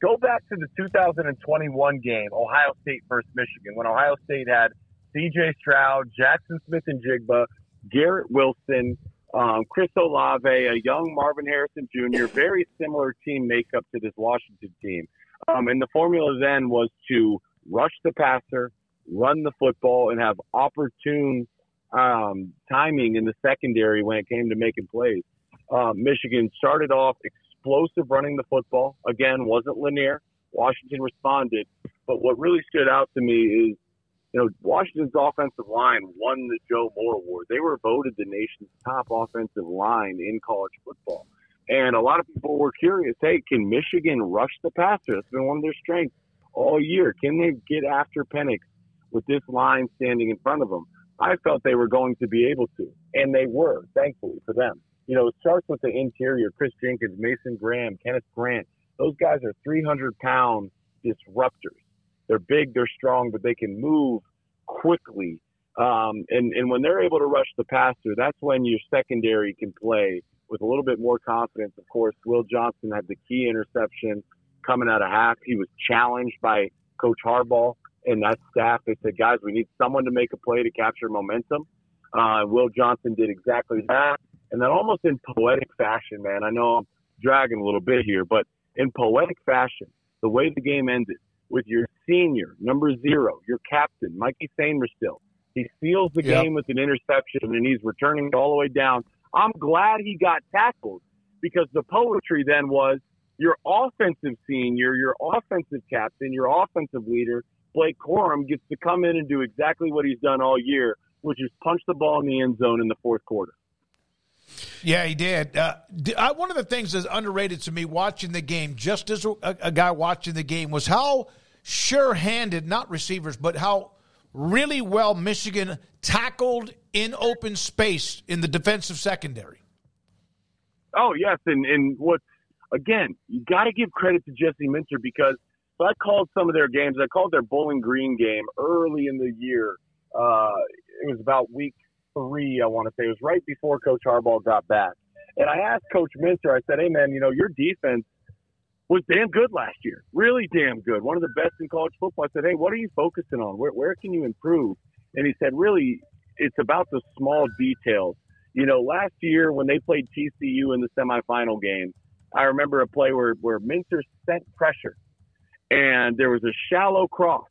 go back to the 2021 game, Ohio State versus Michigan, when Ohio State had C.J. Stroud, Jaxon Smith-Njigba, Garrett Wilson, um, Chris Olave, a young Marvin Harrison Jr., very similar team makeup to this Washington team. Um, and the formula then was to rush the passer, run the football, and have opportune um, timing in the secondary when it came to making plays. Um, Michigan started off explosive running the football. Again, wasn't linear. Washington responded. But what really stood out to me is, you know, Washington's offensive line won the Joe Moore Award. They were voted the nation's top offensive line in college football. And a lot of people were curious, hey, can Michigan rush the passer? That's been one of their strengths all year. Can they get after Penix with this line standing in front of them? I felt they were going to be able to, and they were, thankfully for them you know, it starts with the interior. Chris Jenkins, Mason Graham, Kenneth Grant. Those guys are 300 pound disruptors. They're big, they're strong, but they can move quickly. Um, and, and when they're able to rush the passer, that's when your secondary can play with a little bit more confidence. Of course, Will Johnson had the key interception coming out of half. He was challenged by Coach Harbaugh and that staff. They said, guys, we need someone to make a play to capture momentum. Uh, Will Johnson did exactly that. And then almost in poetic fashion, man, I know I'm dragging a little bit here, but in poetic fashion, the way the game ended with your senior, number zero, your captain, Mikey Sainristil, he seals the Yep. game with an interception and he's returning it all the way down. I'm glad he got tackled because the poetry then was your offensive senior, your offensive captain, your offensive leader, Blake Corum gets to come in and do exactly what he's done all year, which is punch the ball in the end zone in the fourth quarter. Yeah, he did. Uh, one of the things that's underrated to me watching the game, just as a, a guy watching the game, was how sure-handed, not receivers, but how really well Michigan tackled in open space in the defensive secondary. Oh yes, and and what again? You got to give credit to Jesse Minter because so I called some of their games. I called their Bowling Green game early in the year. Uh, it was about week three, I want to say. It was right before Coach Harbaugh got back, and I asked Coach Minter. I said, "Hey man, you know your defense was damn good last year, really damn good, one of the best in college football." I said, "Hey, what are you focusing on? Where where can you improve?" And he said, "Really, it's about the small details." You know, last year when they played TCU in the semifinal game, I remember a play where, where Minter sent pressure and there was a shallow cross.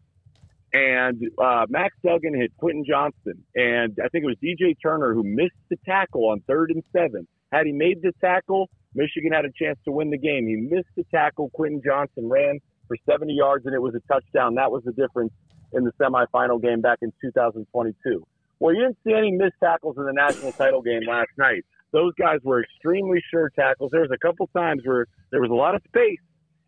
And uh, Max Duggan hit Quentin Johnston. And I think it was DJ Turner who missed the tackle on third and seven. Had he made the tackle, Michigan had a chance to win the game. He missed the tackle. Quentin Johnston ran for 70 yards and it was a touchdown. That was the difference in the semifinal game back in 2022. Well, you didn't see any missed tackles in the national title game last night. Those guys were extremely sure tackles. There was a couple times where there was a lot of space,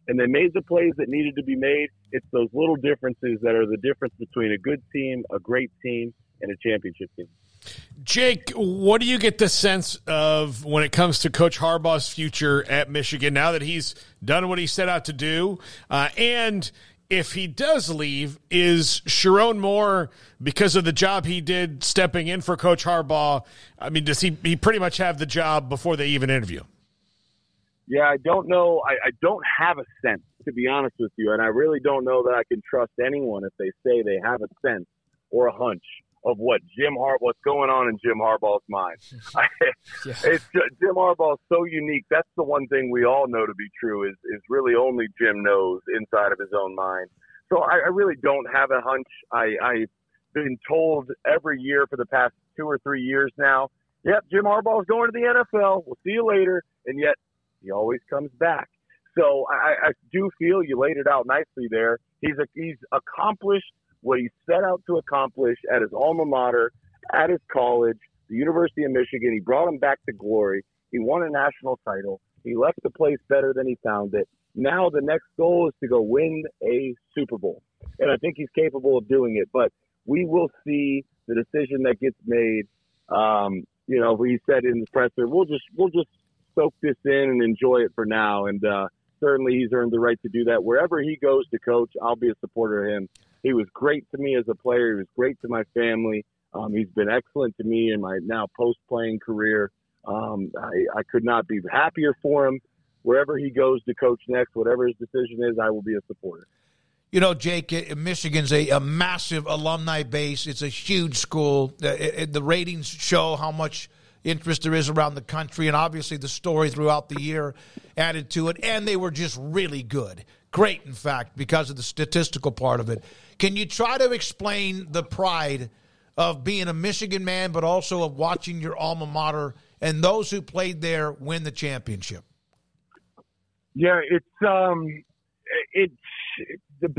and they made the plays that needed to be made. It's those little differences that are the difference between a good team, a great team, and a championship team. Jake, what do you get the sense of when it comes to Coach Harbaugh's future at Michigan now that he's done what he set out to do? Uh, and if he does leave, is Sherrone Moore, because of the job he did stepping in for Coach Harbaugh, I mean, does he, he pretty much have the job before they even interview? Yeah, I don't know. I, I don't have a sense, to be honest with you, and I really don't know that I can trust anyone if they say they have a sense or a hunch of what Jim Har what's going on in Jim Harbaugh's mind. it's Jim Harbaugh is so unique. That's the one thing we all know to be true is is really only Jim knows inside of his own mind. So I, I really don't have a hunch. I, I've been told every year for the past two or three years now. Yep, Jim Harbaugh is going to the NFL. We'll see you later. And yet he always comes back. So I, I do feel you laid it out nicely there. He's a, he's accomplished what he set out to accomplish at his alma mater, at his college, the University of Michigan. He brought him back to glory. He won a national title. He left the place better than he found it. Now the next goal is to go win a Super Bowl, and I think he's capable of doing it. But we will see the decision that gets made. Um, you know, he said in the presser, "We'll just we'll just soak this in and enjoy it for now." And uh, certainly, he's earned the right to do that. Wherever he goes to coach, I'll be a supporter of him. He was great to me as a player. He was great to my family. Um, he's been excellent to me in my now post-playing career. Um, I, I could not be happier for him. Wherever he goes to coach next, whatever his decision is, I will be a supporter. You know, Jake, uh, Michigan's a, a massive alumni base. It's a huge school. Uh, it- the ratings show how much interest there is around the country, and obviously the story throughout the year added to it. And they were just really good. Great, in fact, because of the statistical part of it. Can you try to explain the pride of being a Michigan man, but also of watching your alma mater and those who played there win the championship? Yeah, it's um, it's the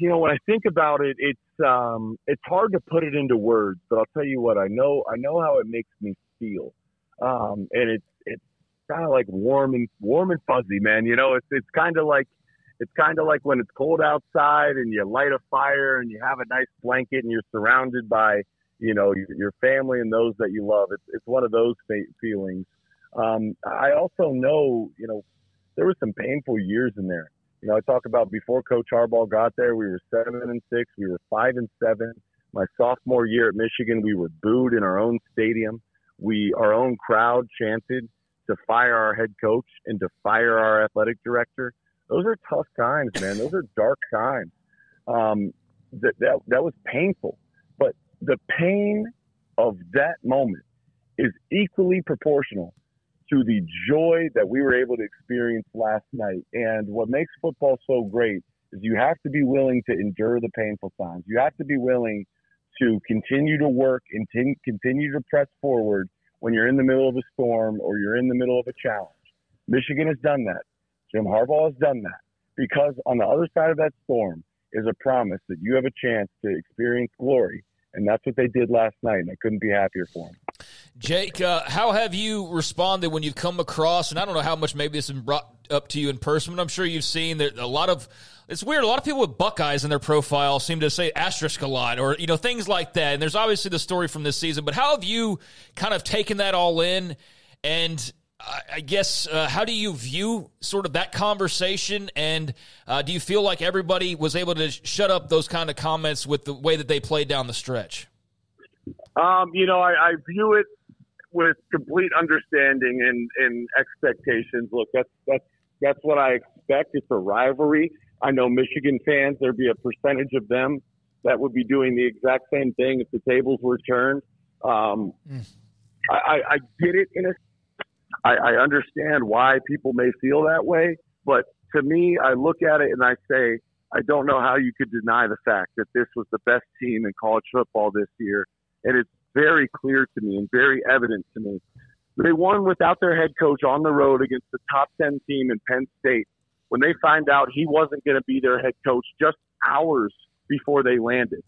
you know when I think about it, it's um, it's hard to put it into words, but I'll tell you what I know. I know how it makes me feel, um, and it's it's kind of like warm and warm and fuzzy, man. You know, it's it's kind of like it's kind of like when it's cold outside and you light a fire and you have a nice blanket and you're surrounded by you know your, your family and those that you love. It's it's one of those fe- feelings. Um, I also know, you know, there were some painful years in there. You know, I talk about before Coach Harbaugh got there, we were seven and six, we were five and seven. My sophomore year at Michigan, we were booed in our own stadium. We, our own crowd chanted to fire our head coach and to fire our athletic director. Those are tough times, man. Those are dark times. Um, that, that that was painful, but the pain of that moment is equally proportional to the joy that we were able to experience last night. And what makes football so great is you have to be willing to endure the painful times. You have to be willing to continue to work and tin- continue to press forward when you're in the middle of a storm or you're in the middle of a challenge. Michigan has done that. Jim Harbaugh has done that because on the other side of that storm is a promise that you have a chance to experience glory. And that's what they did last night, and I couldn't be happier for them. Jake, uh, how have you responded when you've come across, and I don't know how much maybe this has been brought up to you in person, but I'm sure you've seen that a lot of, it's weird, a lot of people with Buckeyes in their profile seem to say asterisk a lot or, you know, things like that. And there's obviously the story from this season, but how have you kind of taken that all in and I guess uh, how do you view sort of that conversation, and uh, do you feel like everybody was able to shut up those kind of comments with the way that they played down the stretch? Um, you know, I, I view it with complete understanding and, and expectations. Look, that's that's that's what I expect. It's a rivalry. I know Michigan fans. There'd be a percentage of them that would be doing the exact same thing if the tables were turned. Um, mm. I, I get it in a I, I understand why people may feel that way, but to me, I look at it and I say, I don't know how you could deny the fact that this was the best team in college football this year. And it's very clear to me and very evident to me. They won without their head coach on the road against the top 10 team in Penn State when they find out he wasn't going to be their head coach just hours before they landed.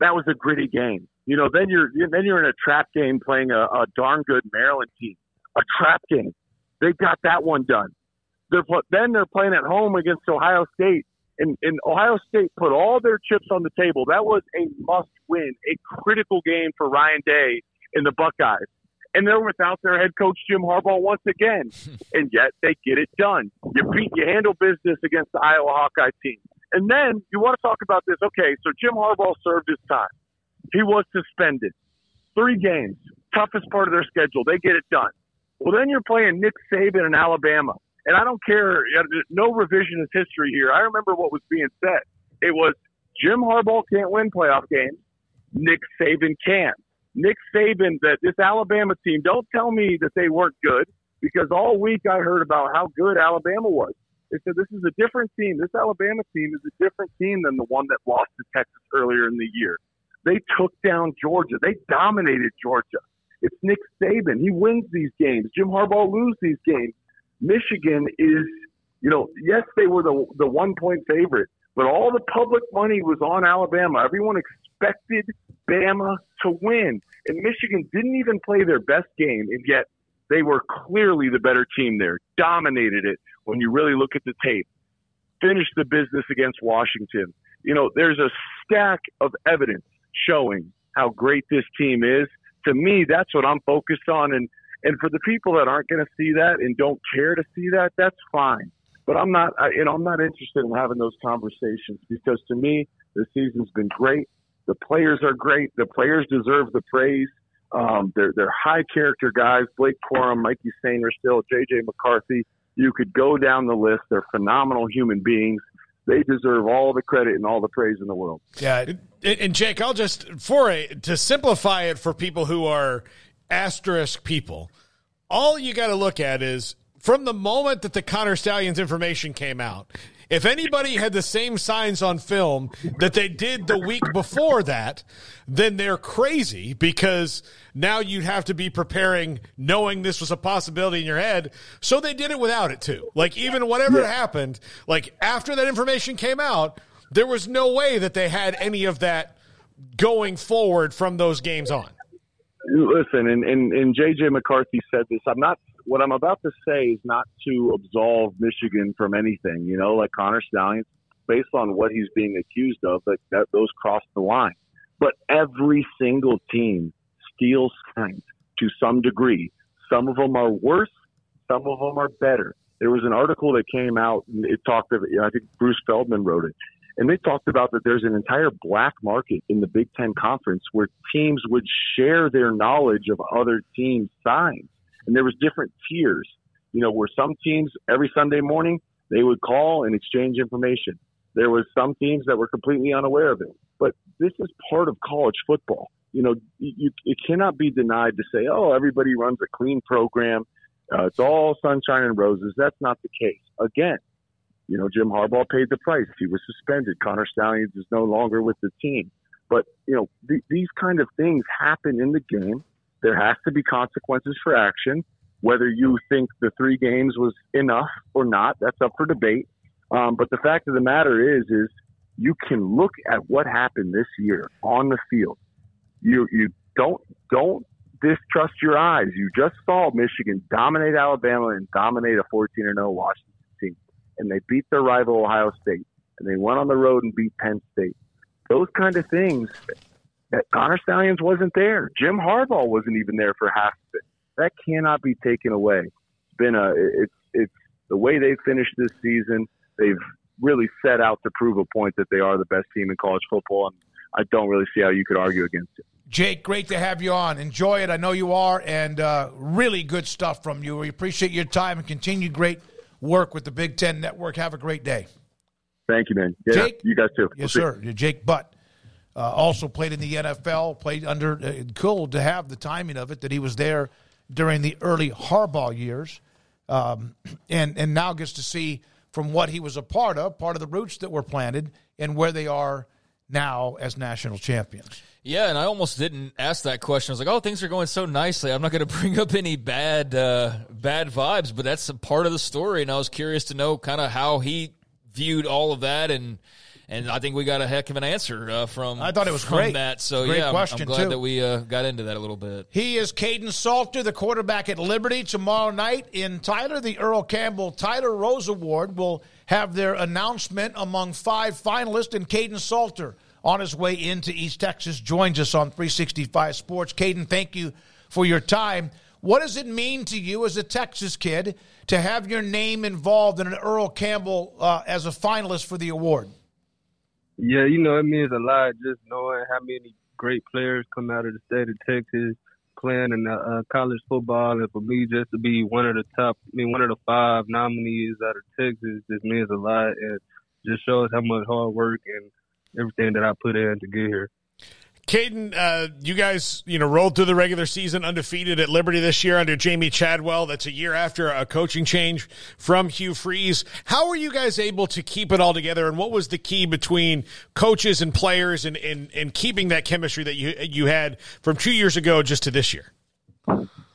That was a gritty game. You know, then you're then you're in a trap game playing a, a darn good Maryland team a trap game. They got that one done. They're then they're playing at home against Ohio State, and, and Ohio State put all their chips on the table. That was a must win, a critical game for Ryan Day and the Buckeyes. And they're without their head coach Jim Harbaugh once again, and yet they get it done. You beat, you handle business against the Iowa Hawkeye team, and then you want to talk about this. Okay, so Jim Harbaugh served his time. He was suspended, three games, toughest part of their schedule. They get it done. Well, then you're playing Nick Saban in Alabama. And I don't care, no revisionist history here. I remember what was being said. It was Jim Harbaugh can't win playoff games. Nick Saban can. Nick Saban, that this Alabama team, don't tell me that they weren't good because all week I heard about how good Alabama was. They said this is a different team. This Alabama team is a different team than the one that lost to Texas earlier in the year. They took down Georgia. They dominated Georgia. It's Nick Saban. He wins these games. Jim Harbaugh loses these games. Michigan is, you know, yes, they were the the one point favorite, but all the public money was on Alabama. Everyone expected Bama to win, and Michigan didn't even play their best game, and yet they were clearly the better team there. Dominated it when you really look at the tape. Finished the business against Washington. You know, there's a stack of evidence showing how great this team is to me, that's what I'm focused on. And, and for the people that aren't going to see that and don't care to see that, that's fine. But I'm not, I, you know, I'm not interested in having those conversations because to me, the season's been great. The players are great. The players deserve the praise. Um, they're, they're high character guys. Blake Corum, Mikey Sainer, still JJ McCarthy. You could go down the list. They're phenomenal human beings they deserve all the credit and all the praise in the world. Yeah, and Jake, I'll just for a to simplify it for people who are asterisk people. All you got to look at is from the moment that the Connor Stalions information came out, if anybody had the same signs on film that they did the week before that, then they're crazy because now you'd have to be preparing knowing this was a possibility in your head. So they did it without it too. Like even whatever yeah. happened, like after that information came out, there was no way that they had any of that going forward from those games on. Listen, and, and, and JJ McCarthy said this. I'm not what I'm about to say is not to absolve Michigan from anything. You know, like Connor Stalions, based on what he's being accused of, like that those cross the line. But every single team steals signs to some degree. Some of them are worse. Some of them are better. There was an article that came out. And it talked of. I think Bruce Feldman wrote it, and they talked about that there's an entire black market in the Big Ten Conference where teams would share their knowledge of other teams' signs And there was different tiers, you know, where some teams every Sunday morning they would call and exchange information. There was some teams that were completely unaware of it. But this is part of college football. You know, you, it cannot be denied to say, oh, everybody runs a clean program. Uh, it's all sunshine and roses. That's not the case. Again, you know, Jim Harbaugh paid the price. He was suspended. Connor Stalions is no longer with the team. But, you know, th- these kind of things happen in the game. There has to be consequences for action. Whether you think the three games was enough or not, that's up for debate. Um, but the fact of the matter is, is you can look at what happened this year on the field. You you don't don't distrust your eyes. You just saw Michigan dominate Alabama and dominate a 14 0 Washington and they beat their rival Ohio State, and they went on the road and beat Penn State. Those kind of things. That Connor Stalions wasn't there. Jim Harbaugh wasn't even there for half of it. That cannot be taken away. It's been a it's it's the way they finished this season. They've really set out to prove a point that they are the best team in college football, and I don't really see how you could argue against it. Jake, great to have you on. Enjoy it. I know you are, and uh, really good stuff from you. We appreciate your time and continued great work with the Big Ten Network. Have a great day. Thank you, man. Yeah, Jake? you guys too. Yes, We'll sir. Jake Butt uh, also played in the NFL. Played under. Uh, cool to have the timing of it that he was there during the early Harbaugh years, um, and and now gets to see from what he was a part of, part of the roots that were planted, and where they are now as national champions. Yeah, and I almost didn't ask that question. I was like, "Oh, things are going so nicely. I'm not going to bring up any bad uh, bad vibes," but that's a part of the story, and I was curious to know kind of how he viewed all of that, and and I think we got a heck of an answer uh, from. I thought it was great. That so Great yeah, I'm- question, I'm, glad too. that we uh, got into that a little bit. He is Kaidon Salter, the quarterback at Liberty tomorrow night in Tyler. The Earl Campbell Tyler Rose Award will have their announcement among five finalists, and Kaidon Salter on his way into East Texas joins us on 365 Sports. Kaidon, thank you for your time. What does it mean to you as a Texas kid to have your name involved in an Earl Campbell uh, as a finalist for the award? Yeah, you know, it means a lot just knowing how many great players come out of the state of Texas playing in uh, uh, college football. And for me, just to be one of the top, I mean, one of the five nominees out of Texas just means a lot and just shows how much hard work and everything that I put in to get here. Kaidon, uh, you guys, you know, rolled through the regular season undefeated at Liberty this year under Jamey Chadwell. That's a year after a coaching change from Hugh Freeze. How were you guys able to keep it all together, and what was the key between coaches and players and, and, and keeping that chemistry that you you had from two years ago just to this year?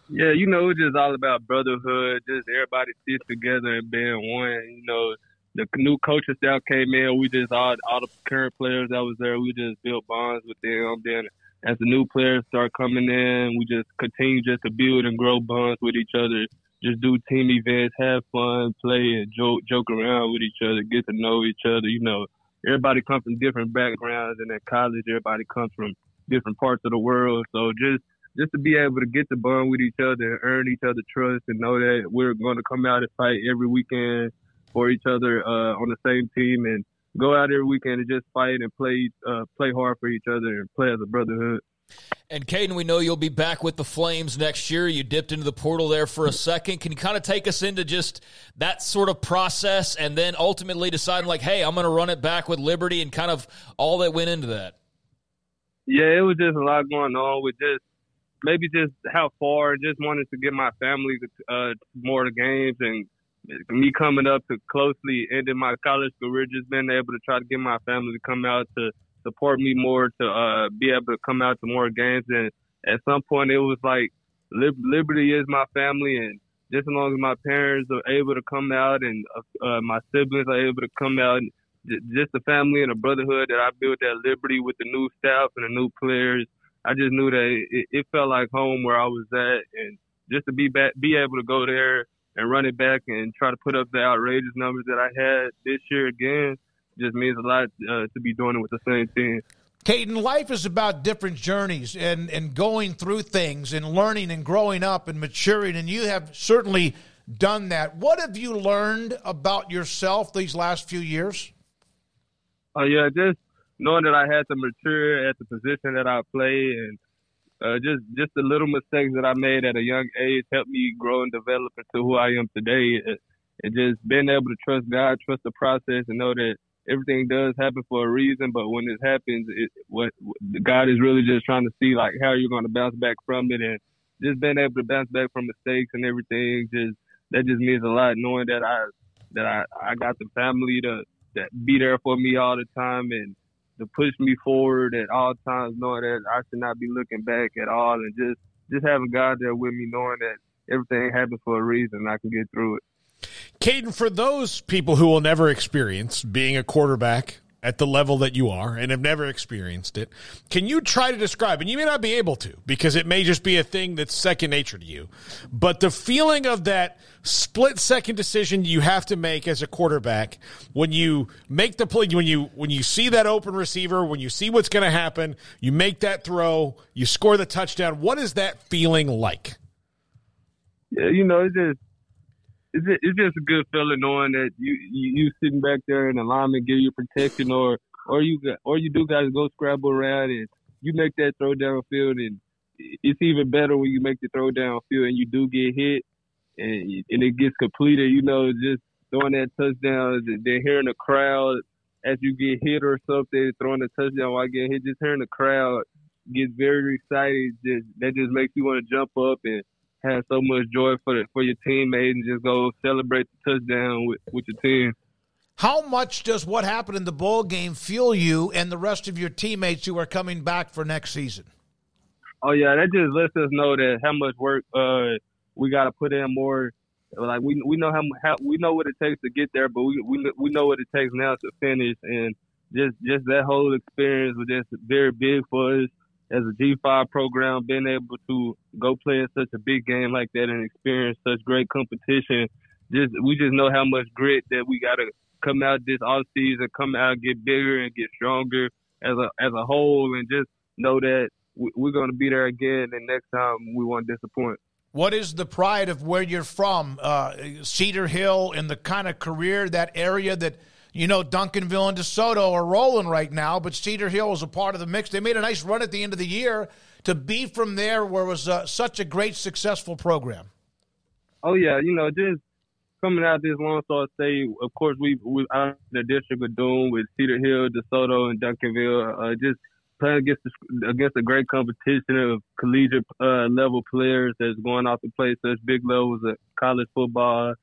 Yeah, you know, it's just all about brotherhood, just everybody sits together and being one. You know, the new coaching staff came in, we just all all the current players that was there, we just built bonds with them. Then as the new players start coming in, we just continue just to build and grow bonds with each other. Just do team events, have fun, play, and joke joke around with each other, get to know each other. You know, everybody comes from different backgrounds, and at college, everybody comes from different parts of the world. So just just to be able to get to bond with each other and earn each other trust and know that we're going to come out and fight every weekend for each other uh, on the same team and go out every weekend and just fight and play uh, play hard for each other and play as a brotherhood. And Kaidon, we know you'll be back with the Flames next year. You dipped into the portal there for a second. Can you kind of take us into just that sort of process and then ultimately deciding, like, hey, I'm going to run it back with Liberty and kind of all that went into that? Yeah, it was just a lot going on with just maybe just how far, just wanted to get my family uh, more to games and me coming up to closely ending my college career, just being able to try to get my family to come out to support me more, to uh, be able to come out to more games. And at some point, it was like Lib- Liberty is my family, and just as long as my parents are able to come out and uh, uh, my siblings are able to come out, just the family and the brotherhood that I built at Liberty with the new staff and the new players, I just knew that it, it felt like home where I was at, and just to be back, be able to go there and run it back and try to put up the outrageous numbers that I had this year again just means a lot uh, to be doing it with the same team. Kaidon, life is about different journeys and, and going through things and learning and growing up and maturing, and you have certainly done that. What have you learned about yourself these last few years? Oh yeah, just knowing that I had to mature at the position that I play and uh, just just the little mistakes that I made at a young age helped me grow and develop into who I am today. And just being able to trust God, trust the process, and know that everything does happen for a reason. But when it happens, it, what God is really just trying to see like how you're going to bounce back from it, and just being able to bounce back from mistakes and everything. Just that just means a lot, knowing that I that I I got the family to that be there for me all the time and to push me forward at all times, knowing that I should not be looking back at all, and just just having God there with me, knowing that everything happens for a reason, I can get through it. Kaidon, for those people who will never experience being a quarterback at the level that you are and have never experienced it, can you try to describe, and you may not be able to because it may just be a thing that's second nature to you, but the feeling of that split second decision you have to make as a quarterback when you make the play, when you, when you see that open receiver, when you see what's going to happen, you make that throw, you score the touchdown. What is that feeling like? Yeah, you know, it's just it's just, it's just a good feeling knowing that you, you you sitting back there and the lineman give you protection, or or you or you do guys go scrabble around and you make that throw downfield, and it's even better when you make the throw downfield and you do get hit and and it gets completed. You know, just throwing that touchdown, then hearing the crowd as you get hit or something, throwing a touchdown while getting hit, just hearing the crowd get very excited. Just that just makes you want to jump up and have so much joy for the, for your teammates and just go celebrate the touchdown with, with your team. How much does what happened in the bowl game fuel you and the rest of your teammates who are coming back for next season? Oh yeah, that just lets us know that how much work uh, we got to put in more. Like we we know how, how we know what it takes to get there, but we we we know what it takes now to finish, and just just that whole experience was just very big for us as a G5 program, being able to go play in such a big game like that and experience such great competition, just we just know how much grit that we got to come out this off season, come out, get bigger and get stronger as a as a whole, and just know that we're going to be there again. And next time we won't disappoint. What is the pride of where you're from, uh, Cedar Hill, and the kind of career that area that you know, Duncanville and DeSoto are rolling right now, but Cedar Hill is a part of the mix. They made a nice run at the end of the year to be from there where it was uh, such a great, successful program. Oh, yeah. You know, just coming out this Lone Star State, of course, we we out the district of Doom with Cedar Hill, DeSoto, and Duncanville. Uh, just playing against the, against a great competition of collegiate uh, level players that's going off to play such big levels of college football.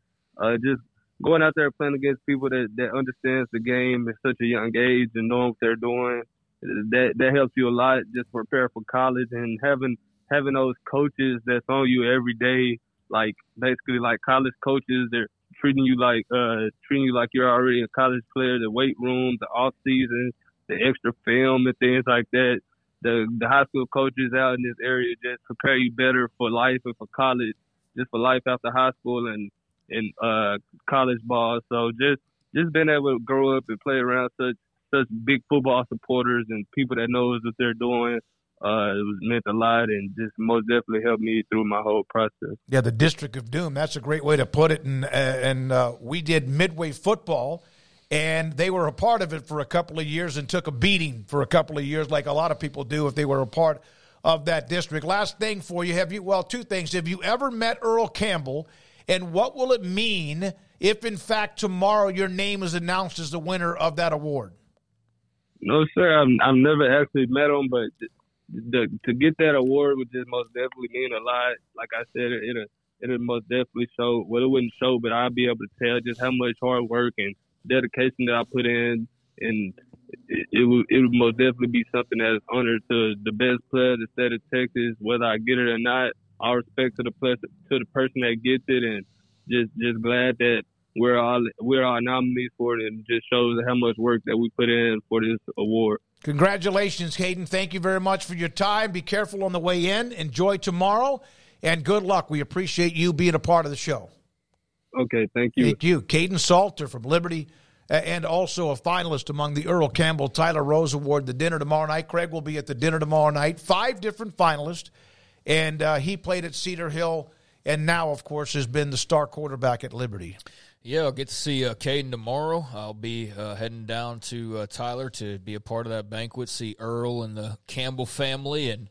Uh, just going out there playing against people that that understands the game at such a young age and knowing what they're doing, that that helps you a lot just prepare for college and having having those coaches that's on you every day, like basically like college coaches. They're treating you like uh treating you like you're already a college player. The weight room, the off season, the extra film and things like that. The the high school coaches out in this area just prepare you better for life and for college, just for life after high school and in uh, college ball. So just just being able to grow up and play around such such big football supporters and people that knows what they're doing. Uh, it was meant a lot and just most definitely helped me through my whole process. Yeah, the District of Doom. That's a great way to put it. And uh, and uh, we did midway football, and they were a part of it for a couple of years and took a beating for a couple of years, like a lot of people do if they were a part of that district. Last thing for you, have you? Well, two things. Have you ever met Earl Campbell? And what will it mean if, in fact, tomorrow your name is announced as the winner of that award? No, sir. I've, I've never actually met him, but the, to get that award would just most definitely mean a lot. Like I said, it, it'll most definitely show, well, it wouldn't show, but I'll be able to tell just how much hard work and dedication that I put in. And it, it would it would most definitely be something that is honored to the best player of the state of Texas, whether I get it or not all respect to the person to the person that gets it, and just just glad that we're all we're all nominees for it, and just shows how much work that we put in for this award. Congratulations, Kaidon! Thank you very much for your time. Be careful on the way in. Enjoy tomorrow, and good luck. We appreciate you being a part of the show. Okay, thank you. Thank you, Kaidon Salter from Liberty and also a finalist among the Earl Campbell Tyler Rose Award. The dinner tomorrow night. Craig will be at the dinner tomorrow night. Five different finalists and uh, he played at Cedar Hill, and now, of course, has been the star quarterback at Liberty. Yeah, I'll get to see uh, Kaidon tomorrow. I'll be uh, heading down to uh, Tyler to be a part of that banquet, see Earl and the Campbell family, and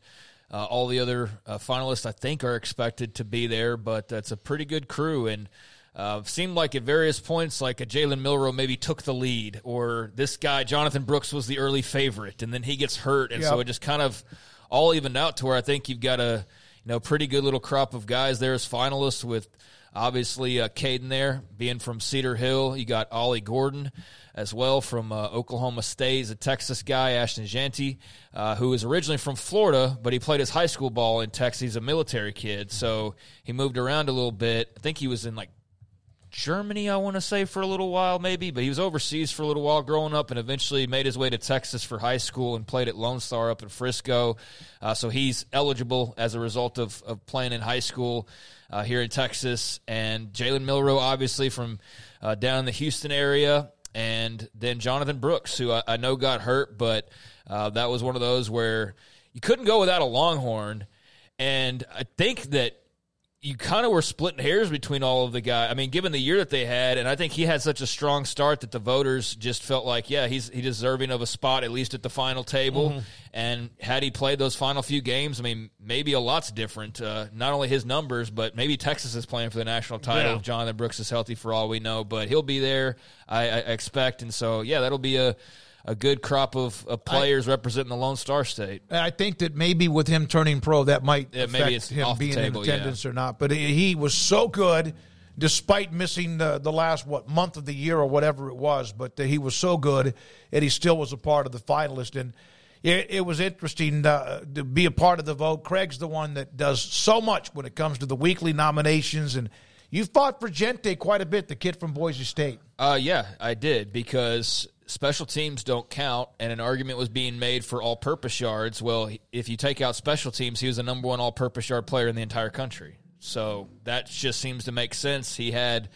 Uh, all the other uh, finalists, I think, are expected to be there, but that's a pretty good crew. And uh, seemed like at various points, like a Jalen Milroe maybe took the lead, or this guy Jonathan Brooks was the early favorite, and then he gets hurt, and yep. so it just kind of all evened out to where I think you've got a you know pretty good little crop of guys there as finalists with obviously uh, Kaidon there being from Cedar Hill. You got Ollie Gordon as well from uh, Oklahoma State. He's a Texas guy, Ashton Jeanty, uh, who is originally from Florida, but he played his high school ball in Texas. He's a military kid, so he moved around a little bit. I think he was in like Germany, I want to say, for a little while, maybe, but he was overseas for a little while growing up and eventually made his way to Texas for high school and played at Lone Star up in Frisco. Uh, so he's eligible as a result of, of playing in high school uh, here in Texas. And Jalen Milroe, obviously, from uh, down in the Houston area. And then Jonathan Brooks, who I, I know got hurt, but uh, that was one of those where you couldn't go without a Longhorn. And I think that you kind of were splitting hairs between all of the guys. I mean, given the year that they had, and I think he had such a strong start that the voters just felt like, yeah, he's he's deserving of a spot at least at the final table. Mm-hmm. And had he played those final few games, I mean, maybe a lot's different. Uh, not only his numbers, but maybe Texas is playing for the national title yeah. if Jonathan Brooks is healthy for all we know. But he'll be there, I, I expect, and so yeah, that'll be a a good crop of, of players I, representing the Lone Star State. I think that maybe with him turning pro, that might yeah, affect him being table, in attendance yeah. or not. But he was so good, despite missing the, the last what month of the year or whatever it was. But he was so good, and he still was a part of the finalist. And it, it was interesting uh, to be a part of the vote. Craig's the one that does so much when it comes to the weekly nominations and. You fought for Jeanty quite a bit, the kid from Boise State. Uh, yeah, I did because special teams don't count, and an argument was being made for all purpose yards. Well, if you take out special teams, he was the number one all purpose yard player in the entire country. So that just seems to make sense. He had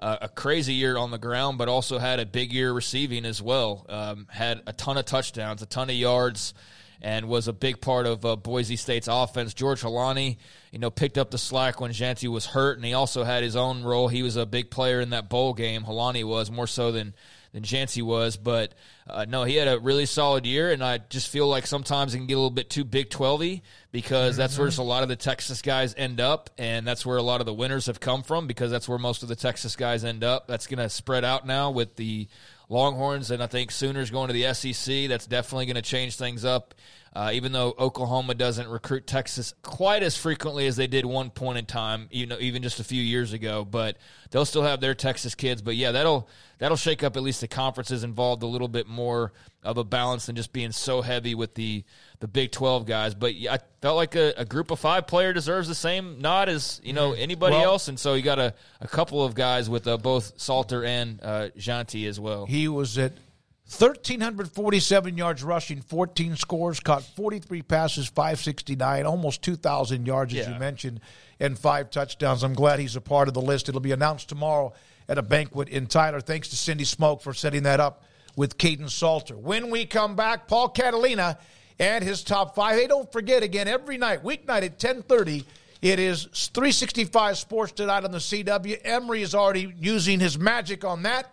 uh, a crazy year on the ground, but also had a big year receiving as well. Um, had a ton of touchdowns, a ton of yards, and was a big part of uh, Boise State's offense. George Holani, you know, picked up the slack when Jeanty was hurt, and he also had his own role. He was a big player in that bowl game. Holani was more so than than Jeanty was. But uh, no, he had a really solid year, and I just feel like sometimes it can get a little bit too Big 12 because mm-hmm. that's where a lot of the Texas guys end up, and that's where a lot of the winners have come from because that's where most of the Texas guys end up. That's going to spread out now with the Longhorns, and I think Sooners going to the SEC. That's definitely going to change things up. Uh, even though Oklahoma doesn't recruit Texas quite as frequently as they did one point in time, even even just a few years ago, but they'll still have their Texas kids. But yeah, that'll that'll shake up at least the conferences involved a little bit more of a balance than just being so heavy with the the Big Twelve guys. But yeah, I felt like a, a group of five player deserves the same nod as you know anybody well, else, and so you got a, a couple of guys with uh, both Salter and uh, Jeanty as well. He was at 1,347 yards rushing, 14 scores, caught 43 passes, 569, almost 2,000 yards, as yeah. you mentioned, and five touchdowns. I'm glad he's a part of the list. It'll be announced tomorrow at a banquet in Tyler. Thanks to Cindy Smoak for setting that up with Kaidon Salter. When we come back, Paul Catalina and his top five. Hey, don't forget again, every night, weeknight at 1030, it is 365 Sports Tonight on the CW. Emery is already using his magic on that,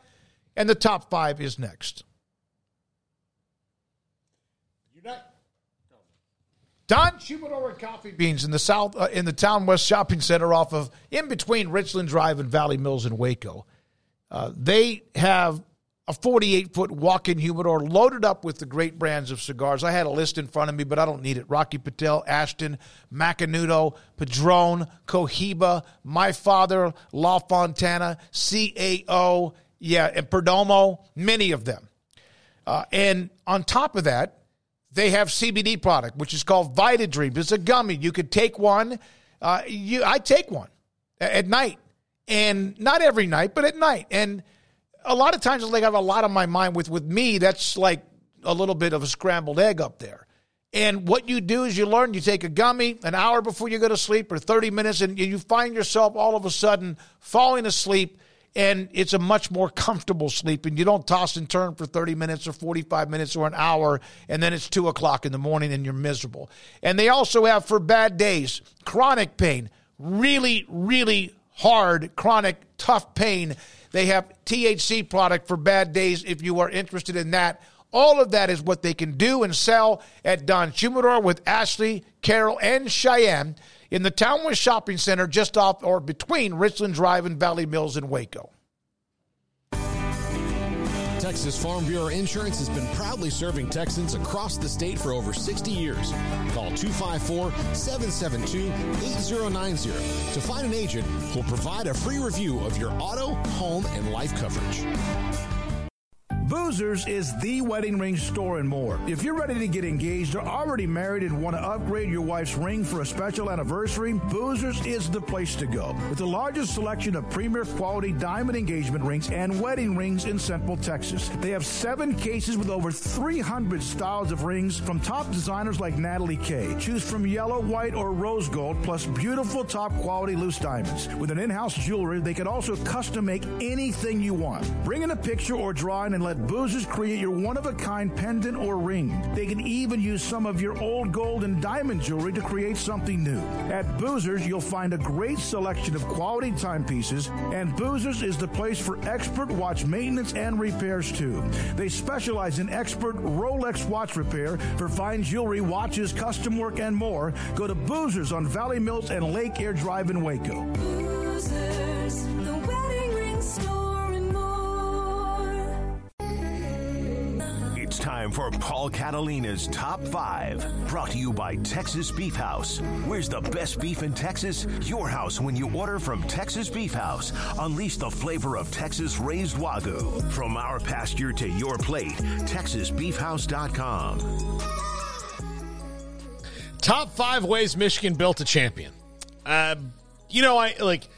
and the top five is next. Don and Coffee Beans in the south uh, in the Town West Shopping Center off of in between Richland Drive and Valley Mills in Waco. Uh, they have a 48 foot walk in humidor loaded up with the great brands of cigars. I had a list in front of me, but I don't need it. Rocky Patel, Ashton, Macanudo, Padron, Cohiba, My Father, La Fontana, CAO, yeah, and Perdomo, many of them. Uh, and on top of that, they have CBD product, which is called Vita Dream. It's a gummy. You could take one. Uh, you, I take one at night, and not every night, but at night. And a lot of times, like I have a lot on my mind. With with me, that's like a little bit of a scrambled egg up there. And what you do is you learn. You take a gummy an hour before you go to sleep, or thirty minutes, and you find yourself all of a sudden falling asleep and it's a much more comfortable sleep and you don't toss and turn for 30 minutes or 45 minutes or an hour and then it's 2 o'clock in the morning and you're miserable. And they also have for bad days chronic pain really really hard chronic tough pain. They have thc product for bad days if you are interested in that. All of that is what they can do and sell at Don's Humidor with Ashley, Carol, and Cheyenne in the Townwest Shopping Center just off or between Richland Drive and Valley Mills in Waco. Texas Farm Bureau Insurance has been proudly serving Texans across the state for over 60 years. Call 254 772 8090 to find an agent who will provide a free review of your auto, home, and life coverage. Boozers is the wedding ring store and more. If you're ready to get engaged or already married and want to upgrade your wife's ring for a special anniversary, Boozers is the place to go. With the largest selection of premier quality diamond engagement rings and wedding rings in Central Texas. They have seven cases with over 300 styles of rings from top designers like Natalie Kay. Choose from yellow, white, or rose gold, plus beautiful top quality loose diamonds. With an in-house jewelry, they can also custom make anything you want. Bring in a picture or drawing and let Boozers create your one of a kind pendant or ring. They can even use some of your old gold and diamond jewelry to create something new. At Boozers, you'll find a great selection of quality timepieces, and Boozers is the place for expert watch maintenance and repairs too. They specialize in expert Rolex watch repair for fine jewelry, watches, custom work, and more. Go to Boozers on Valley Mills and Lake Air Drive in Waco. Boozers, It's time for Paul Catalina's Top 5. Brought to you by Texas Beef House. Where's the best beef in Texas? Your house when you order from Texas Beef House. Unleash the flavor of Texas raised Wagyu. From our pasture to your plate, TexasBeefHouse.com. Top five ways Michigan built a champion. Uh, you know, I like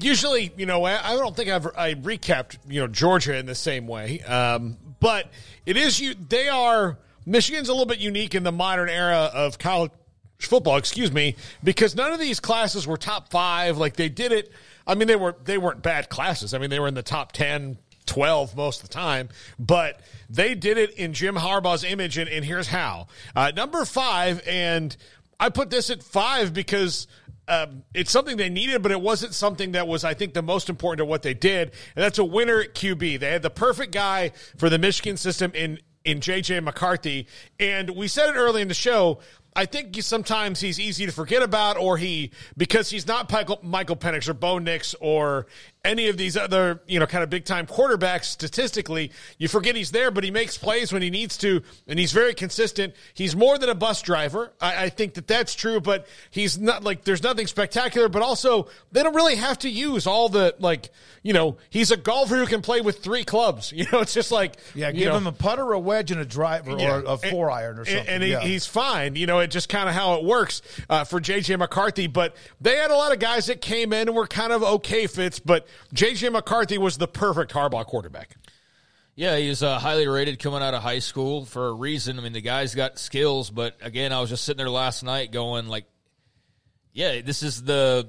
usually. You know, I, don't think I've I recapped you know Georgia in the same way. Um, but it is you. They are Michigan's a little bit unique in the modern era of college football. Excuse me, because none of these classes were top five. Like they did it. I mean, they were they weren't bad classes. I mean, they were in the top 10, 12 most of the time, but they did it in Jim Harbaugh's image, and, and here's how. Uh, number five, and I put this at five because um, it's something they needed, but it wasn't something that was, I think, the most important to what they did, and that's a winner at QB. They had the perfect guy for the Michigan system in in JJ McCarthy, and we said it early in the show. I think sometimes he's easy to forget about, or he because he's not Michael, Michael Penix or Bo Nix or any of these other you know kind of big time quarterbacks. Statistically, you forget he's there, but he makes plays when he needs to, and he's very consistent. He's more than a bus driver. I, I think that that's true, but he's not like there's nothing spectacular. But also, they don't really have to use all the like you know he's a golfer who can play with three clubs. You know, it's just like Yeah, give know, him a putter, a wedge, and a driver, Yeah. or a four iron or And- something. And, he, yeah. he's fine. You know, it just kind of how it works uh, for JJ McCarthy. But they had a lot of guys that came in and were kind of okay fits. But JJ McCarthy was the perfect Harbaugh quarterback. Yeah, he was uh, highly rated coming out of high school for a reason. I mean, the guy's got skills, but again, I was just sitting there last night going, like, yeah, this is the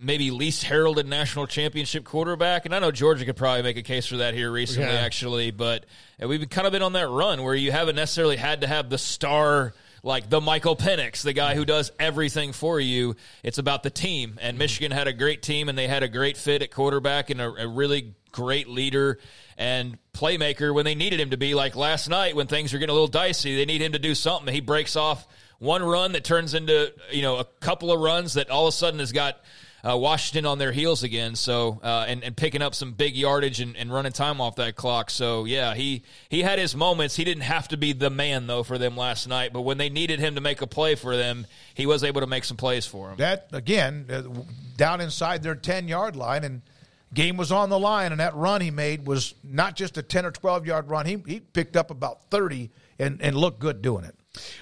maybe least heralded national championship quarterback. And I know Georgia could probably make a case for that here recently, Yeah. actually, but we've kind of been on that run where you haven't necessarily had to have the star. Like the Michael Penix, the guy who does everything for you. It's about the team. And mm-hmm. Michigan had a great team and they had a great fit at quarterback and a, a really great leader and playmaker when they needed him to be. Like last night when things are getting a little dicey, they need him to do something. He breaks off one run that turns into you know a couple of runs that all of a sudden has got uh, Washington on their heels again. So uh, and and picking up some big yardage and, and running time off that clock. So yeah, he he had his moments. He didn't have to be the man though for them last night. But when they needed him to make a play for them, he was able to make some plays for them. that again uh, down inside their 10 yard line and game was on the line and that run he made was not just a 10 or 12 yard run he, he picked up about 30 and, and looked good doing it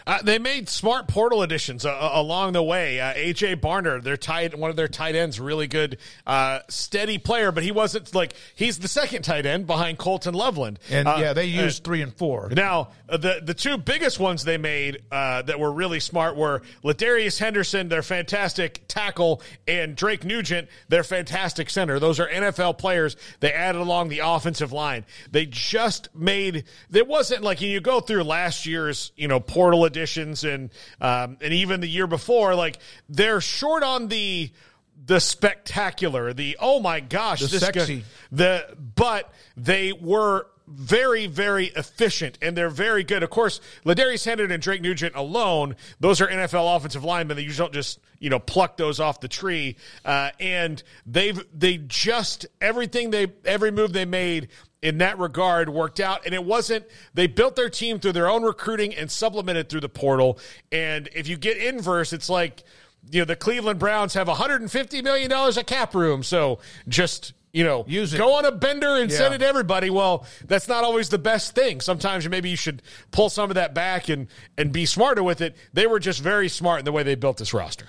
Uh, they made smart portal additions uh, uh, along the way. Uh, AJ Barner, their tight, one of their tight ends, really good, uh, steady player, but he wasn't like he's the second tight end behind Colton Loveland. and Uh, yeah they used three and four Now, the the two biggest ones they made uh, that were really smart were Ladarius Henderson, their fantastic tackle, and Drake Nugent, their fantastic center. Those are NFL players they added along the offensive line. They just made there wasn't like you go through last year's you know portal additions and um, and even the year before, like they're short on the the spectacular, the oh my gosh, The this guy- sexy. the but they were very very efficient and they're very good. Of course, Ladarius Henderson and Drake Nugent alone, those are NFL offensive linemen. That you don't just you know pluck those off the tree. Uh, and they've they just everything they every move they made in that regard worked out and it wasn't they built their team through their own recruiting and supplemented through the portal and if you get inverse it's like you know the Cleveland Browns have 150 million dollars of cap room so just you know Use it. go on a bender and send it to everybody. Well that's not always the best thing. Sometimes maybe you should pull some of that back and and be smarter with it. They were just very smart in the way they built this roster.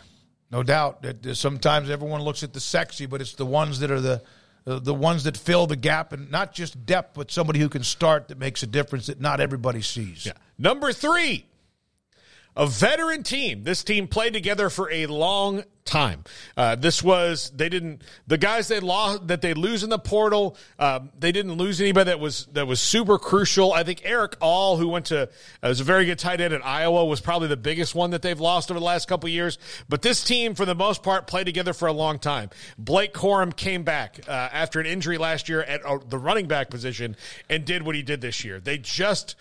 No doubt. That that sometimes everyone looks at the sexy, but it's the ones that are the uh, the ones that fill the gap and not just depth, but somebody who can start that makes a difference that not everybody sees. Yeah. Number three, a veteran team. This team played together for a long time. Uh, this was they didn't the guys they lost that they lose in the portal. Um, they didn't lose anybody that was that was super crucial. I think Erick All, who went to uh, was a very good tight end at Iowa, was probably the biggest one that they've lost over the last couple years. But this team, for the most part, played together for a long time. Blake Corum came back uh, after an injury last year at uh, the running back position and did what he did this year. They just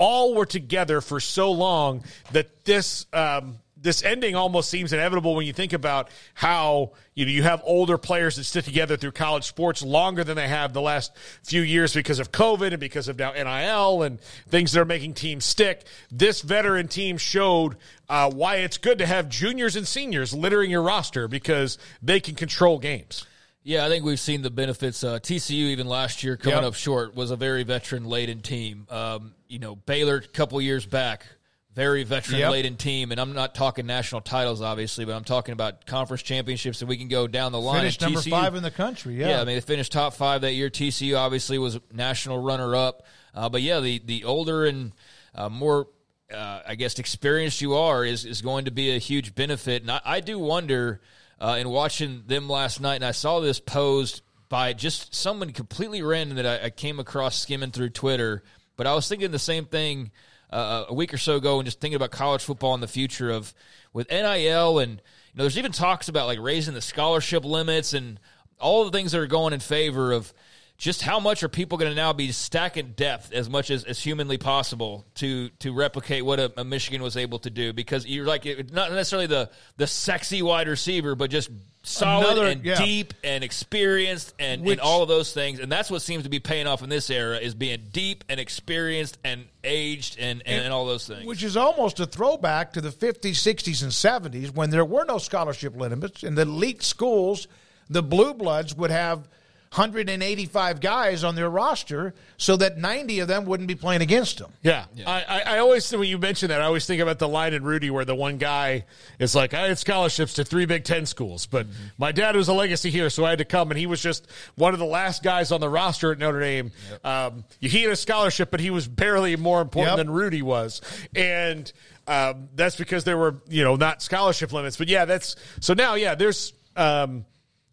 all were together for so long that this um, this ending almost seems inevitable when you think about how you know you have older players that stick together through college sports longer than they have the last few years because of COVID and because of now NIL and things that are making teams stick. This veteran team showed uh, why it's good to have juniors and seniors littering your roster because they can control games. Yeah, I think we've seen the benefits. Uh, TCU even last year coming Yep. up short was a very veteran laden team. Um, you know, Baylor a couple years back, very veteran Yep. laden team, and I'm not talking national titles obviously, but I'm talking about conference championships, and we can go down the line. Finished number TCU five in the country. Yeah. yeah, I mean they finished top five that year. TCU obviously was national runner up, uh, but yeah, the the older and uh, more, uh, I guess, experienced you are is is going to be a huge benefit. And I, I do wonder uh, in watching them last night, and I saw this posed by just someone completely random that I, I came across skimming through Twitter, but I was thinking the same thing uh, a week or so ago and just thinking about college football in the future of with NIL and you know there's even talks about like raising the scholarship limits and all the things that are going in favor of just how much are people going to now be stacking depth as much as, as humanly possible to to replicate what a, a Michigan was able to do because you're like it- not necessarily the the sexy wide receiver but just solid Another- and yeah. deep and experienced and, Which- and all of those things and that's what seems to be paying off in this era is being deep and experienced and aged and, and, and all those things Which is almost a throwback to the 50s, 60s, and 70s when there were no scholarship limits. In the elite schools, the Blue Bloods would have 185 guys on their roster so that 90 of them wouldn't be playing against them. Yeah, I, I, I always when you mention that, I always think about the line in Rudy where the one guy is like, I had scholarships to three Big Ten schools, but my dad was a legacy here, so I had to come, and he was just one of the last guys on the roster at Notre Dame. Um, he had a scholarship, but he was barely more important Yep. than Rudy was, and um, that's because there were you know not scholarship limits. But yeah, that's so now. Yeah, there's. Um,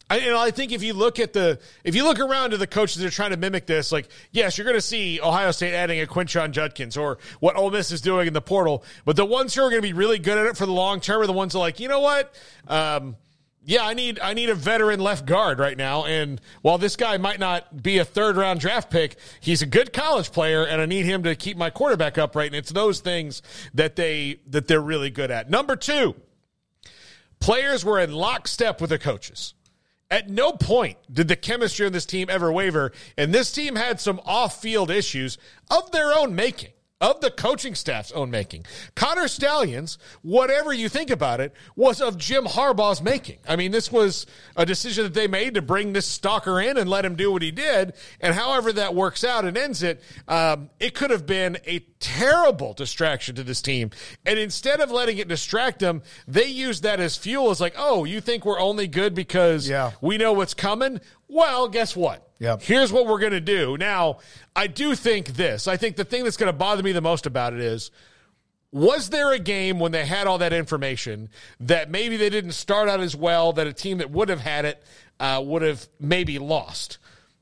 I, you know, I think if you look at the if you look around to the coaches that are trying to mimic this, like yes, you're going to see Ohio State adding a Quinshon Judkins or what Ole Miss is doing in the portal, but the ones who are going to be really good at it for the long term are the ones that are like, you know what, um, yeah, I need I need a veteran left guard right now, and while this guy might not be a third round draft pick, he's a good college player, and I need him to keep my quarterback upright. And it's those things that they that they're really good at. Number two, players were in lockstep with the coaches. At no point did the chemistry on this team ever waver, and this team had some off field issues of their own making, of the coaching staff's own making. Connor Stalions, whatever you think about it, was of Jim Harbaugh's making. I mean, this was a decision that they made to bring this stalker in and let him do what he did, and however that works out and ends it, um, it could have been a terrible distraction to this team. And instead of letting it distract them, they use that as fuel as like, oh, you think we're only good because we know what's coming? Well, guess what? Yep. Here's what we're going to do. Now, I do think this. I think the thing that's going to bother me the most about it is was there a game when they had all that information that maybe they didn't start out as well, that a team that would have had it uh, would have maybe lost?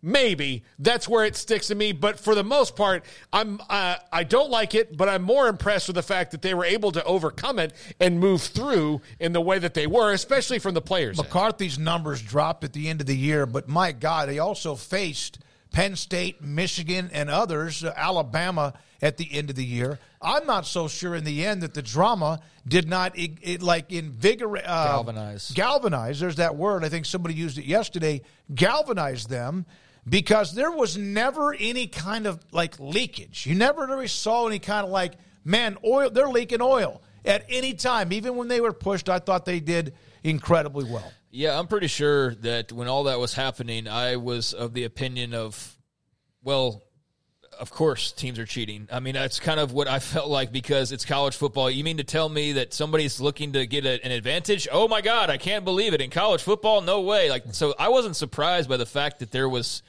Maybe that's where it sticks to me. But for the most part, I'm uh, I don't like it, but I'm more impressed with the fact that they were able to overcome it and move through in the way that they were, especially from the players. end. McCarthy's numbers dropped at the end of the year, but my God, he also faced Penn State, Michigan, and others, uh, Alabama at the end of the year. I'm not so sure in the end that the drama did not it, it, like invigorate, uh, Galvanize. galvanize. There's that word. I think somebody used it yesterday. Galvanize them. Because there was never any kind of like leakage. You never really saw any kind of like, man, oil, they're leaking oil at any time. Even when they were pushed, I thought they did incredibly well. Yeah, I'm pretty sure that when all that was happening, I was of the opinion of, well, of course teams are cheating. I mean, that's kind of what I felt like because it's college football. You mean to tell me that somebody's looking to get a, an advantage? Oh my God, I can't believe it. In college football, no way. Like, so I wasn't surprised by the fact that there was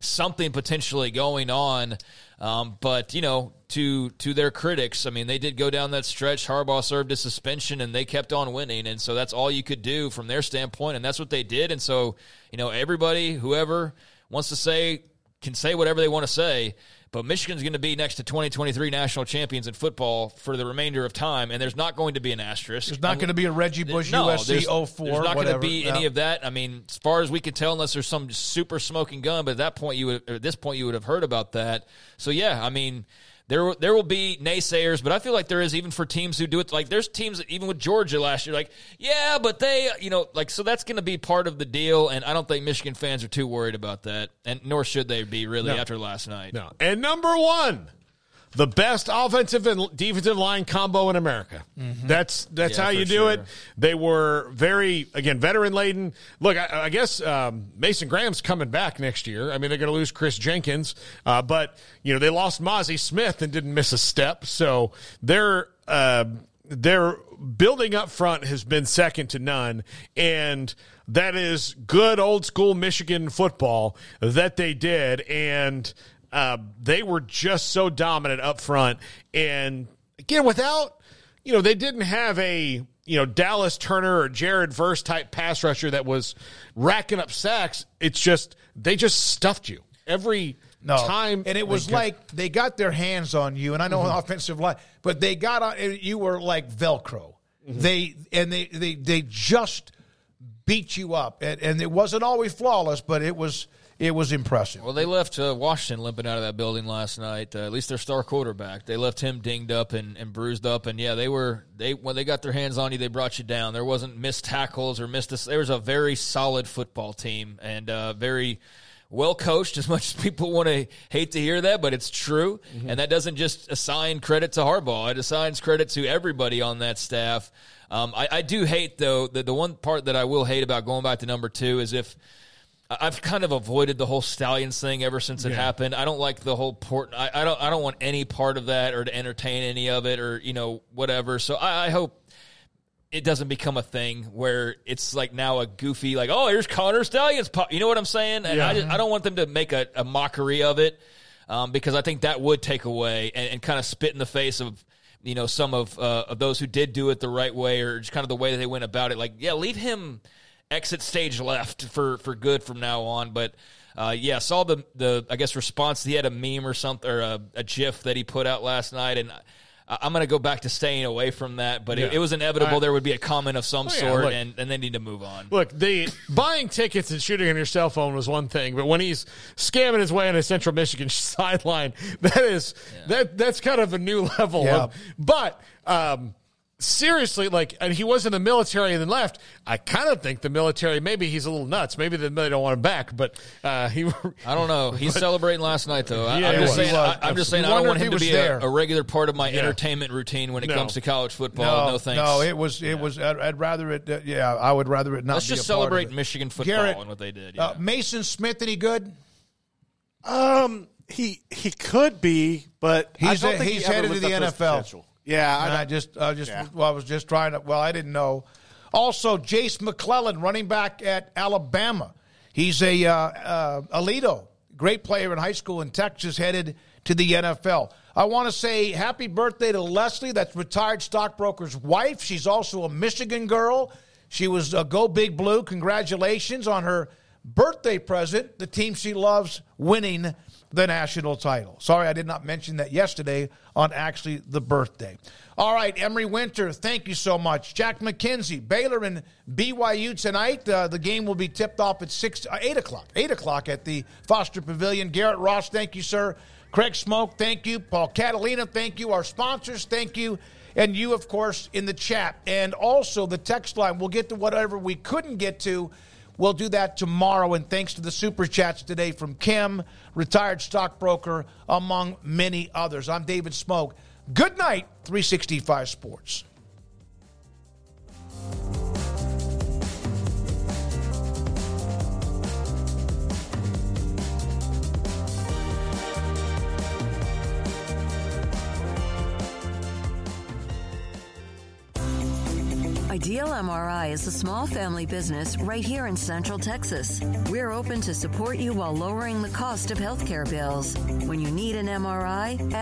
something potentially going on. Um, but you know, to to their critics, I mean, they did go down that stretch. Harbaugh served a suspension, and they kept on winning, and so that's all you could do from their standpoint, and that's what they did. And so, you know, everybody, whoever wants to say, can say whatever they want to say. But Michigan's going to be next to 2023 national champions in football for the remainder of time, and there's not going to be an asterisk. There's not going to be a Reggie Bush no, USC there's, 04. There's not going to oh whatever. be any of that. I mean, as far as we can tell, unless there's some super smoking gun, but at that point, you would, at this point, you would have heard about that. So yeah, I mean, there will- there will be naysayers, but I feel like there is even for teams who do it. Like there's teams that even with Georgia last year, like yeah, but they, you know, like so that's going to be part of the deal, and I don't think Michigan fans are too worried about that, and nor should they be really No. after last night. No. And number one, the best offensive and defensive line combo in America. That's that's Yeah, how you do sure. it. They were very again veteran laden. Look, I, I guess um, Mason Graham's coming back next year. I mean, they're going to lose Kris Jenkins, uh, but you know they lost Mazi Smith and didn't miss a step. So they're. Uh, their building up front has been second to none, and that is good old school Michigan football that they did, and uh, they were just so dominant up front. And again, without you know, they didn't have a you know Dallas Turner or Jared Verse type pass rusher that was racking up sacks. It's just they just stuffed you every No. time, And it was they like they got their hands on you, and I know offensive line, but they got on. You were like Velcro. They and they they they just beat you up, and, and it wasn't always flawless, but it was it was impressive. Well, they left uh, Washington limping out of that building last night. Uh, at least their star quarterback. They left him dinged up and, and bruised up. And yeah, they were they when they got their hands on you, they brought you down. There wasn't missed tackles or missed. There was a very solid football team and uh, very well coached. As much as people want to hate to hear that, but it's true. And that doesn't just assign credit to Harbaugh. It assigns credit to everybody on that staff. Um, I, I do hate though the the one part that I will hate about going back to number two is if. I've kind of avoided the whole Stalions thing ever since it Yeah. happened. I don't like the whole port. I, I don't. I don't want any part of that or to entertain any of it or you know whatever. So I, I hope it doesn't become a thing where it's like now a goofy like oh here's Connor Stalions. pop- You know what I'm saying? And I, just, I don't want them to make a, a mockery of it um, because I think that would take away and, and kind of spit in the face of you know some of uh, of those who did do it the right way or just kind of the way that they went about it. Like yeah, leave him exit stage left for for good from now on. But uh, yeah, saw the the I guess response. He had a meme or something or a, a GIF that he put out last night, and I, I'm going to go back to staying away from that. But it, Yeah. it was inevitable. I- there would be a comment of some Oh, yeah, sort, look. and and they need to move on. Look, the buying tickets and shooting on your cell phone was one thing, but when he's scamming his way on a Central Michigan sideline, that is that that's kind of a new level. Yeah. Of, but um, seriously, like, and he was in the military and then left. I kind of think the military maybe he's a little nuts. Maybe they they don't want him back, but uh, he. I don't know. He's but- celebrating last night, though. I, Yeah, I'm just saying. He. I, am just saying. I don't want him to be a, there. a regular part of my Yeah. entertainment routine when it No. comes to college football. No, thanks. No, it was it was. I'd, I'd rather it. Uh, yeah, I would rather it not. Let's be just a part of celebrate it. Michigan football Garrett, and what they did. Uh, Mason Smith, any good? Um, he he could be, but I He's don't think he's he ever headed to the NFL. potential. Yeah, I I just I just Yeah. well, I was just trying to. Well, I didn't know. Also, Jase McClellan, running back at Alabama. He's a uh, uh, Aledo, great player in high school in Texas, headed to the NFL. I want to say happy birthday to Leslie, that's retired stockbroker's wife. She's also a Michigan girl. She was a Go Big Blue. Congratulations on her birthday present, the team she loves winning the national title. Sorry, I did not mention that yesterday on actually the birthday. All right, Emery Winter, thank you so much. Jack McKenzie, Baylor and BYU tonight. Uh, the game will be tipped off at six, uh, eight o'clock. Eight o'clock at the Foster Pavilion. Garrett Ross, thank you, sir. Craig Smoak, thank you. Paul Catalina, thank you. Our sponsors, thank you. And you, of course, in the chat. And also the text line. We'll get to whatever we couldn't get to. We'll do that tomorrow. And thanks to the super chats today from Kim, retired stockbroker, among many others. I'm David Smoak. Good night, 365 Sports. Ideal MRI is a small family business right here in Central Texas. We're open to support you while lowering the cost of healthcare bills. When you need an MRI,